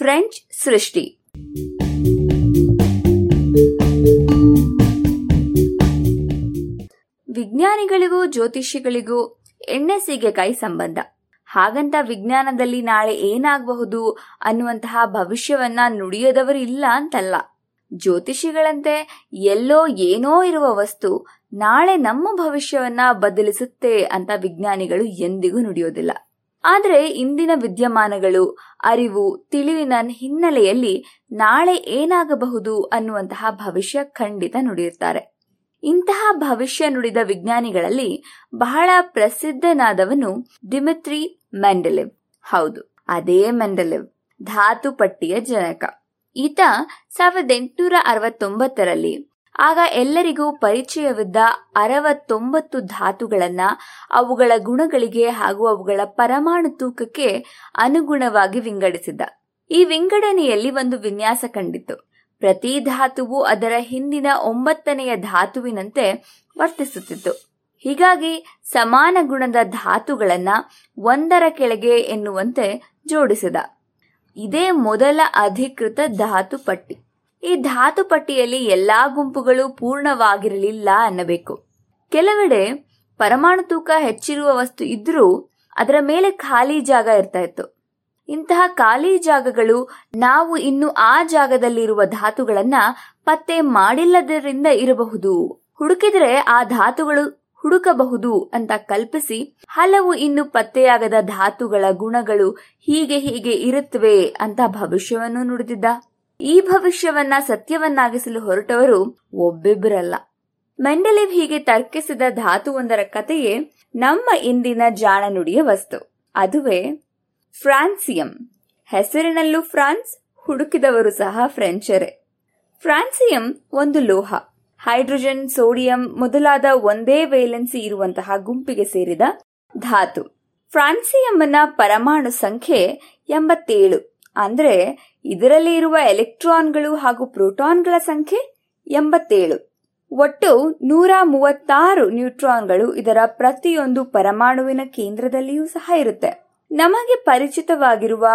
ಫ್ರೆಂಚ್ ಸೃಷ್ಟಿ. ವಿಜ್ಞಾನಿಗಳಿಗೂ ಜ್ಯೋತಿಷಿಗಳಿಗೂ ಎಣ್ಣೆ ಸೀಗೆಕಾಯಿ ಸಂಬಂಧ. ಹಾಗಂತ ವಿಜ್ಞಾನದಲ್ಲಿ ನಾಳೆ ಏನಾಗಬಹುದು ಅನ್ನುವಂತಹ ಭವಿಷ್ಯವನ್ನ ನುಡಿಯದವರು ಇಲ್ಲ ಅಂತಲ್ಲ. ಜ್ಯೋತಿಷಿಗಳಂತೆ ಎಲ್ಲೋ ಏನೋ ಇರುವ ವಸ್ತು ನಾಳೆ ನಮ್ಮ ಭವಿಷ್ಯವನ್ನ ಬದಲಿಸುತ್ತೆ ಅಂತ ವಿಜ್ಞಾನಿಗಳು ಎಂದಿಗೂ ನುಡಿಯೋದಿಲ್ಲ. ಆದರೆ ಇಂದಿನ ವಿದ್ಯಮಾನಗಳು, ಅರಿವು, ತಿಳಿವಿನ ಹಿನ್ನೆಲೆಯಲ್ಲಿ ನಾಳೆ ಏನಾಗಬಹುದು ಅನ್ನುವಂತಹ ಭವಿಷ್ಯ ಖಂಡಿತ ನುಡಿಯುತ್ತಾರೆ. ಇಂತಹ ಭವಿಷ್ಯ ನುಡಿದ ವಿಜ್ಞಾನಿಗಳಲ್ಲಿ ಬಹಳ ಪ್ರಸಿದ್ಧನಾದವನು ಡಿಮಿತ್ರಿ ಮೆಂಡೆಲಿವ್. ಹೌದು, ಅದೇ ಮೆಂಡೆಲಿವ್ ಧಾತು ಪಟ್ಟಿಯ ಜನಕ. ಈತ ಸಾವಿರದ ಎಂಟುನೂರ ಅರವತ್ತೊಂಬತ್ತರಲ್ಲಿ ಆಗ ಎಲ್ಲರಿಗೂ ಪರಿಚಯವಿದ್ದ ಅರವತ್ತೊಂಬತ್ತು ಧಾತುಗಳನ್ನ ಅವುಗಳ ಗುಣಗಳಿಗೆ ಹಾಗೂ ಅವುಗಳ ಪರಮಾಣು ತೂಕಕ್ಕೆ ಅನುಗುಣವಾಗಿ ವಿಂಗಡಿಸಿದ ಈ ವಿಂಗಡಣೆಯಲ್ಲಿ ಒಂದು ವಿನ್ಯಾಸ ಕಂಡಿತು ಪ್ರತಿ ಧಾತುವು ಅದರ ಹಿಂದಿನ ಒಂಬತ್ತನೆಯ ಧಾತುವಿನಂತೆ ವರ್ತಿಸುತ್ತಿತ್ತು. ಹೀಗಾಗಿ ಸಮಾನ ಗುಣದ ಧಾತುಗಳನ್ನ ಒಂದರ ಕೆಳಗೆ ಎನ್ನುವಂತೆ ಜೋಡಿಸಿದ. ಇದೇ ಮೊದಲ ಅಧಿಕೃತ ಧಾತು ಪಟ್ಟಿ ಈ ಧಾತು ಪಟ್ಟಿಯಲ್ಲಿ ಎಲ್ಲಾ ಗುಂಪುಗಳು ಪೂರ್ಣವಾಗಿರಲಿಲ್ಲ ಅನ್ನಬೇಕು. ಕೆಲವೆಡೆ ಪರಮಾಣು ತೂಕ ಹೆಚ್ಚಿರುವ ವಸ್ತು ಇದ್ರೂ ಅದರ ಮೇಲೆ ಖಾಲಿ ಜಾಗ ಇರ್ತಾ ಇತ್ತು. ಇಂತಹ ಖಾಲಿ ಜಾಗಗಳು ನಾವು ಇನ್ನು ಆ ಜಾಗದಲ್ಲಿರುವ ಧಾತುಗಳನ್ನ ಪತ್ತೆ ಮಾಡಿಲ್ಲದರಿಂದ ಇರಬಹುದು. ಹುಡುಕಿದ್ರೆ ಆ ಧಾತುಗಳು ಹುಡುಕಬಹುದು ಅಂತ ಕಲ್ಪಿಸಿ ಹಲವು ಇನ್ನು ಪತ್ತೆಯಾಗದ ಧಾತುಗಳ ಗುಣಗಳು ಹೀಗೆ ಹೀಗೆ ಇರುತ್ತವೆ ಅಂತ ಭವಿಷ್ಯವನ್ನು ನುಡಿದಿದ್ದ. ಈ ಭವಿಷ್ಯವನ್ನ ಸತ್ಯವನ್ನಾಗಿಸಲು ಹೊರಟವರು ಒಬ್ಬಿಬ್ಬರಲ್ಲ. ಮೆಂಡಲಿವ್ ಹೀಗೆ ತರ್ಕಿಸಿದ ಧಾತುವೊಂದರ ಕಥೆಯೇ ನಮ್ಮ ಇಂದಿನ ಜಾಣನುಡಿಯ ವಸ್ತು. ಅದುವೇ ಫ್ರಾನ್ಸಿಯಂ. ಹೆಸರಿನಲ್ಲೂ ಫ್ರಾನ್ಸ್, ಹುಡುಕಿದವರು ಸಹ ಫ್ರೆಂಚರೇ. ಫ್ರಾನ್ಸಿಯಂ ಒಂದು ಲೋಹ. ಹೈಡ್ರೋಜನ್, ಸೋಡಿಯಂ ಮೊದಲಾದ ಒಂದೇ ವೇಲೆನ್ಸಿ ಇರುವಂತಹ ಗುಂಪಿಗೆ ಸೇರಿದ ಧಾತು. ಫ್ರಾನ್ಸಿಯಂನ ಪರಮಾಣು ಸಂಖ್ಯೆ ಎಂಬತ್ತೇಳು. ಅಂದ್ರೆ ಇದರಲ್ಲಿ ಇರುವ ಎಲೆಕ್ಟ್ರಾನ್ಗಳು ಹಾಗೂ ಪ್ರೋಟಾನ್ಗಳ ಸಂಖ್ಯೆ ಎಂಬತ್ತೇಳು. ಒಟ್ಟು ನೂರ ಮೂವತ್ತಾರು ನ್ಯೂಟ್ರಾನ್ಗಳು ಇದರ ಪ್ರತಿಯೊಂದು ಪರಮಾಣುವಿನ ಕೇಂದ್ರದಲ್ಲಿಯೂ ಸಹ ಇರುತ್ತೆ. ನಮಗೆ ಪರಿಚಿತವಾಗಿರುವ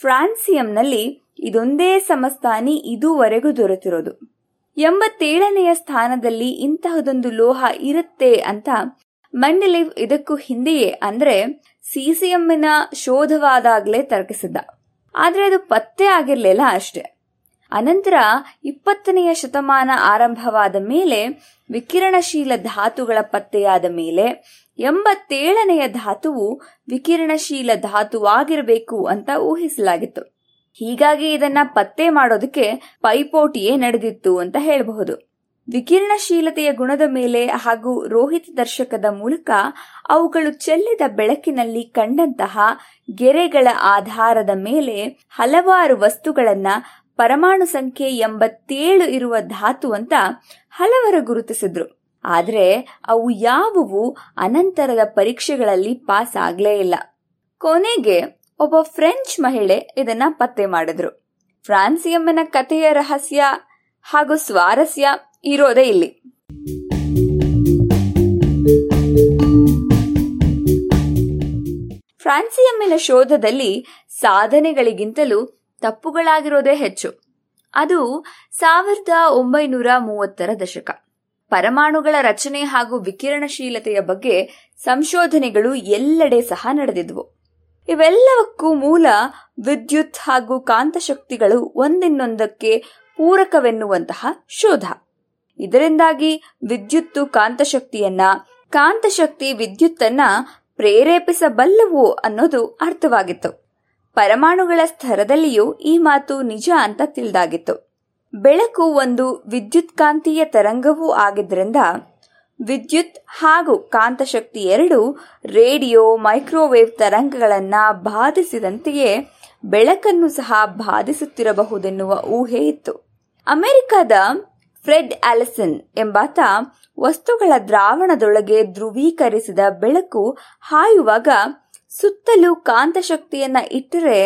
ಫ್ರಾನ್ಸಿಯಂನಲ್ಲಿ ಇದೊಂದೇ ಸಮಸ್ಥಾನಿ ಇದುವರೆಗೂ ದೊರೆತಿರೋದು. ಎಂಬತ್ತೇಳನೆಯ ಸ್ಥಾನದಲ್ಲಿ ಇಂತಹದೊಂದು ಲೋಹ ಇರುತ್ತೆ ಅಂತ ಮಂಡಲಿವ್ ಇದಕ್ಕೂ ಹಿಂದೆಯೇ ಅಂದ್ರೆ ಸಿಸಿಎಂನ ಶೋಧವಾದಾಗಲೇ ತರ್ಕಿಸಿದ್ದ. ಆದ್ರೆ ಅದು ಪತ್ತೆ ಆಗಿರಲಿಲ್ಲ ಅಷ್ಟೆ. ಅನಂತರ ಇಪ್ಪತ್ತನೆಯ ಶತಮಾನ ಆರಂಭವಾದ ಮೇಲೆ, ವಿಕಿರಣಶೀಲ ಧಾತುಗಳ ಪತ್ತೆಯಾದ ಮೇಲೆ, ಎಂಬತ್ತೇಳನೆಯ ಧಾತುವು ವಿಕಿರಣಶೀಲ ಧಾತುವಾಗಿರಬೇಕು ಅಂತ ಊಹಿಸಲಾಗಿತ್ತು. ಹೀಗಾಗಿ ಇದನ್ನ ಪತ್ತೆ ಮಾಡೋದಕ್ಕೆ ಪೈಪೋಟಿಯೇ ನಡೆದಿತ್ತು ಅಂತ ಹೇಳಬಹುದು. ವಿಕಿರಣಶೀಲತೆಯ ಗುಣದ ಮೇಲೆ ಹಾಗೂ ರೋಹಿತ ದರ್ಶಕದ ಮೂಲಕ ಅವುಗಳು ಚೆಲ್ಲಿದ ಬೆಳಕಿನಲ್ಲಿ ಕಂಡಂತಹ ಗೆರೆಗಳ ಆಧಾರದ ಮೇಲೆ ಹಲವಾರು ವಸ್ತುಗಳನ್ನ ಪರಮಾಣು ಸಂಖ್ಯೆ ಎಂಬತ್ತೇಳು ಇರುವ ಧಾತು ಅಂತ ಹಲವರು ಗುರುತಿಸಿದ್ರು. ಆದರೆ ಅವು ಯಾವುವು ಅನಂತರದ ಪರೀಕ್ಷೆಗಳಲ್ಲಿ ಪಾಸ್ ಆಗ್ಲೇ ಇಲ್ಲ. ಕೊನೆಗೆ ಒಬ್ಬ ಫ್ರೆಂಚ್ ಮಹಿಳೆ ಇದನ್ನ ಪತ್ತೆ ಮಾಡಿದ್ರು. ಫ್ರಾನ್ಸಿಯಮ್ಮನ ಕಥೆಯ ರಹಸ್ಯ ಹಾಗೂ ಸ್ವಾರಸ್ಯ ಇರೋದೇ ಇಲ್ಲಿ. ಫ್ರಾನ್ಸಿಯಮ್ಮಿನ ಶೋಧದಲ್ಲಿ ಸಾಧನೆಗಳಿಗಿಂತಲೂ ತಪ್ಪುಗಳಾಗಿರೋದೇ ಹೆಚ್ಚು. ಅದು ಸಾವಿರದ ಒಂಬೈನೂರ ಮೂವತ್ತರ ದಶಕ. ಪರಮಾಣುಗಳ ರಚನೆ ಹಾಗೂ ವಿಕಿರಣಶೀಲತೆಯ ಬಗ್ಗೆ ಸಂಶೋಧನೆಗಳು ಎಲ್ಲೆಡೆ ಸಹ ನಡೆದಿದ್ವು. ಇವೆಲ್ಲವಕ್ಕೂ ಮೂಲ ವಿದ್ಯುತ್ ಹಾಗೂ ಕಾಂತಶಕ್ತಿಗಳು ಒಂದಿನ್ನೊಂದಕ್ಕೆ ಪೂರಕವೆನ್ನುವಂತಹ ಶೋಧ. ಇದರಿಂದಾಗಿ ವಿದ್ಯುತ್ತು ಕಾಂತಶಕ್ತಿಯನ್ನ, ಕಾಂತಶಕ್ತಿ ವಿದ್ಯುತ್ತನ್ನ ಪ್ರೇರೇಪಿಸಬಲ್ಲವು ಅನ್ನೋದು ಅರ್ಥವಾಗಿತ್ತು. ಪರಮಾಣುಗಳ ಸ್ತರದಲ್ಲಿಯೂ ಈ ಮಾತು ನಿಜ ಅಂತ ತಿಳಿದಾಗಿತ್ತು. ಬೆಳಕು ಒಂದು ವಿದ್ಯುತ್ಕಾಂತೀಯ ತರಂಗವೂ ಆಗಿದ್ದರಿಂದ ವಿದ್ಯುತ್ ಹಾಗೂ ಕಾಂತಶಕ್ತಿ ಎರಡು ರೇಡಿಯೋ, ಮೈಕ್ರೋವೇವ್ ತರಂಗಗಳನ್ನು ಬಾಧಿಸಿದಂತೆಯೇ ಬೆಳಕನ್ನು ಸಹ ಬಾಧಿಸುತ್ತಿರಬಹುದೆನ್ನುವ ಊಹೆ ಇತ್ತು. ಅಮೆರಿಕದ ಫ್ರೆಡ್ ಆಲಿಸನ್ ಎಂಬಾತ ವಸ್ತುಗಳ ದ್ರಾವಣದೊಳಗೆ ಧ್ರುವೀಕರಿಸಿದ ಬೆಳಕು ಹಾಯುವಾಗ ಸುತ್ತಲೂ ಕಾಂತಶಕ್ತಿಯನ್ನ ಇಟ್ಟರೆ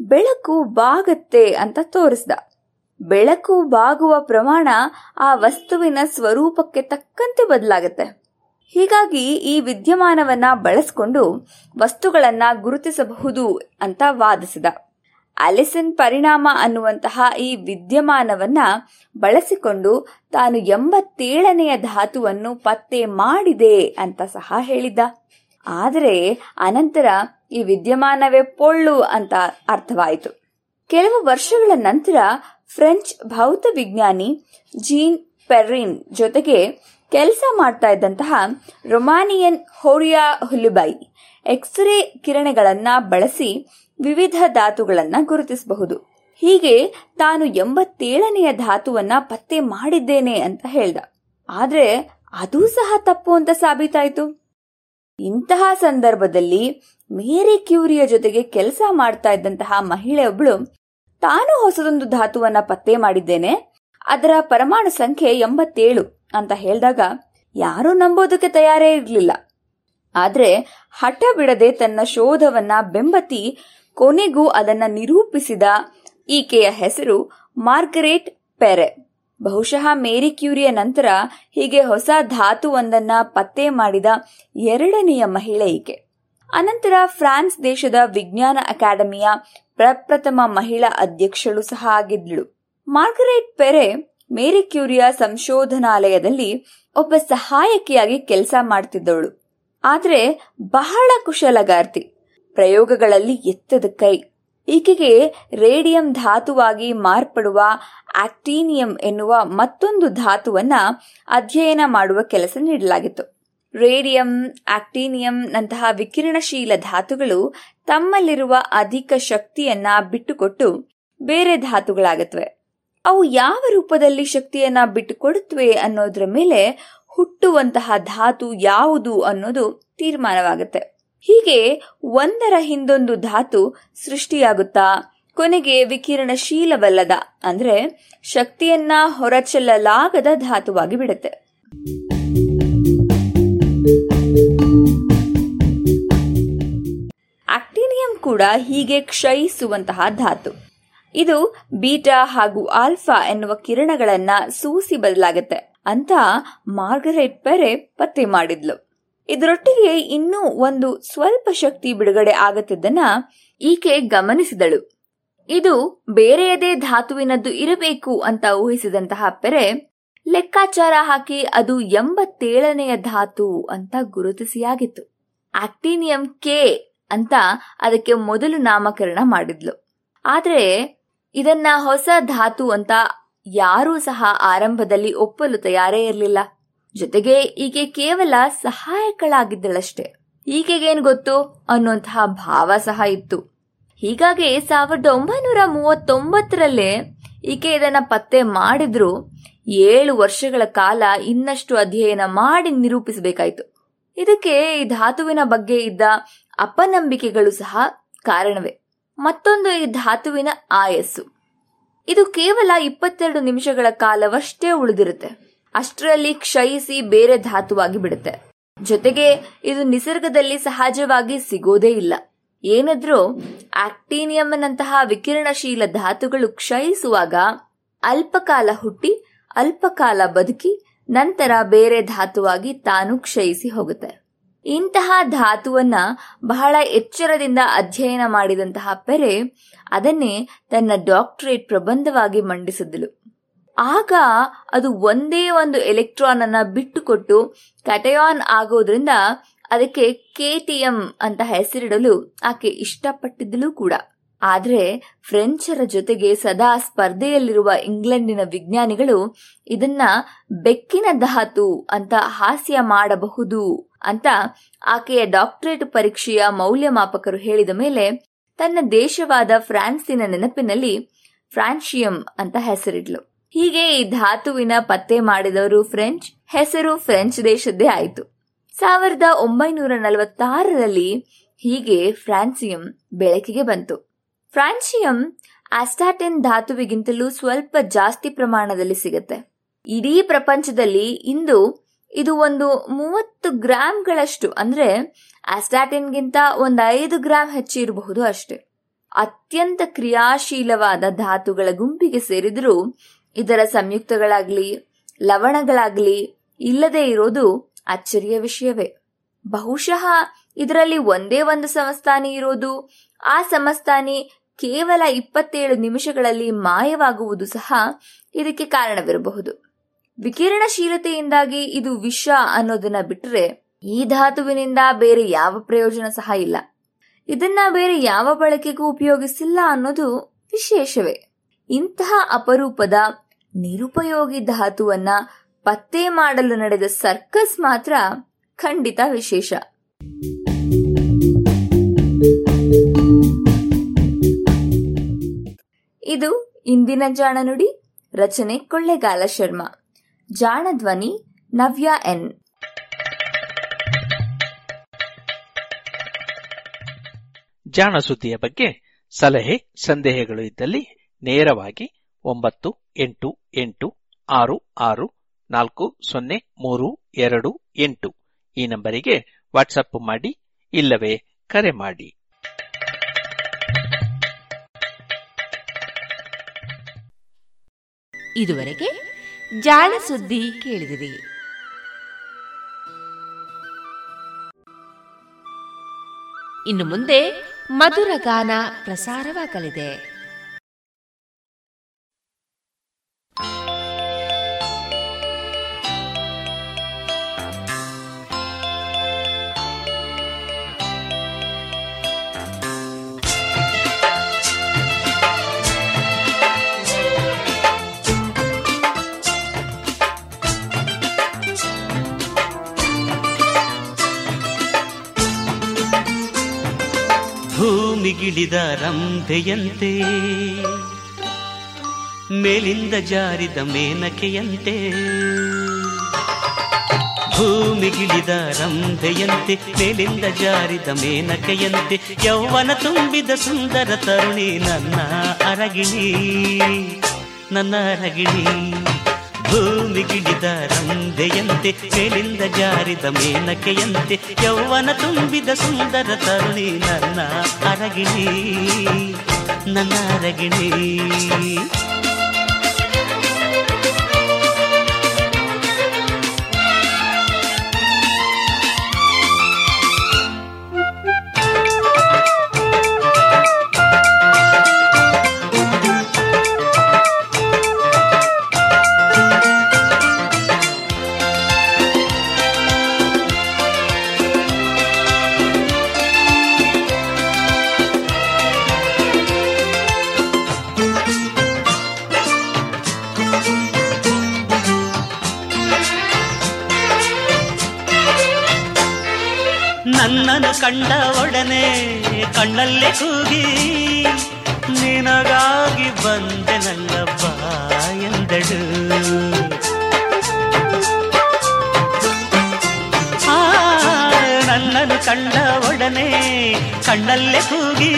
ಬೆಳಕು ಬಾಗತ್ತೆ ಅಂತ ತೋರಿಸಿದ. ಬೆಳಕು ಬಾಗುವ ಪ್ರಮಾಣ ಆ ವಸ್ತುವಿನ ಸ್ವರೂಪಕ್ಕೆ ತಕ್ಕಂತೆ ಬದಲಾಗುತ್ತೆ. ಹೀಗಾಗಿ ಈ ವಿದ್ಯಮಾನವನ್ನ ಬಳಸಿಕೊಂಡು ವಸ್ತುಗಳನ್ನ ಗುರುತಿಸಬಹುದು ಅಂತ ವಾದಿಸಿದ. ಅಲಿಸನ್ ಪರಿಣಾಮ ಅನ್ನುವಂತಹ ಈ ವಿದ್ಯಮಾನವನ್ನ ಬಳಸಿಕೊಂಡು ತಾನು ಎಂಬತ್ತೇಳನೆಯ ಧಾತುವನ್ನು ಪತ್ತೆ ಮಾಡಿದೆ ಅಂತ ಸಹ ಹೇಳಿದ್ದ. ಆದರೆ ಅನಂತರ ಈ ವಿದ್ಯಮಾನವೇ ಪೊಳ್ಳು ಅಂತ ಅರ್ಥವಾಯಿತು. ಕೆಲವು ವರ್ಷಗಳ ನಂತರ ಫ್ರೆಂಚ್ ಭೌತ ವಿಜ್ಞಾನಿ ಜೀನ್ ಪೆರ್ರಿನ್ ಜೊತೆಗೆ ಕೆಲಸ ಮಾಡ್ತಾ ಇದ್ದಂತಹ ರೊಮಾನಿಯನ್ ಹೋರಿಯಾ ಹುಲುಬೈ ಎಕ್ಸ್ರೇ ಕಿರಣಗಳನ್ನ ಬಳಸಿ ವಿವಿಧ ಧಾತುಗಳನ್ನ ಗುರುತಿಸಬಹುದು. ಹೀಗೆ ತಾನು ಎಂಬತ್ತೇಳನೆಯ ಧಾತುವನ್ನ ಪತ್ತೆ ಮಾಡಿದ್ದೇನೆ ಅಂತ ಹೇಳ್ದ. ಆದ್ರೆ ಅದು ಸಹ ತಪ್ಪು ಅಂತ ಸಾಬೀತಾಯ್ತು. ಇಂತಹ ಸಂದರ್ಭದಲ್ಲಿ ಮೇರಿ ಕ್ಯೂರಿಯ ಜೊತೆಗೆ ಕೆಲಸ ಮಾಡ್ತಾ ಇದ್ದಂತಹ ಮಹಿಳೆಯೊಬ್ಬಳು ತಾನು ಹೊಸದೊಂದು ಧಾತುವನ್ನ ಪತ್ತೆ ಮಾಡಿದ್ದೇನೆ, ಅದರ ಪರಮಾಣು ಸಂಖ್ಯೆ ಎಂಬತ್ತೇಳು ಅಂತ ಹೇಳಿದಾಗ ಯಾರೂ ನಂಬೋದಕ್ಕೆ ತಯಾರೇ ಇರಲಿಲ್ಲ. ಆದ್ರೆ ಹಠ ಬಿಡದೆ ತನ್ನ ಶೋಧವನ್ನ ಬೆಂಬತಿ ಕೊನೆಗೂ ಅದನ್ನ ನಿರೂಪಿಸಿದ ಈಕೆಯ ಹೆಸರು ಮಾರ್ಗರೇಟ್ ಪೆರೆ. ಬಹುಶಃ ಮೇರಿ ಕ್ಯೂರಿಯ ನಂತರ ಹೀಗೆ ಹೊಸ ಧಾತುವೊಂದನ್ನ ಪತ್ತೆ ಮಾಡಿದ ಎರಡನೆಯ ಮಹಿಳೆ ಈಕೆ. ಅನಂತರ ಫ್ರಾನ್ಸ್ ದೇಶದ ವಿಜ್ಞಾನ ಅಕಾಡೆಮಿಯ ಪ್ರಪ್ರಥಮ ಮಹಿಳಾ ಅಧ್ಯಕ್ಷಳು ಸಹ ಆಗಿದ್ಳು. ಮಾರ್ಗರೇಟ್ ಪೆರೆ ಮೇರಿ ಕ್ಯೂರಿಯ ಸಂಶೋಧನಾಲಯದಲ್ಲಿ ಒಬ್ಬ ಸಹಾಯಕಿಯಾಗಿ ಕೆಲಸ ಮಾಡ್ತಿದ್ದವಳು. ಆದರೆ ಬಹಳ ಕುಶಲಗಾರ್ತಿ. ಪ್ರಯೋಗಗಳಲ್ಲಿ ಎತ್ತದ ಕೈ. ಈಕೆಗೆ ರೇಡಿಯಂ ಧಾತುವಾಗಿ ಮಾರ್ಪಡುವ ಆಕ್ಟೀನಿಯಂ ಎನ್ನುವ ಮತ್ತೊಂದು ಧಾತುವನ್ನ ಅಧ್ಯಯನ ಮಾಡುವ ಕೆಲಸ ನೀಡಲಾಗಿತ್ತು. ರೇಡಿಯಂ, ಆಕ್ಟೀನಿಯಂ ನಂತಹ ವಿಕಿರಣಶೀಲ ಧಾತುಗಳು ತಮ್ಮಲ್ಲಿರುವ ಅಧಿಕ ಶಕ್ತಿಯನ್ನ ಬಿಟ್ಟುಕೊಟ್ಟು ಬೇರೆ ಧಾತುಗಳಾಗತ್ವೆ ಅವು ಯಾವ ರೂಪದಲ್ಲಿ ಶಕ್ತಿಯನ್ನ ಬಿಟ್ಟುಕೊಡುತ್ತವೆ ಅನ್ನೋದ್ರ ಮೇಲೆ ಹುಟ್ಟುವಂತಹ ಧಾತು ಯಾವುದು ಅನ್ನೋದು ತೀರ್ಮಾನವಾಗುತ್ತೆ. ಹೀಗೆ ಒಂದರ ಹಿಂದೊಂದು ಧಾತು ಸೃಷ್ಟಿಯಾಗುತ್ತಾ? ಕೊನೆಗೆ ವಿಕಿರಣಶೀಲವಲ್ಲದ, ಅಂದ್ರೆ ಶಕ್ತಿಯನ್ನ ಹೊರಚೆಲ್ಲಲಾಗದ ಧಾತುವಾಗಿ ಬಿಡುತ್ತೆ. ಆಕ್ಟೀನಿಯಂ ಕೂಡ ಹೀಗೆ ಕ್ಷಯಿಸುವಂತಹ ಧಾತು. ಇದು ಬೀಟಾ ಹಾಗೂ ಆಲ್ಫಾ ಎನ್ನುವ ಕಿರಣಗಳನ್ನ ಸೂಸಿ ಬದಲಾಗುತ್ತೆ ಅಂತ ಮಾರ್ಗರೇಟ್ ಪೆರೆ ಪತ್ತೆ ಮಾಡಿದ್ಲು. ಇದರೊಟ್ಟಿಗೆ ಇನ್ನೂ ಒಂದು ಸ್ವಲ್ಪ ಶಕ್ತಿ ಬಿಡುಗಡೆ ಆಗುತ್ತಿದ್ದನ್ನ ಈಕೆ ಗಮನಿಸಿದಳು. ಇದು ಬೇರೆಯದೇ ಧಾತುವಿನದ್ದು ಇರಬೇಕು ಅಂತ ಊಹಿಸಿದಂತಹ ಪೆರೆ ಲೆಕ್ಕಾಚಾರ ಹಾಕಿ ಅದು ಎಂಬತ್ತೇಳನೆಯ ಧಾತು ಅಂತ ಗುರುತಿಸಿಯಾಗಿತ್ತು. ಆಕ್ಟೀನಿಯಂ ಕೆ ಅಂತ ಅದಕ್ಕೆ ಮೊದಲು ನಾಮಕರಣ ಮಾಡಿದ್ಲು. ಆದರೆ ಇದನ್ನ ಹೊಸ ಧಾತು ಅಂತ ಯಾರೂ ಸಹ ಆರಂಭದಲ್ಲಿ ಒಪ್ಪಲು ತಯಾರೇ ಇರಲಿಲ್ಲ. ಜೊತೆಗೆ ಈಕೆ ಕೇವಲ ಸಹಾಯಕಳಾಗಿದ್ದಳಷ್ಟೇ. ಈಕೆಗೇನು ಗೊತ್ತು? ಅನ್ನುವಂತಹ ಭಾವ ಸಹ ಇತ್ತು. ಹೀಗಾಗಿ ಸಾವಿರದ ಒಂಬೈನೂರ ಮೂವತ್ತೊಂಬತ್ತರಲ್ಲೇ ಈಕೆ ಇದನ್ನ ಪತ್ತೆ ಮಾಡಿದ್ರು. ಏಳು ವರ್ಷಗಳ ಕಾಲ ಇನ್ನಷ್ಟು ಅಧ್ಯಯನ ಮಾಡಿ ನಿರೂಪಿಸಬೇಕಾಯಿತು. ಇದಕ್ಕೆ ಈ ಧಾತುವಿನ ಬಗ್ಗೆ ಇದ್ದ ಅಪನಂಬಿಕೆಗಳು ಸಹ ಕಾರಣವೇ. ಮತ್ತೊಂದು ಈ ಧಾತುವಿನ ಆಯಸ್ಸು. ಇದು ಕೇವಲ ಇಪ್ಪತ್ತೆರಡು ನಿಮಿಷಗಳ ಕಾಲವಷ್ಟೇ ಉಳಿದಿರುತ್ತೆ. ಅಷ್ಟರಲ್ಲಿ ಕ್ಷಯಿಸಿ ಬೇರೆ ಧಾತುವಾಗಿ ಬಿಡುತ್ತೆ. ಜೊತೆಗೆ ಇದು ನಿಸರ್ಗದಲ್ಲಿ ಸಹಜವಾಗಿ ಸಿಗೋದೇ ಇಲ್ಲ. ಏನಾದ್ರೂ ಆಕ್ಟೀನಿಯಂನಂತಹ ವಿಕಿರಣಶೀಲ ಧಾತುಗಳು ಕ್ಷಯಿಸುವಾಗ ಅಲ್ಪಕಾಲ ಹುಟ್ಟಿ, ಅಲ್ಪಕಾಲ ಬದುಕಿ, ನಂತರ ಬೇರೆ ಧಾತುವಾಗಿ ತಾನು ಕ್ಷಯಿಸಿ ಹೋಗುತ್ತೆ. ಇಂತಹ ಧಾತುವನ್ನ ಬಹಳ ಎಚ್ಚರದಿಂದ ಅಧ್ಯಯನ ಮಾಡಿದಂತಹ ಪೆರೆ ಅದನ್ನೇ ತನ್ನ ಡಾಕ್ಟರೇಟ್ ಪ್ರಬಂಧವಾಗಿ ಮಂಡಿಸಿದಳು ಆಗ ಅದು ಒಂದೇ ಒಂದು ಎಲೆಕ್ಟ್ರಾನ್ ಅನ್ನ ಬಿಟ್ಟುಕೊಟ್ಟು ಕಟಯಾನ್ ಆಗೋದ್ರಿಂದ ಅದಕ್ಕೆ ಕೆಟಿಎಂ ಅಂತ ಹೆಸರಿಡಲು ಆಕೆ ಇಷ್ಟಪಟ್ಟಿದ್ದಳು ಕೂಡ. ಆದ್ರೆ ಫ್ರೆಂಚರ ಜೊತೆಗೆ ಸದಾ ಸ್ಪರ್ಧೆಯಲ್ಲಿರುವ ಇಂಗ್ಲೆಂಡಿನ ವಿಜ್ಞಾನಿಗಳು ಇದನ್ನ ಬೆಕ್ಕಿನ ಧಾತು ಅಂತ ಹಾಸ್ಯ ಮಾಡಬಹುದು ಅಂತ ಆಕೆಯ ಡಾಕ್ಟರೇಟ್ ಪರೀಕ್ಷೆಯ ಮೌಲ್ಯಮಾಪಕರು ಹೇಳಿದ ಮೇಲೆ ತನ್ನ ದೇಶವಾದ ಫ್ರಾನ್ಸಿನ ನೆನಪಿನಲ್ಲಿ ಫ್ರಾನ್ಶಿಯಂ ಅಂತ ಹೆಸರಿಡ್ಲು. ಹೀಗೆ ಈ ಧಾತುವಿನ ಪತ್ತೆ ಮಾಡಿದವರು ಫ್ರೆಂಚ್, ಹೆಸರು ಫ್ರೆಂಚ್ ದೇಶದ್ದೇ ಆಯಿತು. ಸಾವಿರದ ಒಂಬೈನೂರ ನಲವತ್ತಾರರಲ್ಲಿ ಹೀಗೆ ಫ್ರಾನ್ಸಿಯಂ ಬೆಳಕಿಗೆ ಬಂತು. ಫ್ರಾನ್ಸಿಯಂ ಆಸ್ಟಾಟಿನ್ ಧಾತುವಿಗಿಂತಲೂ ಸ್ವಲ್ಪ ಜಾಸ್ತಿ ಪ್ರಮಾಣದಲ್ಲಿ ಸಿಗುತ್ತೆ. ಇಡೀ ಪ್ರಪಂಚದಲ್ಲಿ ಇಂದು ಇದು ಒಂದು ಮೂವತ್ತು ಗ್ರಾಮ್ಗಳಷ್ಟು ಅಂದ್ರೆ ಆಸ್ಟಾಟಿನ್ಗಿಂತ ಒಂದು ಐದು ಗ್ರಾಂ ಹೆಚ್ಚು ಇರಬಹುದು ಅಷ್ಟೇ. ಅತ್ಯಂತ ಕ್ರಿಯಾಶೀಲವಾದ ಧಾತುಗಳ ಗುಂಪಿಗೆ ಸೇರಿದರೂ ಇದರ ಸಂಯುಕ್ತಗಳಾಗ್ಲಿ, ಲವಣಗಳಾಗ್ಲಿ ಇಲ್ಲದೆ ಇರೋದು ಅಚ್ಚರಿಯ ವಿಷಯವೇ. ಬಹುಶಃ ಇದರಲ್ಲಿ ಒಂದೇ ಒಂದು ಸಮಸ್ಥಾನಿ ಇರೋದು, ಆ ಸಮಸ್ಥಾನಿ ಕೇವಲ ಇಪ್ಪತ್ತೇಳು ನಿಮಿಷಗಳಲ್ಲಿ ಮಾಯವಾಗುವುದು ಸಹ ಇದಕ್ಕೆ ಕಾರಣವಿರಬಹುದು. ವಿಕಿರಣಶೀಲತೆಯಿಂದಾಗಿ ಇದು ವಿಷ ಅನ್ನೋದನ್ನ ಬಿಟ್ಟರೆ ಈ ಧಾತುವಿನಿಂದ ಬೇರೆ ಯಾವ ಪ್ರಯೋಜನ ಸಹ ಇಲ್ಲ. ಇದನ್ನ ಬೇರೆ ಯಾವ ಬಳಕೆಗೂ ಉಪಯೋಗಿಸಿಲ್ಲ ಅನ್ನೋದು ವಿಶೇಷವೇ. ಇಂತಹ ಅಪರೂಪದ ನಿರುಪಯೋಗಿ ಧಾತುವನ್ನ ಪತ್ತೆ ಮಾಡಲು ನಡೆದ ಸರ್ಕಸ್ ಮಾತ್ರ ಖಂಡಿತ ವಿಶೇಷ. ಇದು ಇಂದಿನ ಜಾಣ ನುಡಿ, ರಚನೆ ಕೊಳ್ಳೆಗಾಲ ಶರ್ಮಾ. ಜಾಣ ಧ್ವನಿ, ನವ್ಯ ಎನ್. ಜಾಣ ಸುದ್ದಿಯ ಬಗ್ಗೆ ಸಲಹೆ, ಸಂದೇಹಗಳು ಇದ್ದಲ್ಲಿ ನೇರವಾಗಿ ಒಂಬತ್ತು, ಎಂಟು ಎಂಟು, ಆರು ಆರು, ನಾಲ್ಕು, ಸೊನ್ನೆ, ಮೂರು, ಎರಡು, ಎಂಟು. ಈ ನಂಬರಿಗೆ ವಾಟ್ಸಪ್ ಮಾಡಿ, ಇಲ್ಲವೇ ಕರೆ ಮಾಡಿ. ಇದುವರೆಗೆ ಜಾಣ ಸುದ್ದಿ ಕೇಳಿದಿರಿ. ಇನ್ನು ಮುಂದೆ ಮಧುರ ಗಾನ ಪ್ರಸಾರವಾಗಲಿದೆ. ಭೂಮಿಗಿಳಿದ ರಂಭೆಯಂತೆ ಮೇಲಿಂದ ಜಾರಿದ ಮೇನಕೆಯಂತೆ ಭೂಮಿಗಿಳಿದ ರಂಭೆಯಂತೆ ಮೇಲಿಂದ ಜಾರಿದ ಮೇನಕೆಯಂತೆ, ಯೌವನ ತುಂಬಿದ ಸುಂದರ ತರುಣಿ ನನ್ನ ಅರಗಿಣಿ ನನ್ನ ಅರಗಿಣಿ. ಭೂಮಿಗಿಳಿದ ರಂದೆಯಂತೆ ಮೇಲಿಂದ ಜಾರಿದ ಮೇನಕೆಯಂತೆ ಯೌವನ ತುಂಬಿದ ಸುಂದರ ತರುಣಿ ನನ್ನ ಅರಗಿಣಿ ನನ್ನ ಅರಗಿಣಿ. ಕಂಡ ಒಡನೆ ಕಣ್ಣಲ್ಲೇ ಕೂಗಿ, ನಿನಗಾಗಿ ಬಂದೆ ನಲ್ಲಪ್ಪ ಎಂದಳು. ನನ್ನನ್ನು ಕಂಡ ಒಡನೆ ಕಣ್ಣಲ್ಲೇ ಕೂಗಿ,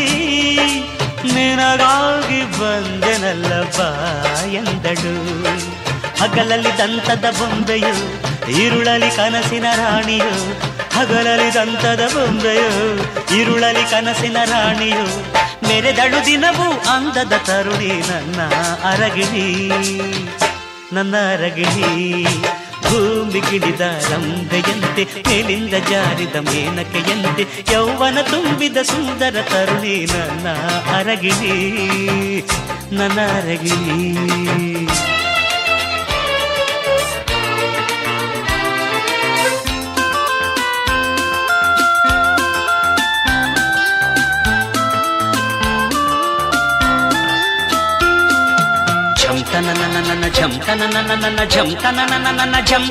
ನಿನಗಾಗಿ ಬಂದೆನಲ್ಲಪ್ಪ ಎಂದಳು. ಹಗಲಲ್ಲಿ ದಂತದ ಬೊಂಬೆಯು ಈರುಳಲಿ ಕನಸಿನ ರಾಣಿಯು ಹಗಲಲಿ ದಂತದ ಬೊಂಬೆಯು, ಇರುಳಲಿ ಕನಸಿನ ರಾಣಿಯು, ಮೆರೆದಳು ದಿನವೂ ಅಂದದ ತರುಣಿ ನನ್ನ ಅರಗಿಣಿ. ನನ್ನ ಅರಗಿಣಿ, ಭೂಮಿ ಗಿಡಿದ ರಂಬೆಯಂತೆ, ಮೇಲಿಂದ ಜಾರಿದ ಮೇನಕೆಯಂತೆ, ಯೌವನ ತುಂಬಿದ ಸುಂದರ ತರುಣಿ ನನ್ನ ಅರಗಿಣಿ ನನ್ನ ಅರಗಿಣಿ. జం తన నన్న జం తన నన్న జం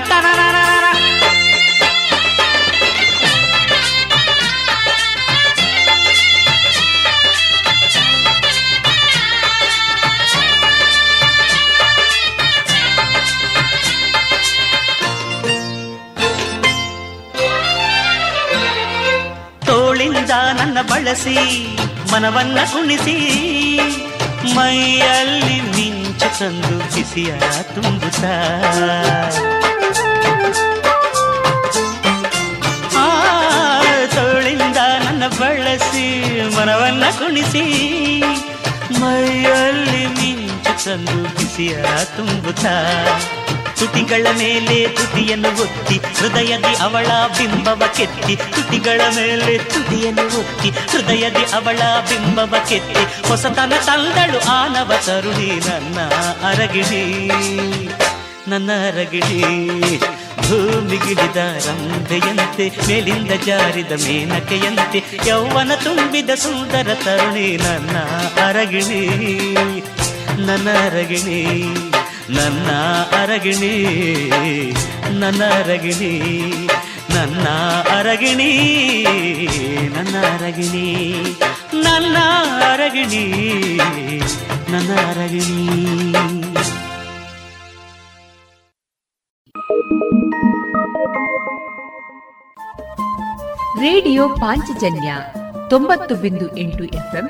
ತೋಳಿಂದ ನನ್ನ ಬಳಸಿ ಮನವನ್ನ ಕುಣಿಸಿ ಮೈಯಲ್ಲಿ ನಿನ್ನ ಮಿಂಚು ತಂದು ಬಿಸಿಯ ತುಂಬುತ್ತಾ ತೋಳಿಂದ ನನ್ನ ಬಳಸಿ ಮನವನ್ನ ಕುಣಿಸಿ. ಮೈಯಲ್ಲಿ ಮಿಂಚು ತಂದು ಬಿಸಿಯ ತುಂಬುತ್ತಾ ತುಟಿಗಳ ಮೇಲೆ ತುಟಿಯನ್ನು ಒತ್ತಿ, ಹೃದಯದಿ ಅವಳ ಬಿಂಬವ ಕೆತ್ತಿ ತುತಿಗಳ ಮೇಲೆ ತುದಿಯನ್ನು ಒತ್ತಿ, ಹೃದಯದಿ ಅವಳ ಬಿಂಬವ ಕೆತ್ತಿ, ಹೊಸತನ ತಂದಳು ಆನವ ತರುಣಿ, ನನ್ನ ಅರಗಿಣಿ ನನ್ನ ಅರಗಿಣಿ. ಭೂಮಿಗಿಳಿದ ರಂಬೆಯಂತೆ, ಮೇಲಿಂದ ಜಾರಿದ ಮೇನಕೆಯಂತೆ, ಯೌವನ ತುಂಬಿದ ಸುಂದರ ತರುಣಿ, ನನ್ನ ಅರಗಿಣಿ ನನ್ನ ಅರಗಿಣಿ. ನನ್ನ ಅರಗಿಣಿ ನನ್ನ ಅರಗಿಣಿ ನನ್ನ ಅರಗಿಣಿ ನನ್ನ ಅರಗಿಣಿ ನನ್ನ ಅರಗಿಣಿ ನನ್ನ ಅರಗಿಣಿ. ರೇಡಿಯೋ ಪಾಂಚಜನ್ಯ ತೊಂಬತ್ತು ಬಿಂದು ಎಂಟು ಎಫ್ಎಂ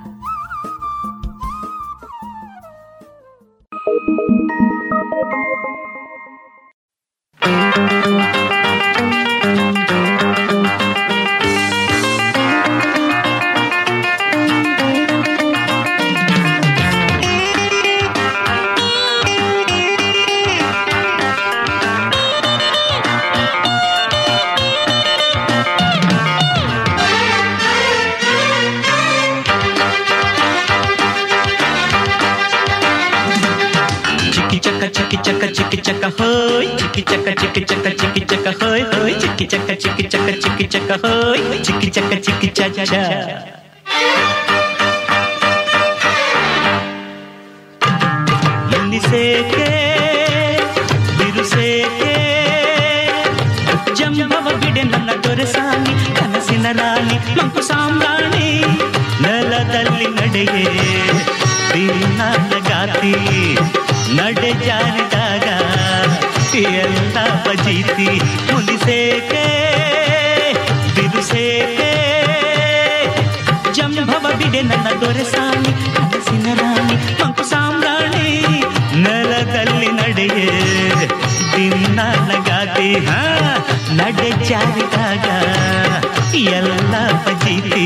cha cha cha. ಹಾ ನಡೆ ಜಾರಿದಾಗ ಎಲ್ಲ ಬಜಿತಿ.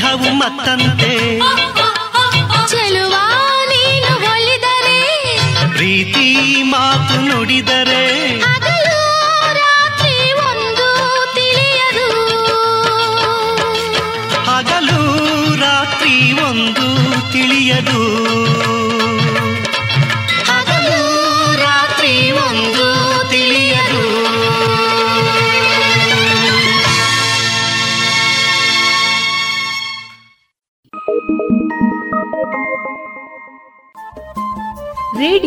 ದೇಹವು ಮತ್ತಂತೆ ಚೆಲುವ ಪ್ರೀತಿ ಮಾತು ನುಡಿದರೆ ಹಗಲು ರಾತ್ರಿ ಒಂದು ತಿಳಿಯದು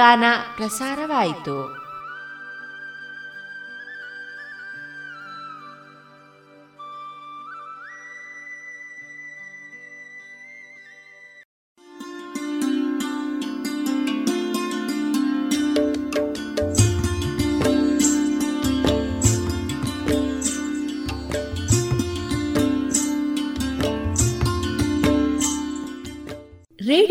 ಗಾನ ಪ್ರಸಾರವಾಯಿತು.